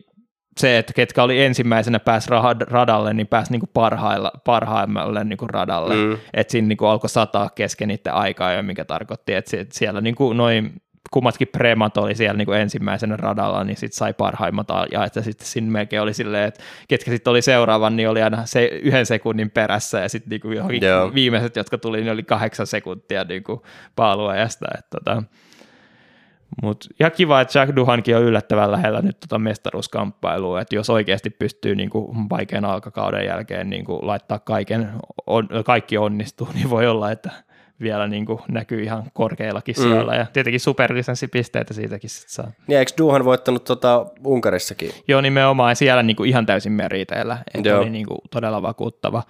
se, että ketkä oli ensimmäisenä pääs radalle, niin pääsi niin kuin parhailla, parhaimmalle niin kuin radalle. Mm. Että siinä niin kuin alkoi sataa kesken niiden aikaa, mikä tarkoitti, että siellä niin kuin noin kummatkin premat oli siellä niin kuin ensimmäisenä radalla, niin sitten sai parhaimmat ja että sitten siinä melkein oli silleen, että ketkä sitten oli seuraavan, niin oli aina se yhden sekunnin perässä ja sitten niin kuin johonkin yeah. viimeiset, jotka tuli, niin oli kahdeksan sekuntia niin kuin paaluajasta. Että tota. Mut, ja kiva, että Jack Duhankin on yllättävän lähellä nyt tota mestaruuskamppailua, että jos oikeasti pystyy niin kuin vaikean alkakauden jälkeen niin kuin laittaa kaiken, on, kaikki onnistuu, niin voi olla, että vielä niin kuin näkyy ihan korkeillakin mm. siellä, ja tietenkin superlisenssipisteitä siitäkin sitten saa. Niin, eikö Duhan voittanut tota Unkarissakin? Joo, nimenomaan, siellä niin kuin ihan täysin meriteillä, että oli niin kuin todella vakuuttava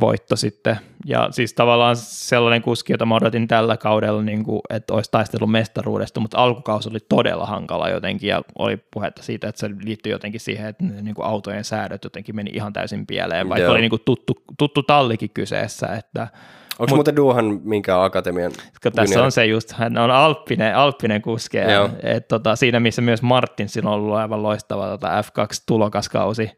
voitto sitten, ja siis tavallaan sellainen kuski, jota mä odotin tällä kaudella, niin kuin, että olisi taistellut mestaruudesta, mutta alkukausi oli todella hankala jotenkin, ja oli puhetta siitä, että se liittyi jotenkin siihen, että niin kuin autojen säädöt jotenkin meni ihan täysin pieleen, vaikka Joo. oli niin kuin tuttu, tuttu tallikin kyseessä, että Onko muuten Duhan minkä akatemian Tässä on se just, hän on alppinen, alppinen kuski. Et, tota, siinä missä myös Martinsin on ollut aivan loistava tota F2-tulokaskausi,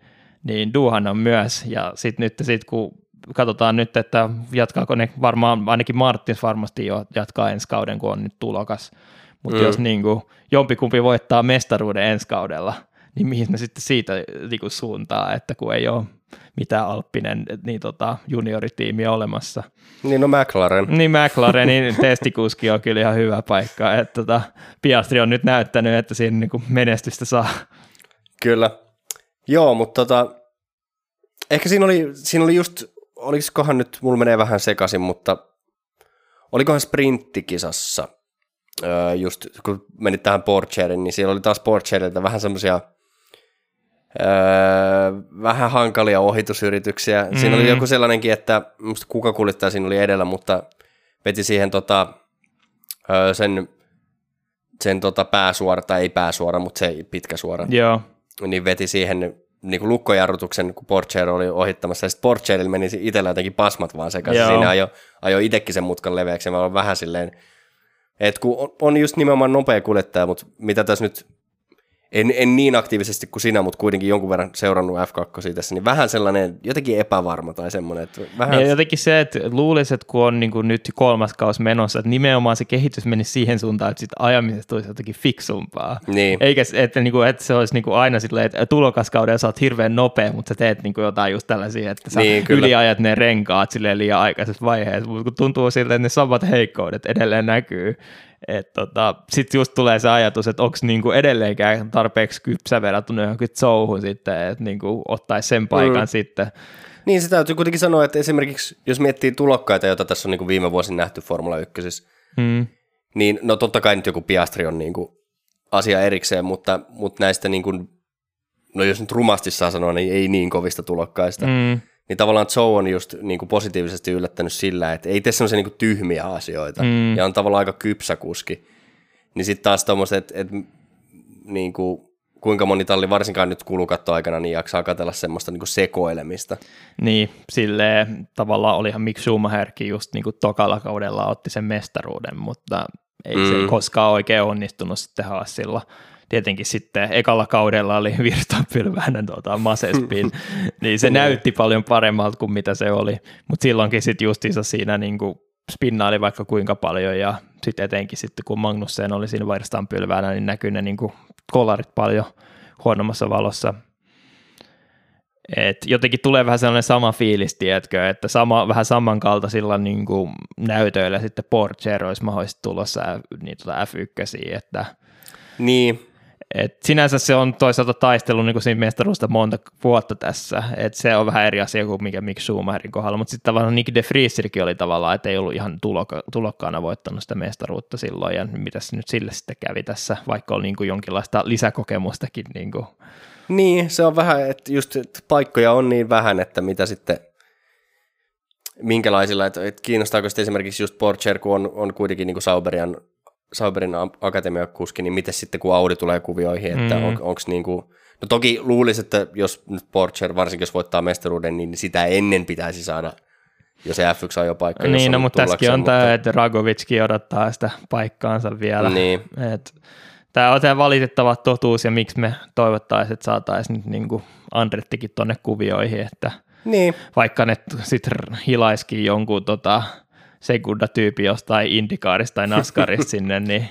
niin Duhan on myös. Ja sitten nyt sit, kun katsotaan nyt, että jatkaako ne varmaan, ainakin Martins varmasti jo jatkaa ensi kauden, kun on nyt tulokas. Mutta mm. jos niin kuin, jompikumpi voittaa mestaruuden ensi kaudella, niin mihin ne sitten siitä niin kuin suuntaa, että kun ei ole mitään Alppinen niin tota, junioritiimi olemassa. Niin no McLaren. Niin McLarenin testikuski on kyllä ihan hyvä paikka. Että tota, Piastri on nyt näyttänyt, että siinä niin kuin menestystä saa. Kyllä. Joo, mutta tota, ehkä siinä oli, siinä oli just, olisikohan nyt, mulla menee vähän sekaisin, mutta olikohan sprinttikisassa, just kun menit tähän Porscherin, niin siellä oli taas Porscherilta vähän semmoisia – öö, vähän hankalia ohitusyrityksiä. Mm. Siinä oli mm. joku sellainenkin, että musta kuka kuljettaja siinä oli edellä, mutta veti siihen tota, öö, sen, sen tota pääsuora, tai ei pääsuora, mutta se pitkä suora. Joo. Niin veti siihen niin kuin lukkojarrutuksen, kun Porsche oli ohittamassa, ja sitten Porcherilla meni itsellä jotenkin pasmat vaan sekaisin. Siinä ajo, ajo itsekin sen mutkan leveäksi, ja mä olen vähän silleen, että kun on just nimenomaan nopea kuljettaja, mutta mitä tässä nyt en, en niin aktiivisesti kuin sinä, mutta kuitenkin jonkun verran seurannut F2 tässä, niin vähän sellainen jotenkin epävarma tai semmoinen. Että vähän... Ja jotenkin se, että luulisi, että kun on niin kuin nyt kolmas kausi menossa, että nimenomaan se kehitys menisi siihen suuntaan, että siitä ajamisesta tulisi jotenkin fiksumpaa. Niin. Eikä että, niin kuin, että se olisi niin kuin aina silleen, että tulokaskauden sä oot hirveän nopea, mutta sä teet niin kuin jotain just tällaisia, että sä niin, yliajat ne renkaat silleen liian aikaisessa vaiheessa, mutta kun tuntuu siltä, että ne samat heikkoudet edelleen näkyy, tota, Sitten just tulee se ajatus, että onko niinku edelleenkään tarpeeksi kypsä verrattuna johonkin Zouhun sitten, että niinku ottaisi sen paikan mm. sitten. Niin, se täytyy kuitenkin sanoa, että esimerkiksi jos miettii tulokkaita, joita tässä on niinku viime vuosin nähty Formula 1, mm. niin no totta kai nyt joku Piastri on niinku asia erikseen, mutta, mutta näistä niinku no jos nyt rumasti saa sanoa, niin ei niin kovista tulokkaista. Mm, Niin tavallaan Joe on just niin kuin positiivisesti yllättänyt sillä, että ei tee semmoisia niin tyhmiä asioita. Mm. Ja on tavallaan aika kypsä kuski. Niin sitten taas tommoset, että et, niin kuin, kuinka moni talli varsinkaan nyt kulukattoaikana niin jaksaa katella semmoista niin kuin sekoilemista. niin, silleen tavallaan olihan Mick Schumacherkin just niin kuin tokalla kaudella otti sen mestaruuden, mutta ei mm. se koskaan oikein onnistunut sitten Haasilla. Tietenkin sitten ekalla kaudella oli virstanpylväinen tuota, Masespin, niin se näytti paljon paremmalta kuin mitä se oli, mutta silloinkin sitten justiinsa siinä niin kuin spinnaili vaikka kuinka paljon ja sitten etenkin sitten kun Magnussen oli siinä virstanpylväänä, niin näkyi ne niin kuin kolarit paljon huonommassa valossa. Et jotenkin tulee vähän sellainen sama fiilis, tiedätkö, että sama, vähän samankaltaisilla niin kuin näytöillä sitten Porsche olisi mahdollisesti tulossa niin tuota F1, että Niin, et sinänsä se on toisaalta taistelu niin siinä mestaruudesta monta vuotta tässä, että se on vähän eri asia kuin mikä Mick Schumacherin kohdalla, mutta sitten tavallaan Nick de Vriesirkin oli tavallaan, että ei ollut ihan tulokka, tulokkaana voittanut sitä mestaruutta silloin, ja mitä se nyt sille sitten kävi tässä, vaikka oli niin kuin jonkinlaista lisäkokemustakin. Niin kuin. Niin, se on vähän, että just että paikkoja on niin vähän, että mitä sitten, minkälaisilla, että, että kiinnostaako sitten esimerkiksi just Porsche, kun on, on kuitenkin niin kuin Sauberian, Sauberin akatemiakuski, niin miten sitten kun Audi tulee kuvioihin, että Mm. on, onko niin kuin, no toki luulisi, että jos nyt Porsche, varsinkin jos voittaa mestaruuden, niin sitä ennen pitäisi saada jo se F1 ajopaikka. jos Niin, no, mutta tässäkin on tullakseen, tämä, että Ragovitskin odottaa sitä paikkaansa vielä. Niin, Et, tämä on tämä valitettava totuus, ja miksi me toivottaisiin, että saataisiin nyt niin kuin Andrettikin tuonne kuvioihin, että niin, vaikka ne sitten hilaiskin jonkun tota, sekundatyypi jostain Indikaarista tai Naskarista sinne, niin,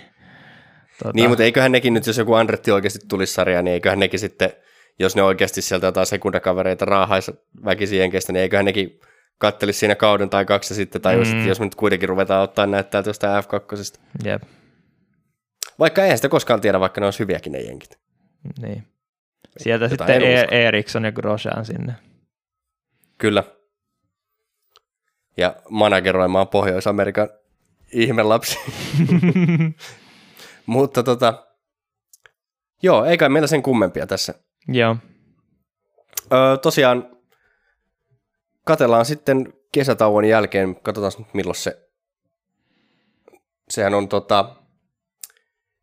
tota, niin, mutta eiköhän nekin nyt, jos joku Andretti oikeasti tulisi sarjaan, niin eiköhän nekin sitten, jos ne oikeasti sieltä jotain sekundakavereita raahaisi väkisin jenkeistä, niin eiköhän nekin kattelisi siinä kauden tai kaksi ja sitten, tai mm. Mm. jos me nyt kuitenkin ruvetaan ottaa näyttää tuosta F2. jep, Vaikka eihän sitä koskaan tiedä, vaikka ne olisi hyviäkin ne jenkit. niin. Sieltä Jotain sitten en e-. Eriksson ja Grosjean sinne. Kyllä. Ja manageroimaan Pohjois-Amerikan ihmelapsi. Mutta tota, joo, eikä meillä sen kummempia tässä. Joo, Öö, tosiaan katellaan sitten kesätauon jälkeen, katsotaan nyt milloin se, sehän on tota,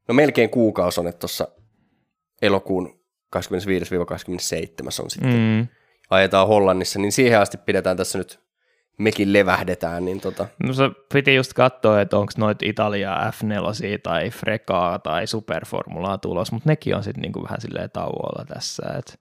no melkein kuukausi on, että tuossa elokuun 25-27 on sitten, mm. mm. ajetaan Hollannissa, niin siihen asti pidetään tässä nyt, mekin levähdetään, niin tota, No se piti just katsoa, että onko noita Italia F4 tai Frekaa tai Superformulaa tulos, mutta nekin on sitten niinku vähän silleen tauolla tässä. Et,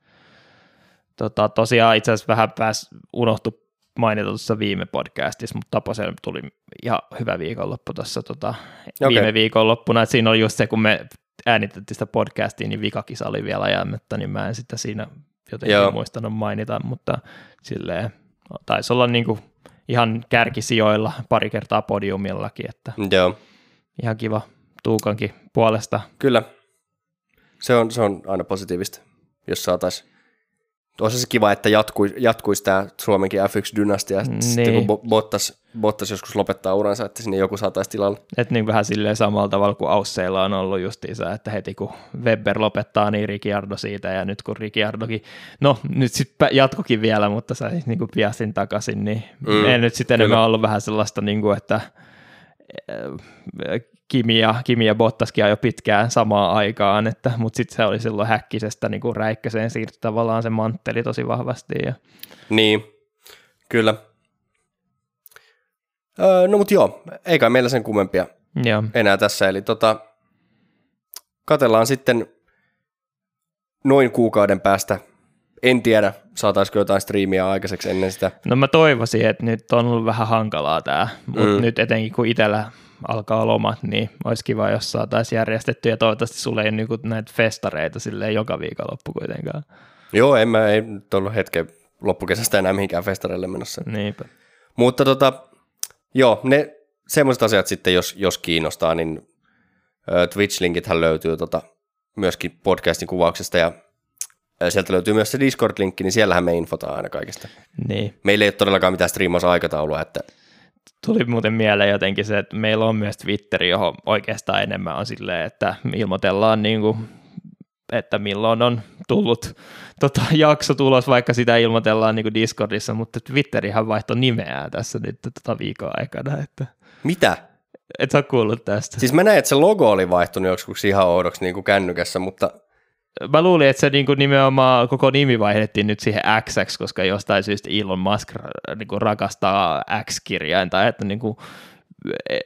tota, tosiaan itse asiassa vähän pääs unohtu mainita tuossa viime podcastissa, mutta Taposelle tuli ihan hyvä viikonloppu tuossa tota, Okei. viime viikonloppuna. Et siinä oli just se, kun me äänitettiin sitä podcastia, niin vikakisa oli vielä ajamatta, niin mä en sitä siinä jotenkin Joo. Joo. muistanut mainita, mutta silleen taisi olla niinku ihan kärkisijoilla pari kertaa podiumillakin, että joo, ihan kiva Tuukankin puolesta. kyllä. Se on, se on aina positiivista, jos saataisiin olisi se kiva, että jatkuisi, jatkuisi tämä Suomenkin F1-dynastia, että niin. sitten Niin. kun Bo- Bottas, Bottas joskus lopettaa uransa, että sinne joku saataisiin tilalle. Että niin vähän silleen samalla tavalla kuin Ausseilla on ollut justiinsa, että heti kun Weber lopettaa, niin Ricciardo siitä, ja nyt kun Ricciardokin, no nyt sitten jatkokin vielä, mutta sai niin kuin Piastin takaisin, niin Mm, ei nyt sitten enemmän ollut vähän sellaista, niin kuin, että äh, Kimi ja, Kimi ja Bottaskin jo pitkään samaan aikaan, että, mutta sitten se oli silloin häkkisestä niin kuin räikköseen siirtyi tavallaan se mantteli tosi vahvasti. Ja, Niin, kyllä. Öö, no mutta joo, eikä meillä sen kummempia joo, enää tässä, eli tota, katellaan sitten noin kuukauden päästä. En tiedä, saataisiko jotain striimiä aikaiseksi ennen sitä. No mä toivoisin, että nyt on ollut vähän hankalaa tämä, mutta mm. nyt etenkin kun itsellä alkaa lomat, niin olisi kiva, jos saataisiin järjestetty ja toivottavasti sulle ei niinku näitä festareita silleen joka viikonloppu kuitenkaan. Joo, en mä ei nyt ollut hetken loppukesästä enää mihinkään festareille menossa. Niinpä. Mutta tota, joo, ne semmoiset asiat sitten, jos, jos kiinnostaa, niin Twitch-linkithän löytyy tota, myöskin podcastin kuvauksesta ja sieltä löytyy myös se Discord-linkki, niin siellähän me infotaan aina kaikesta. Niin. Meillä ei ole todellakaan mitään striimausaikataulua, että Tuli muuten mieleen jotenkin se, että meillä on myös Twitteri, johon oikeastaan enemmän on silleen, että ilmoitellaan niin kuin että milloin on tullut tota, jakso tulos, vaikka sitä ilmoitellaan niin kuin Discordissa, mutta Twitterihän vaihtoi nimeään tässä nyt tota viikon aikana. Että... Mitä? Et sä kuullut tästä. Siis mä näin, että se logo oli vaihtunut joskus ihan oudoksi niin kuin kännykässä, mutta Mä luulin, että se niinku nimenomaan koko nimi vaihdettiin nyt siihen XX, koska jostain syystä Elon Musk niinku rakastaa X-kirjainta, että niinku, e,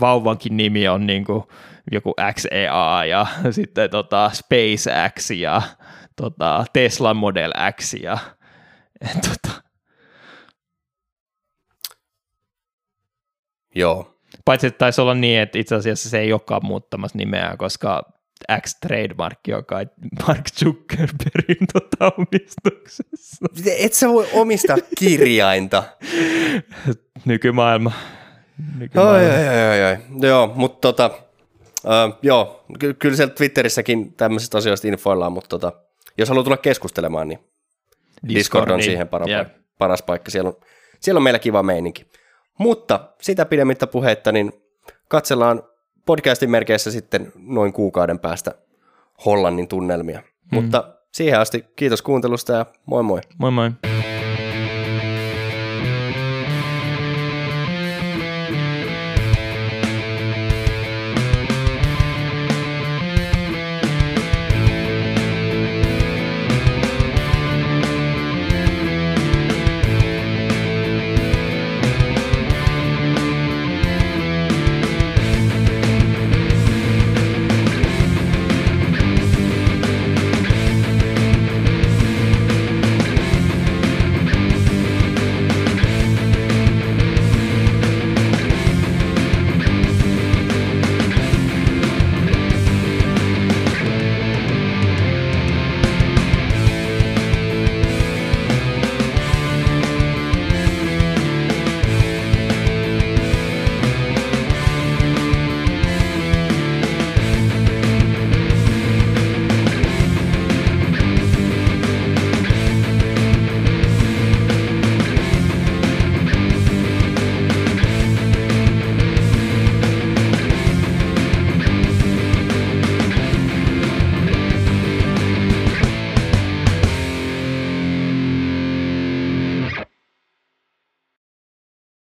vauvankin nimi on niinku joku XEA ja sitten tota SpaceX ja tota Tesla Model X ja tota. joo. Paitsi että taisi olla niin, että itse asiassa se ei olekaan muuttamassa nimeä, koska X-trademark, joka on Mark Zuckerbergin tota omistuksessa. Et sä voi omistaa kirjainta. Nykymaailma. Nykymaailma. Oi, oi, oi, oi. Joo, mutta tota, uh, joo, ky- kyllä siellä Twitterissäkin tämmöisistä asioista infoillaan, mutta tota, jos haluaa tulla keskustelemaan, niin Discord, Discord on niin, siihen para- yeah. paras paikka. Siellä on, siellä on meillä kiva meininki. Mutta sitä pidemmittä puhetta, niin katsellaan podcastin merkeissä sitten noin kuukauden päästä Hollannin tunnelmia. Mm. Mutta siihen asti kiitos kuuntelusta ja moi moi. Moi moi.